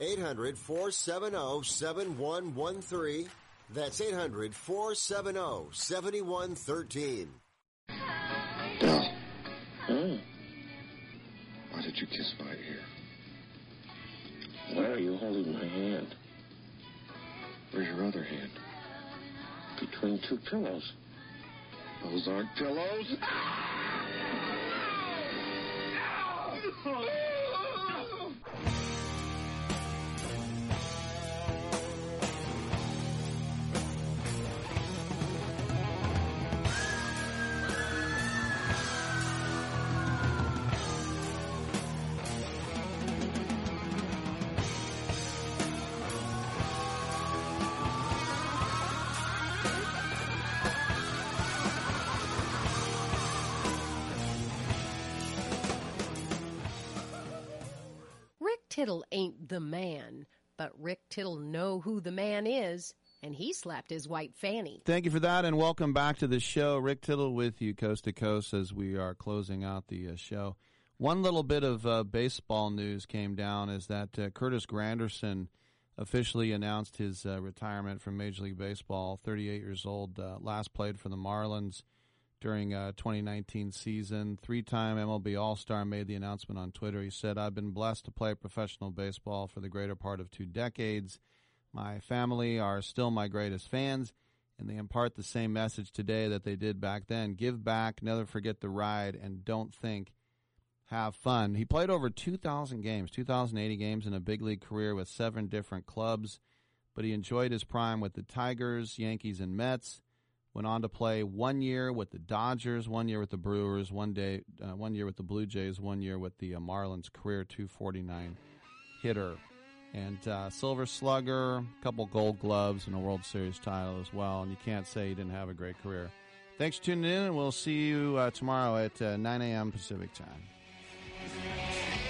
800 470 7113. That's 800 470 7113. Dell. Hmm. Why did you kiss my ear? Why are you holding my hand? Where's your other hand? Between two pillows. Those aren't pillows. Rick Tittle ain't the man, but Rick Tittle know who the man is, and he slapped his white fanny. Thank you for that, and welcome back to the show. Rick Tittle with you, coast to coast, as we are closing out the uh, show. One little bit of uh, baseball news came down is that uh, Curtis Granderson officially announced his uh, retirement from Major League Baseball. 38 years old, uh, last played for the Marlins during uh, 2019 season. Three-time MLB All-Star made the announcement on Twitter. He said, "I've been blessed to play professional baseball for the greater part of two decades. My family are still my greatest fans." And they impart the same message today that they did back then. Give back, never forget the ride, and don't think have fun. He played over 2,000 games, 2,080 games in a big league career with seven different clubs, but he enjoyed his prime with the Tigers, Yankees, and Mets. Went on to play one year with the Dodgers, one year with the Brewers, one day, uh, one year with the Blue Jays, one year with the uh, Marlins. Career 249 hitter, and uh, Silver Slugger, a couple Gold Gloves, and a World Series title as well. And you can't say he didn't have a great career. Thanks for tuning in, and we'll see you uh, tomorrow at uh, 9 a.m. Pacific time.